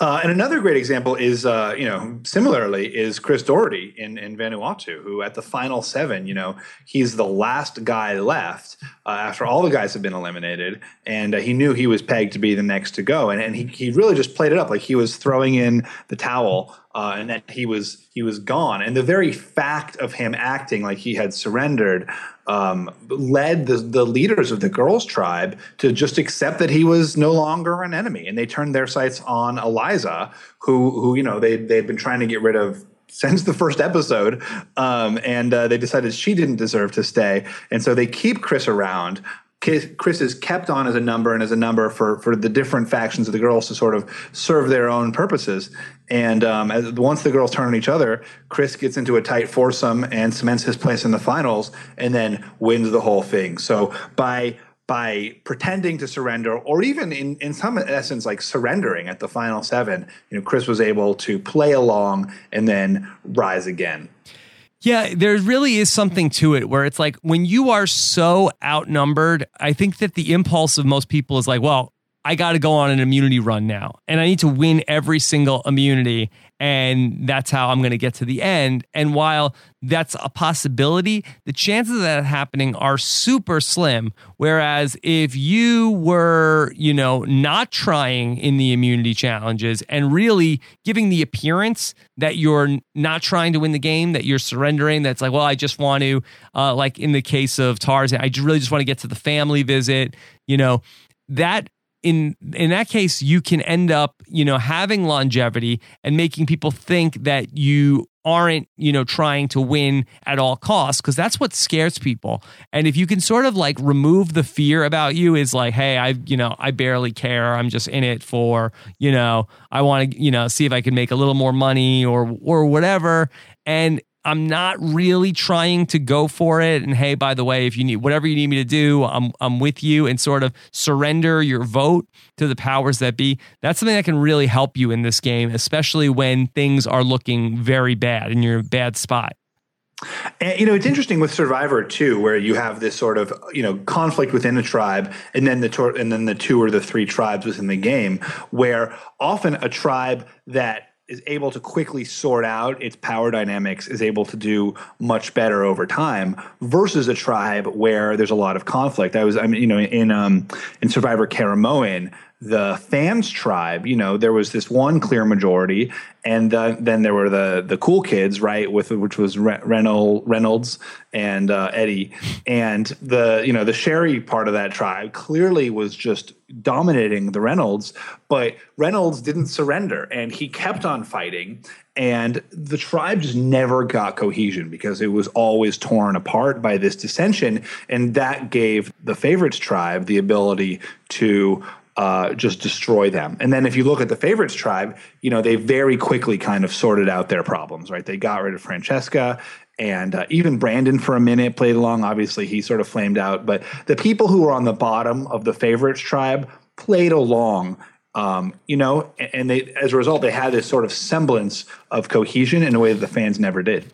uh, and another great example is, uh, you know, similarly is Chris Daugherty in, in Vanuatu, who at the final seven, you know, he's the last guy left uh, after all the guys have been eliminated. And uh, he knew he was pegged to be the next to go. And, and he, he really just played it up like he was throwing in the towel uh, and that he was he was gone. And the very fact of him acting like he had surrendered um, led the, the leaders of the girls' tribe to just accept that he was no longer an enemy, and they turned their sights on Eliza, who who you know they they'd been trying to get rid of since the first episode, um, and uh, they decided she didn't deserve to stay, and so they keep Chris around. Chris is kept on as a number and as a number for for the different factions of the girls to sort of serve their own purposes. And um, as, once the girls turn on each other, Chris gets into a tight foursome and cements his place in the finals, and then wins the whole thing. So by by pretending to surrender, or even in, in some essence, like surrendering at the final seven, you know, Chris was able to play along and then rise again. Yeah, there really is something to it where it's like when you are so outnumbered, I think that the impulse of most people is like, well, I got to go on an immunity run now and I need to win every single immunity. And that's how I'm going to get to the end. And while that's a possibility, the chances of that happening are super slim. Whereas if you were, you know, not trying in the immunity challenges and really giving the appearance that you're not trying to win the game, that you're surrendering, that's like, well, I just want to, uh, like in the case of Tarzan, I really just want to get to the family visit, you know, that in in that case you can end up you know having longevity and making people think that you aren't you know trying to win at all costs because that's what scares people. And if you can sort of like remove the fear about you is like hey i you know i barely care. I'm just in it for you know i want to you know see if i can make a little more money or or whatever. And I'm not really trying to go for it. And hey, by the way, if you need whatever you need me to do, I'm I'm with you and sort of surrender your vote to the powers that be. That's something that can really help you in this game, especially when things are looking very bad and you're in a bad spot. And, you know, it's interesting with Survivor too, where you have this sort of you know conflict within a tribe, and then the tor- and then the two or the three tribes within the game, where often a tribe that is able to quickly sort out its power dynamics is able to do much better over time versus a tribe where there's a lot of conflict. I was, I mean, you know, in um, in Survivor Caramoan, the fans tribe, you know, there was this one clear majority, and uh, then there were the the cool kids, right, with which was Reynolds, Reynolds and uh, Eddie, and the you know the Sherri part of that tribe clearly was just dominating the Reynolds, but Reynolds didn't surrender, and he kept on fighting, and the tribe just never got cohesion because it was always torn apart by this dissension, and that gave the favorites tribe the ability to uh, just destroy them. And then if you look at the favorites tribe, you know, they very quickly kind of sorted out their problems, right? They got rid of Francesca and uh, even Brandon for a minute played along. Obviously, he sort of flamed out, but the people who were on the bottom of the favorites tribe played along Um, you know, and they as a result they had this sort of semblance of cohesion in a way that the fans never did.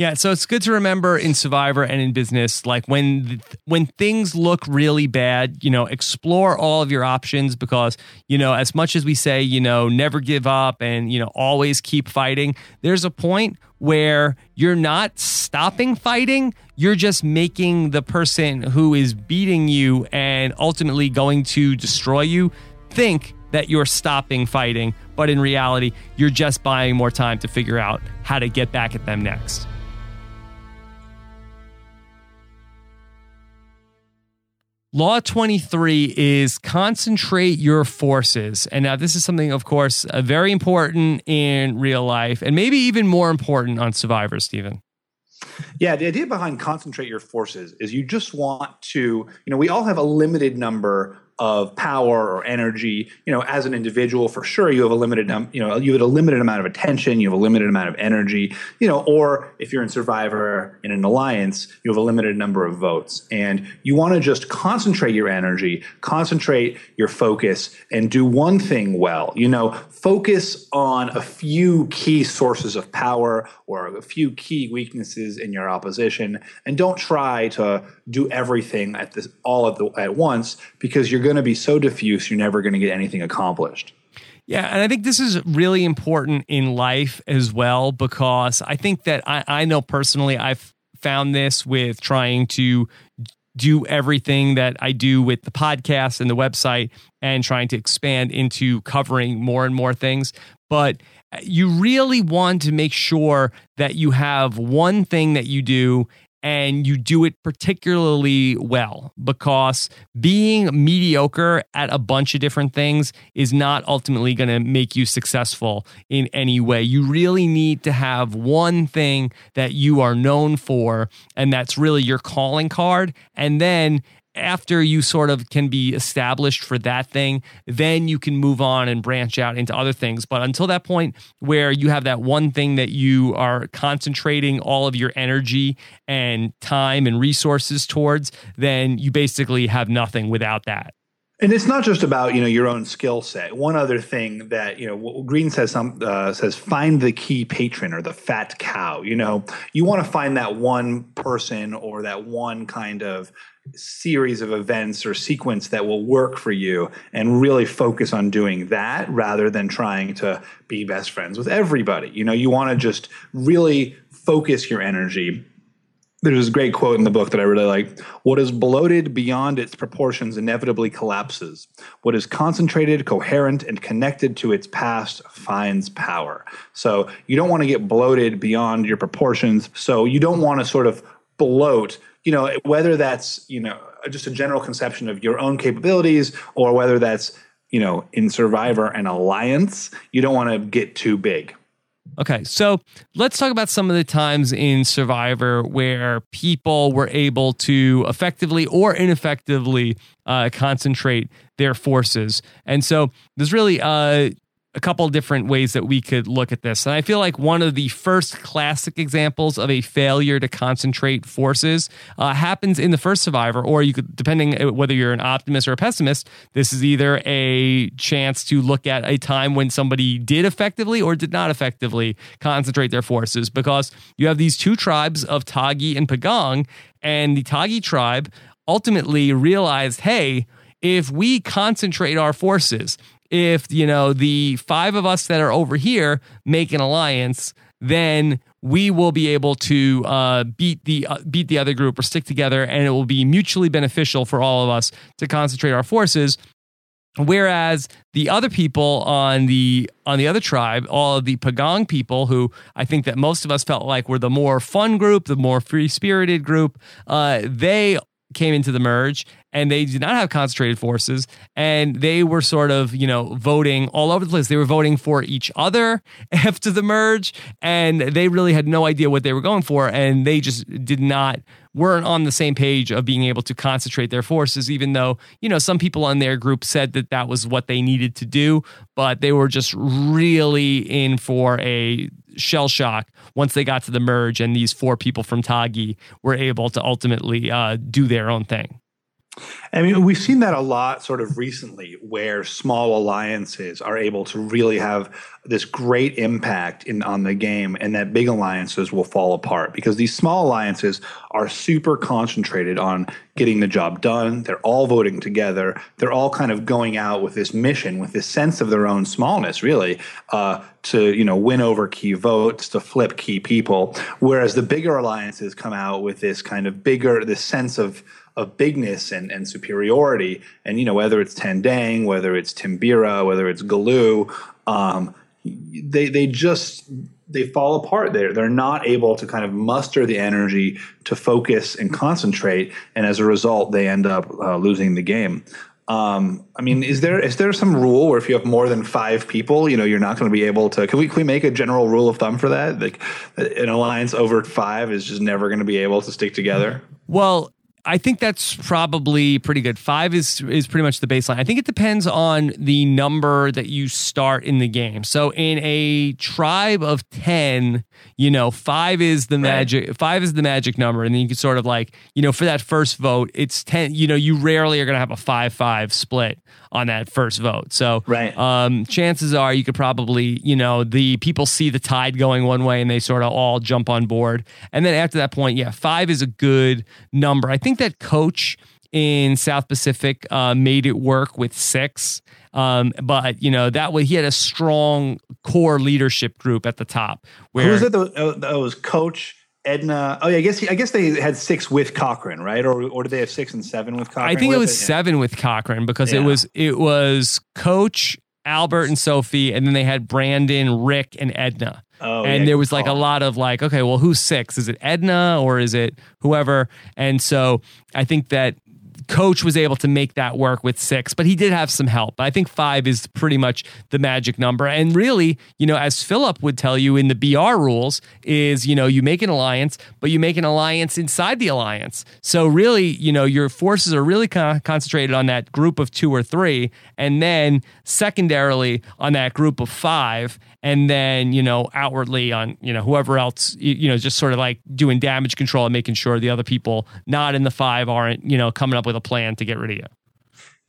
Yeah, so it's good to remember in Survivor and in business, like when when things look really bad, you know, explore all of your options because you know, as much as we say, you know, never give up and you know, always keep fighting, there's a point where you're not stopping fighting, you're just making the person who is beating you and ultimately going to destroy you think that you're stopping fighting, but in reality, you're just buying more time to figure out how to get back at them next. Law 23 is concentrate your forces. And now, this is something, of course, uh, very important in real life and maybe even more important on Survivor, Stephen. Yeah, the idea behind concentrate your forces is you just want to, you know, we all have a limited number of power or energy you know as an individual for sure you have a limited num- you know you have a limited amount of attention you have a limited amount of energy you know or if you're in survivor in an alliance you have a limited number of votes. And you want to just concentrate your energy concentrate your focus and do one thing well. You know focus on a few key sources of power or a few key weaknesses in your opposition and don't try to do everything at this all at, the, at once because you're going to be so diffuse you're never going to get anything accomplished yeah, and I think this is really important in life as well because I think that I, I know personally I've found this with trying to do everything that I do with the podcast and the website and trying to expand into covering more and more things. But you really want to make sure that you have one thing that you do and you do it particularly well because being mediocre at a bunch of different things is not ultimately going to make you successful in any way. You really need to have one thing that you are known for, and that's really your calling card. And then after you sort of can be established for that thing, then you can move on and branch out into other things. But until that point where you have that one thing that you are concentrating all of your energy and time and resources towards, then you basically have nothing without that. And it's not just about you know your own skill set. One other thing that you know Greene says some uh, says find the key patron or the fat cow. You know you want to find that one person or that one kind of series of events or sequence that will work for you and really focus on doing that rather than trying to be best friends with everybody. You know, you want to just really focus your energy. There's this great quote in the book that I really like. What is bloated beyond its proportions inevitably collapses. What is concentrated, coherent, and connected to its past finds power. So you don't want to get bloated beyond your proportions. So you don't want to sort of bloat you know whether that's you know just a general conception of your own capabilities or whether that's you know in survivor and alliance you don't want to get too big Okay, so let's talk about some of the times in Survivor where people were able to effectively or ineffectively uh, concentrate their forces. And so there's really uh, a couple different ways that we could look at this. And I feel like one of the first classic examples of a failure to concentrate forces uh, happens in the first Survivor, or you could, depending uh, whether you're an optimist or a pessimist, this is either a chance to look at a time when somebody did effectively or did not effectively concentrate their forces, because you have these two tribes of Tagi and Pagong, and the Tagi tribe ultimately realized, hey, if we concentrate our forces, if you know the five of us that are over here make an alliance, then we will be able to uh, beat the uh, beat the other group or stick together, and it will be mutually beneficial for all of us to concentrate our forces. Whereas the other people on the on the other tribe, all of the Pagong people, who I think that most of us felt like were the more fun group, the more free spirited group, uh, they came into the merge and they did not have concentrated forces and they were sort of you know voting all over the place. They were voting for each other after the merge and they really had no idea what they were going for and they just did not weren't on the same page of being able to concentrate their forces even though you know some people on their group said that that was what they needed to do but they were just really in for a shell shock once they got to the merge and these four people from Tagi were able to ultimately uh, do their own thing. I mean, we've seen that a lot sort of recently where small alliances are able to really have this great impact in on the game and that big alliances will fall apart because these small alliances are super concentrated on getting the job done. They're all voting together. They're all kind of going out with this mission, with this sense of their own smallness, really, uh, to you know win over key votes, to flip key people. Whereas the bigger alliances come out with this kind of bigger, this sense of of bigness and, and superiority. And you know whether it's Tandang, whether it's Timbira, whether it's Galu, um, they they just they fall apart. They're they're not able to kind of muster the energy to focus and concentrate, and as a result, they end up uh, losing the game. Um, I mean, is there is there some rule where if you have more than five people, you know, you're not going to be able to? Can we can we make a general rule of thumb for that? Like, an alliance over five is just never going to be able to stick together. Well, I think that's probably pretty good. Five is is pretty much the baseline. I think it depends on the number that you start in the game. So in a tribe of ten, you know, five is the magic. Right. Five is the magic number, and then you can sort of like, you know, for that first vote, it's ten. You know, you rarely are going to have a five-five split on that first vote. So, right. um, chances are you could probably, you know, the people see the tide going one way and they sort of all jump on board. And then after that point, yeah, five is a good number. I think that coach in South Pacific uh, made it work with six. Um, but you know that way he had a strong core leadership group at the top. Where who was it? That was Coach Edna. Oh yeah, I guess he, I guess they had six with Cochran, right? Or or did they have six and seven with Cochran? I think it was it? seven yeah. with Cochran because yeah. it was it was Coach Albert and Sophie, and then they had Brandon, Rick, and Edna. Oh, and yeah, there was like a lot of like, okay, well, who's six? Is it Edna or is it whoever? And so I think that coach was able to make that work with six, but he did have some help. I think five is pretty much the magic number. And really, you know, as Philip would tell you in the BR rules, is, you know, you make an alliance, but you make an alliance inside the alliance. So really, you know, your forces are really con- concentrated on that group of two or three, and then secondarily on that group of five and then you know outwardly on you know whoever else you know just sort of like doing damage control and making sure the other people not in the five aren't you know coming up with a plan to get rid of you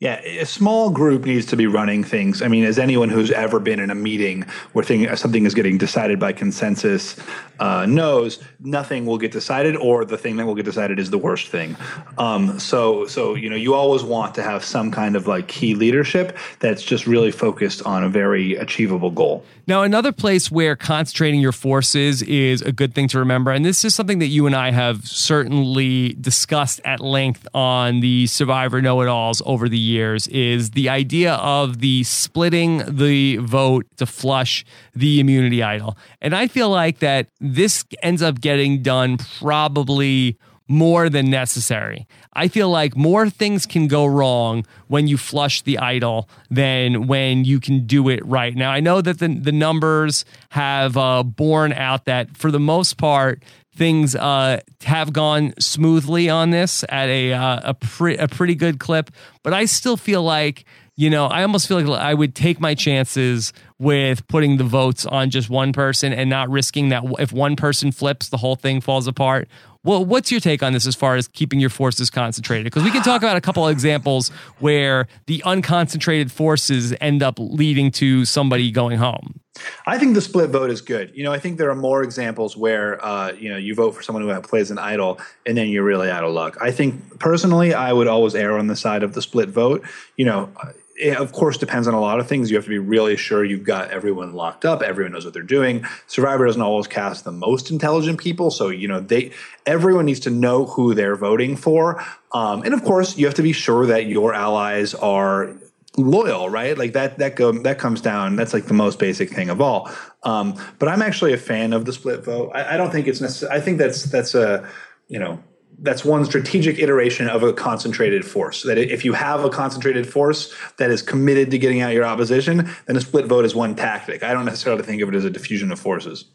yeah, a small group needs to be running things. I mean, as anyone who's ever been in a meeting where thing, something is getting decided by consensus uh, knows, nothing will get decided, or the thing that will get decided is the worst thing. Um, so, so you know, you always want to have some kind of like key leadership that's just really focused on a very achievable goal. Now, another place where concentrating your forces is a good thing to remember, and this is something that you and I have certainly discussed at length on the Survivor Know It Alls over the years is the idea of the splitting the vote to flush the immunity idol. And I feel like that this ends up getting done probably more than necessary. I feel like more things can go wrong when you flush the idol than when you can do it right. Now, I know that the, the numbers have uh, borne out that for the most part, things uh, have gone smoothly on this at a uh, a, pre- a pretty good clip, but I still feel like you know I almost feel like I would take my chances with putting the votes on just one person and not risking that if one person flips, the whole thing falls apart. Well, what's your take on this as far as keeping your forces concentrated? Because we can talk about a couple of examples where the unconcentrated forces end up leading to somebody going home. I think the split vote is good. You know, I think there are more examples where uh, you know you vote for someone who plays an idol, and then you're really out of luck. I think personally, I would always err on the side of the split vote. You know, it of course depends on a lot of things. You have to be really sure you've got everyone locked up, everyone knows what they're doing. Survivor doesn't always cast the most intelligent people, so you know they everyone needs to know who they're voting for. Um, and of course, you have to be sure that your allies are loyal, right? Like that that go that comes down. That's like the most basic thing of all. Um, but I'm actually a fan of the split vote. I, I don't think it's necessary. I think that's that's a you know that's one strategic iteration of a concentrated force. That if you have a concentrated force that is committed to getting out your opposition, then a split vote is one tactic. I don't necessarily think of it as a diffusion of forces.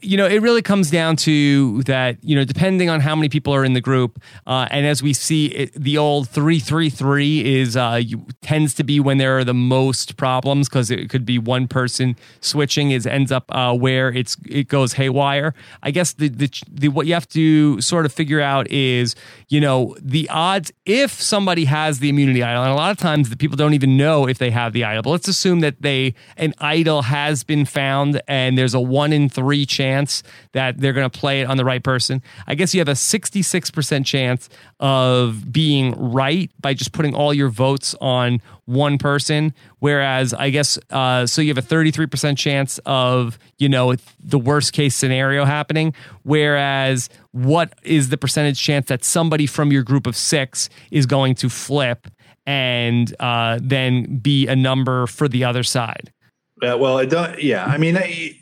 You know, it really comes down to that, you know, depending on how many people are in the group. Uh, and as we see, it, the old 333 is uh, you, tends to be when there are the most problems because it could be one person switching is ends up uh, where it's it goes haywire. I guess the, the, the what you have to sort of figure out is, you know, the odds if somebody has the immunity idol, and a lot of times the people don't even know if they have the idol. But let's assume that they an idol has been found and there's a one in three chance that they're going to play it on the right person. I guess you have a 66% chance of being right by just putting all your votes on one person. Whereas I guess, uh, so you have a 33% chance of, you know, the worst case scenario happening. Whereas what is the percentage chance that somebody from your group of six is going to flip and uh, then be a number for the other side? Yeah, well, it don't, yeah. I mean, I,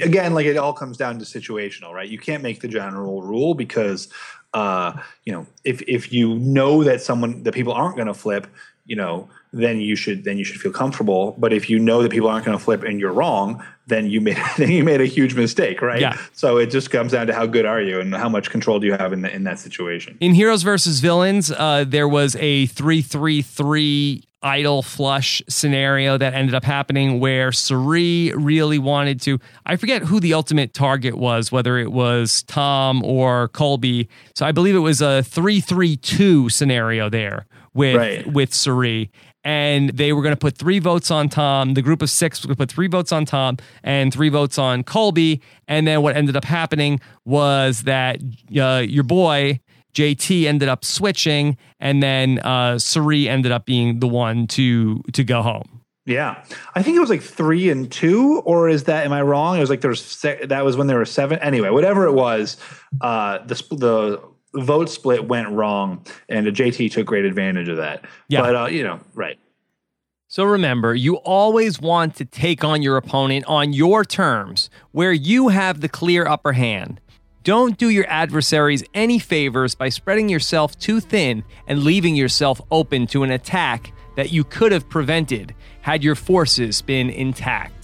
again, like it all comes down to situational, right? You can't make the general rule because, uh, you know, if if you know that someone that people aren't going to flip, you know, then you should then you should feel comfortable. But if you know that people aren't going to flip and you're wrong, then you made then you made a huge mistake, right? Yeah. So it just comes down to how good are you and how much control do you have in the, in that situation. In Heroes versus Villains, uh, there was a three three three idol flush scenario that ended up happening where Cirie really wanted to. I forget who the ultimate target was, whether it was Tom or Colby. So I believe it was a three three two scenario there with Right. with Cirie. And they were going to put three votes on Tom. The group of six was going to put three votes on Tom and three votes on Colby. And then what ended up happening was that uh, your boy JT ended up switching, and then uh, Cirie ended up being the one to to go home. Yeah, I think it was like three and two, or is that? Am I wrong? It was like there was that was when there were seven. Anyway, whatever it was, uh, the the vote split went wrong, and JT took great advantage of that. Yeah. but uh, you know, right. So remember, you always want to take on your opponent on your terms, where you have the clear upper hand. Don't do your adversaries any favors by spreading yourself too thin and leaving yourself open to an attack that you could have prevented had your forces been intact.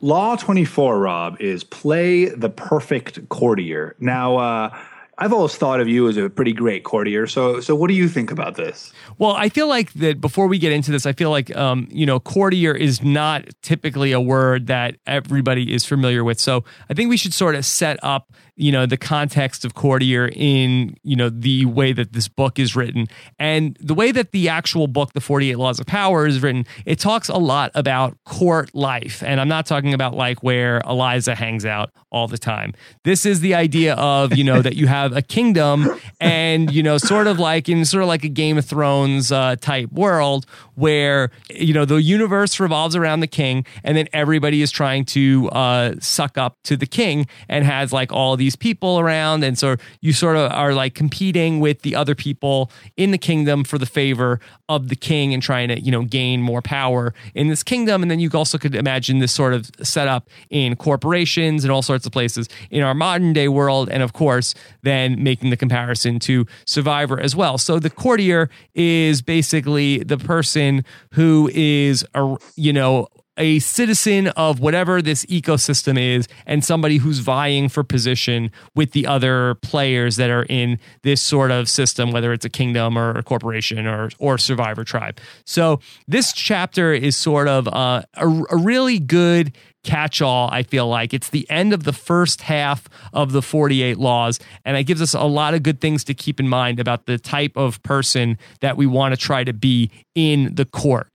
Law 24, Rob, is play the perfect courtier. Now, uh, I've always thought of you as a pretty great courtier. So, so what do you think about this? Well, I feel like that before we get into this, I feel like um, you know, courtier is not typically a word that everybody is familiar with. So I think we should sort of set up, you know, the context of courtier in, you know, the way that this book is written. And the way that the actual book, The 48 Laws of Power, is written, it talks a lot about court life. And I'm not talking about like where Eliza hangs out all the time. This is the idea of, you know, that you have a kingdom and, you know, sort of like in sort of like a Game of Thrones uh, type world where, you know, the universe revolves around the king and then everybody is trying to uh, suck up to the king and has like all these people around. And so you sort of are like competing with the other people in the kingdom for the favor of the king and trying to, you know, gain more power in this kingdom. And then you also could imagine this sort of setup in corporations and all sorts of places in our modern day world. And of course, then making the comparison to Survivor as well. So the courtier is basically the person who is, a, you know, a citizen of whatever this ecosystem is and somebody who's vying for position with the other players that are in this sort of system whether it's a kingdom or a corporation or or survivor tribe so this chapter is sort of uh, a, a really good catch all, I feel like. It's the end of the first half of the 48 laws, and it gives us a lot of good things to keep in mind about the type of person that we want to try to be in the court.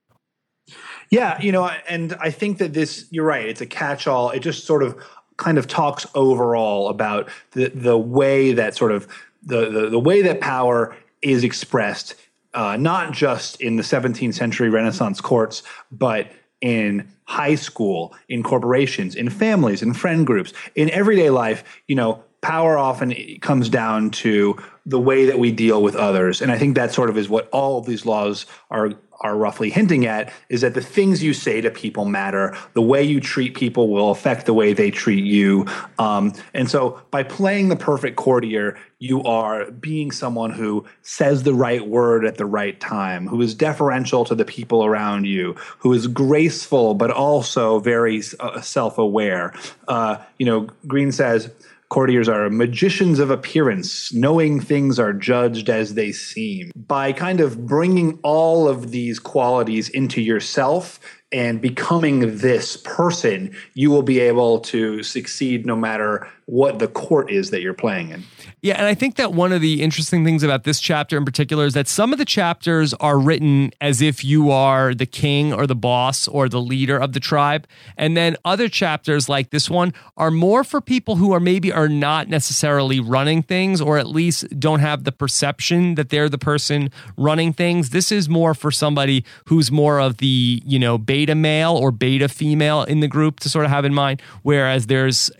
Yeah, you know, and I think that this, you're right, it's a catch all. It just sort of kind of talks overall about the, the way that sort of the, the, the way that power is expressed, uh, not just in the 17th century Renaissance courts, but in high school, in corporations, in families, in friend groups, in everyday life, you know, power often comes down to the way that we deal with others. And I think that sort of is what all of these laws are are roughly hinting at is that the things you say to people matter. The way you treat people will affect the way they treat you. Um, and so by playing the perfect courtier, you are being someone who says the right word at the right time, who is deferential to the people around you, who is graceful but also very uh, self-aware. Uh, you know, Greene says Courtiers are magicians of appearance, knowing things are judged as they seem. By kind of bringing all of these qualities into yourself and becoming this person, you will be able to succeed no matter what the court is that you're playing in. Yeah, and I think that one of the interesting things about this chapter in particular is that some of the chapters are written as if you are the king or the boss or the leader of the tribe, and then other chapters like this one are more for people who are maybe are not necessarily running things or at least don't have the perception that they're the person running things. This is more for somebody who's more of the, you know, beta male or beta female in the group to sort of have in mind whereas there's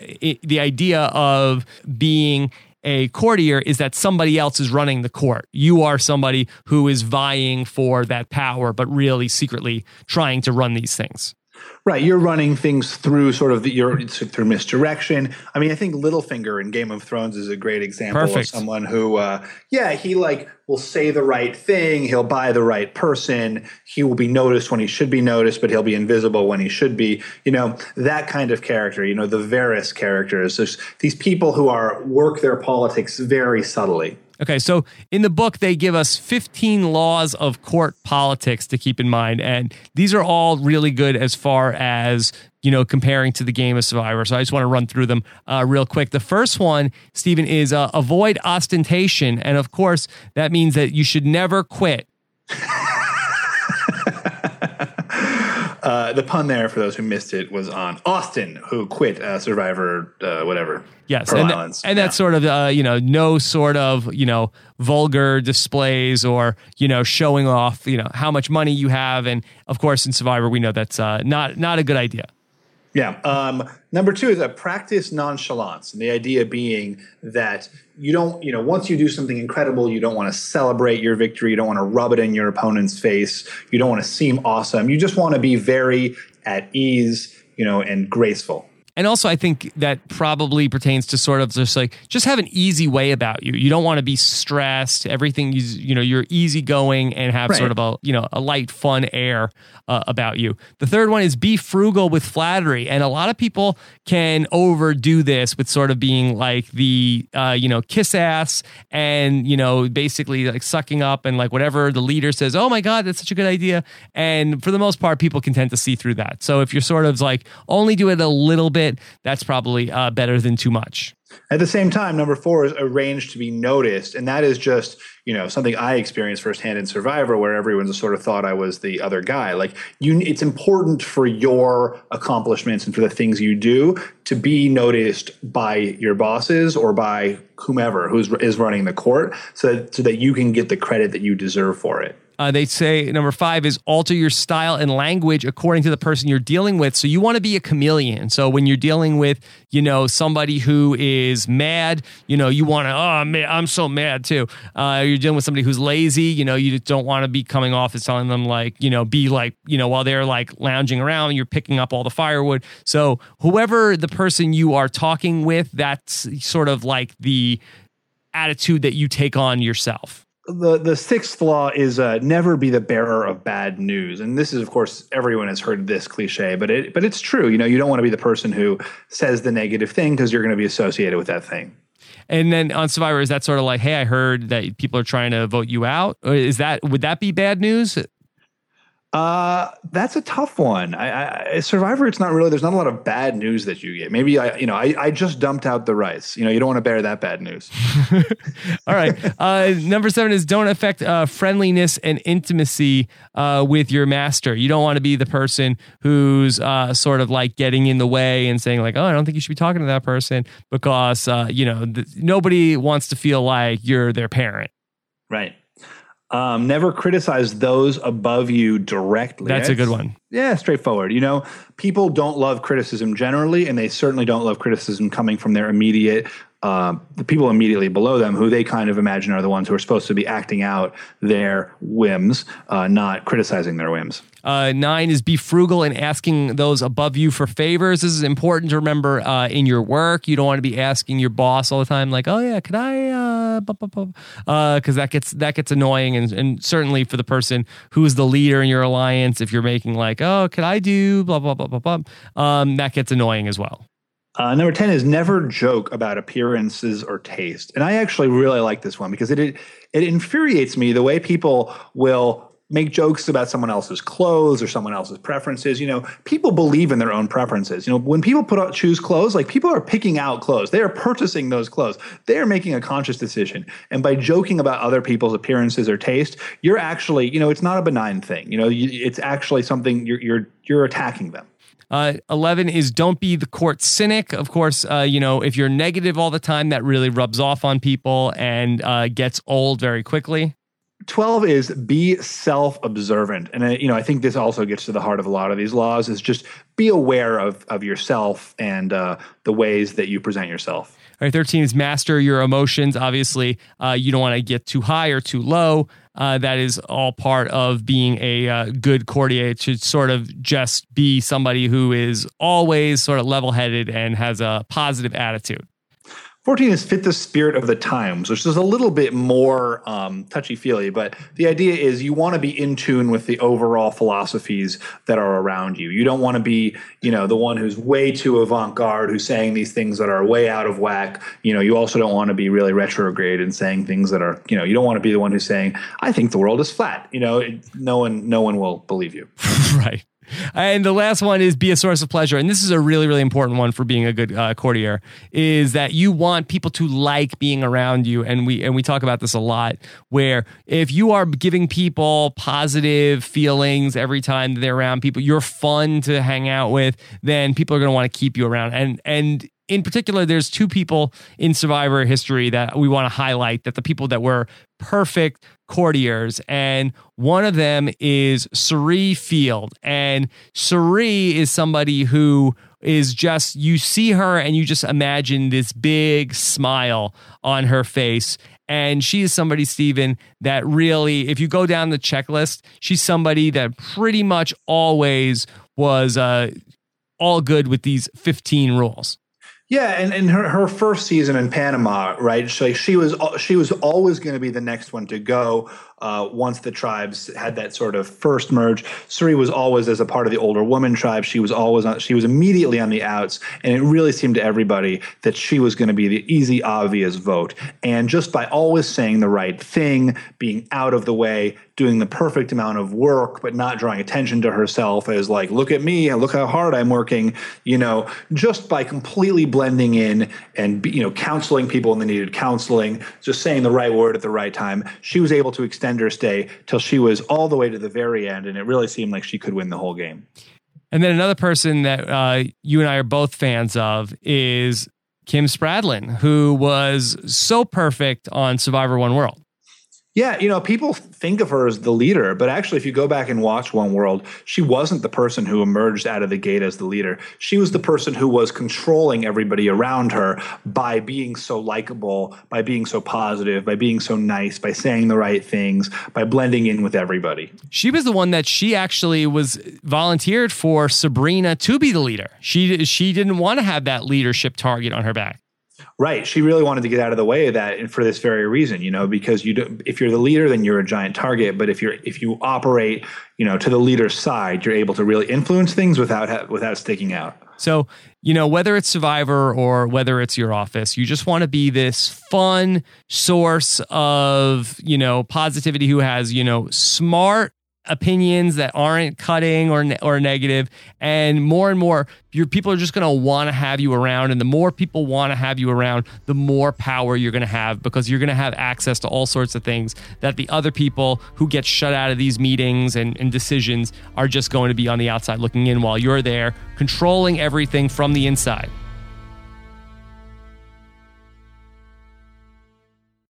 the idea of being a courtier is that somebody else is running the court. You are somebody who is vying for that power, but really secretly trying to run these things. Right, you're running things through sort of the, your through misdirection. I mean, I think Littlefinger in Game of Thrones is a great example Perfect. of someone who, uh, yeah, he like will say the right thing. He'll buy the right person. He will be noticed when he should be noticed, but he'll be invisible when he should be. You know that kind of character. You know the Varys characters. There's these people who are work their politics very subtly. Okay, so in the book, they give us 15 laws of court politics to keep in mind. And these are all really good as far as, you know, comparing to the game of Survivor. So I just want to run through them uh, real quick. The first one, Stephen, is uh, avoid ostentation. And of course, that means that you should never quit. Uh, the pun there, for those who missed it, was on Austin, who quit uh, Survivor, uh, whatever. Yes, and, th- and yeah. that's sort of uh, you know no sort of you know vulgar displays or you know showing off you know how much money you have, and of course in Survivor we know that's uh, not not a good idea. Yeah. Um, number two is a practice nonchalance. And the idea being that you don't, you know, once you do something incredible, you don't want to celebrate your victory. You don't want to rub it in your opponent's face. You don't want to seem awesome. You just want to be very at ease, you know, and graceful and also I think that probably pertains to sort of just like just have an easy way about you. You don't want to be stressed. Everything you you know you're easygoing and have right. sort of a you know a light fun air uh, about you. The third one is be frugal with flattery, and a lot of people can overdo this with sort of being like the uh, you know kiss ass and you know basically like sucking up and like whatever the leader says. Oh my god, that's such a good idea. And for the most part, people can tend to see through that. So if you're sort of like only do it a little bit that's probably uh, better than too much. At the same time, number four is arranged to be noticed, and that is just you know something I experienced firsthand in Survivor, where everyone sort of thought I was the other guy. Like you, it's important for your accomplishments and for the things you do to be noticed by your bosses or by whomever who's is running the court, so that, so that you can get the credit that you deserve for it. Uh, they say number five is alter your style and language according to the person you're dealing with. So you want to be a chameleon. So when you're dealing with, you know, somebody who is mad, you know, you want to, oh, man, I'm so mad too. Uh, you're dealing with somebody who's lazy, you know, you don't want to be coming off as telling them like, you know, be like, you know, while they're like lounging around, you're picking up all the firewood. So whoever the person you are talking with, that's sort of like the attitude that you take on yourself the the sixth law is uh, never be the bearer of bad news, and this is, of course, everyone has heard this cliche, but it but it's true. You know, you don't want to be the person who says the negative thing because you're going to be associated with that thing. And then on Survivor, is that sort of like, hey, I heard that people are trying to vote you out? Is that would that be bad news? Uh, that's a tough one. I, I, Survivor, it's not really. There's not a lot of bad news that you get. Maybe I, you know, I, I just dumped out the rice. You know, you don't want to bear that bad news. All right. Uh, number seven is don't affect uh, friendliness and intimacy uh, with your master. You don't want to be the person who's uh, sort of like getting in the way and saying like, oh, I don't think you should be talking to that person because uh, you know th- nobody wants to feel like you're their parent. Right. Um, never criticize those above you directly. That's a good one. Yeah, straightforward. You know, people don't love criticism generally, and they certainly don't love criticism coming from their immediate uh, the people immediately below them, who they kind of imagine are the ones who are supposed to be acting out their whims, uh, not criticizing their whims. Uh, nine is be frugal in asking those above you for favors. This is important to remember uh, in your work. You don't want to be asking your boss all the time, like, "Oh yeah, could I?" Because uh, uh that gets that gets annoying, and, and certainly for the person who is the leader in your alliance, if you're making like, "Oh, could I do?" blah blah blah blah blah, um, that gets annoying as well. Uh, number 10 is never joke about appearances or taste. And I actually really like this one because it, it, it infuriates me the way people will make jokes about someone else's clothes or someone else's preferences. You know, people believe in their own preferences. You know, when people put out choose clothes, like people are picking out clothes. They are purchasing those clothes. They are making a conscious decision. And by joking about other people's appearances or taste, you're actually, you know, it's not a benign thing. You know, it's actually something you're you're you're attacking them. Uh, 11 is don't be the court cynic. Of course, uh, you know, if you're negative all the time, that really rubs off on people and uh, gets old very quickly. 12 is be self-observant and uh, you know i think this also gets to the heart of a lot of these laws is just be aware of of yourself and uh, the ways that you present yourself right 13 is master your emotions obviously uh, you don't want to get too high or too low uh, that is all part of being a uh, good courtier. Should sort of just be somebody who is always sort of level headed and has a positive attitude. 14 is fit the spirit of the times, which is a little bit more um, touchy feely, but the idea is you want to be in tune with the overall philosophies that are around you. You don't want to be, you know, the one who's way too avant garde, who's saying these things that are way out of whack. You know, you also don't want to be really retrograde and saying things that are, you know, you don't want to be the one who's saying, I think the world is flat. You know, no one, no one will believe you. right. And the last one is be a source of pleasure. And this is a really, really important one for being a good uh, courtier is that you want people to like being around you. And we, and we talk about this a lot where if you are giving people positive feelings every time they're around people, you're fun to hang out with, then people are going to want to keep you around. And, and in particular, there's two people in Survivor history that we want to highlight that the people that were perfect courtiers. And one of them is Cirie Field. And Cirie is somebody who is just, you see her and you just imagine this big smile on her face. And she is somebody, Stephen, that really, if you go down the checklist, she's somebody that pretty much always was uh, all good with these 15 rules. Yeah, and, and her, her first season in Panama, right? So she was she was always going to be the next one to go uh, once the tribes had that sort of first merge. Cirie was always as a part of the older woman tribe. She was always on, she was immediately on the outs, and it really seemed to everybody that she was going to be the easy, obvious vote. And just by always saying the right thing, being out of the way, doing the perfect amount of work, but not drawing attention to herself as like, look at me, look how hard I'm working. You know, just by completely blending in and you know counseling people when they needed counseling, just saying the right word at the right time, she was able to extend her stay till she was all the way to the very end, and it really seemed like she could win the whole game. And then another person that uh, you and I are both fans of is Kim Spradlin, who was so perfect on Survivor One World. Yeah, you know, people think of her as the leader, but actually, if you go back and watch One World, she wasn't the person who emerged out of the gate as the leader. She was the person who was controlling everybody around her by being so likable, by being so positive, by being so nice, by saying the right things, by blending in with everybody. She was the one that she actually was volunteered for Sabrina to be the leader. She she didn't want to have that leadership target on her back. Right. She really wanted to get out of the way of that, and for this very reason, you know, because you do, if you're the leader, then you're a giant target. But if you're if you operate, you know, to the leader's side, you're able to really influence things without without sticking out. So, you know, whether it's Survivor or whether it's your office, you just want to be this fun source of, you know, positivity who has, you know, smart opinions that aren't cutting or or negative and more and more your people are just going to want to have you around and the more people want to have you around the more power you're going to have because you're going to have access to all sorts of things that the other people who get shut out of these meetings and, and decisions are just going to be on the outside looking in while you're there controlling everything from the inside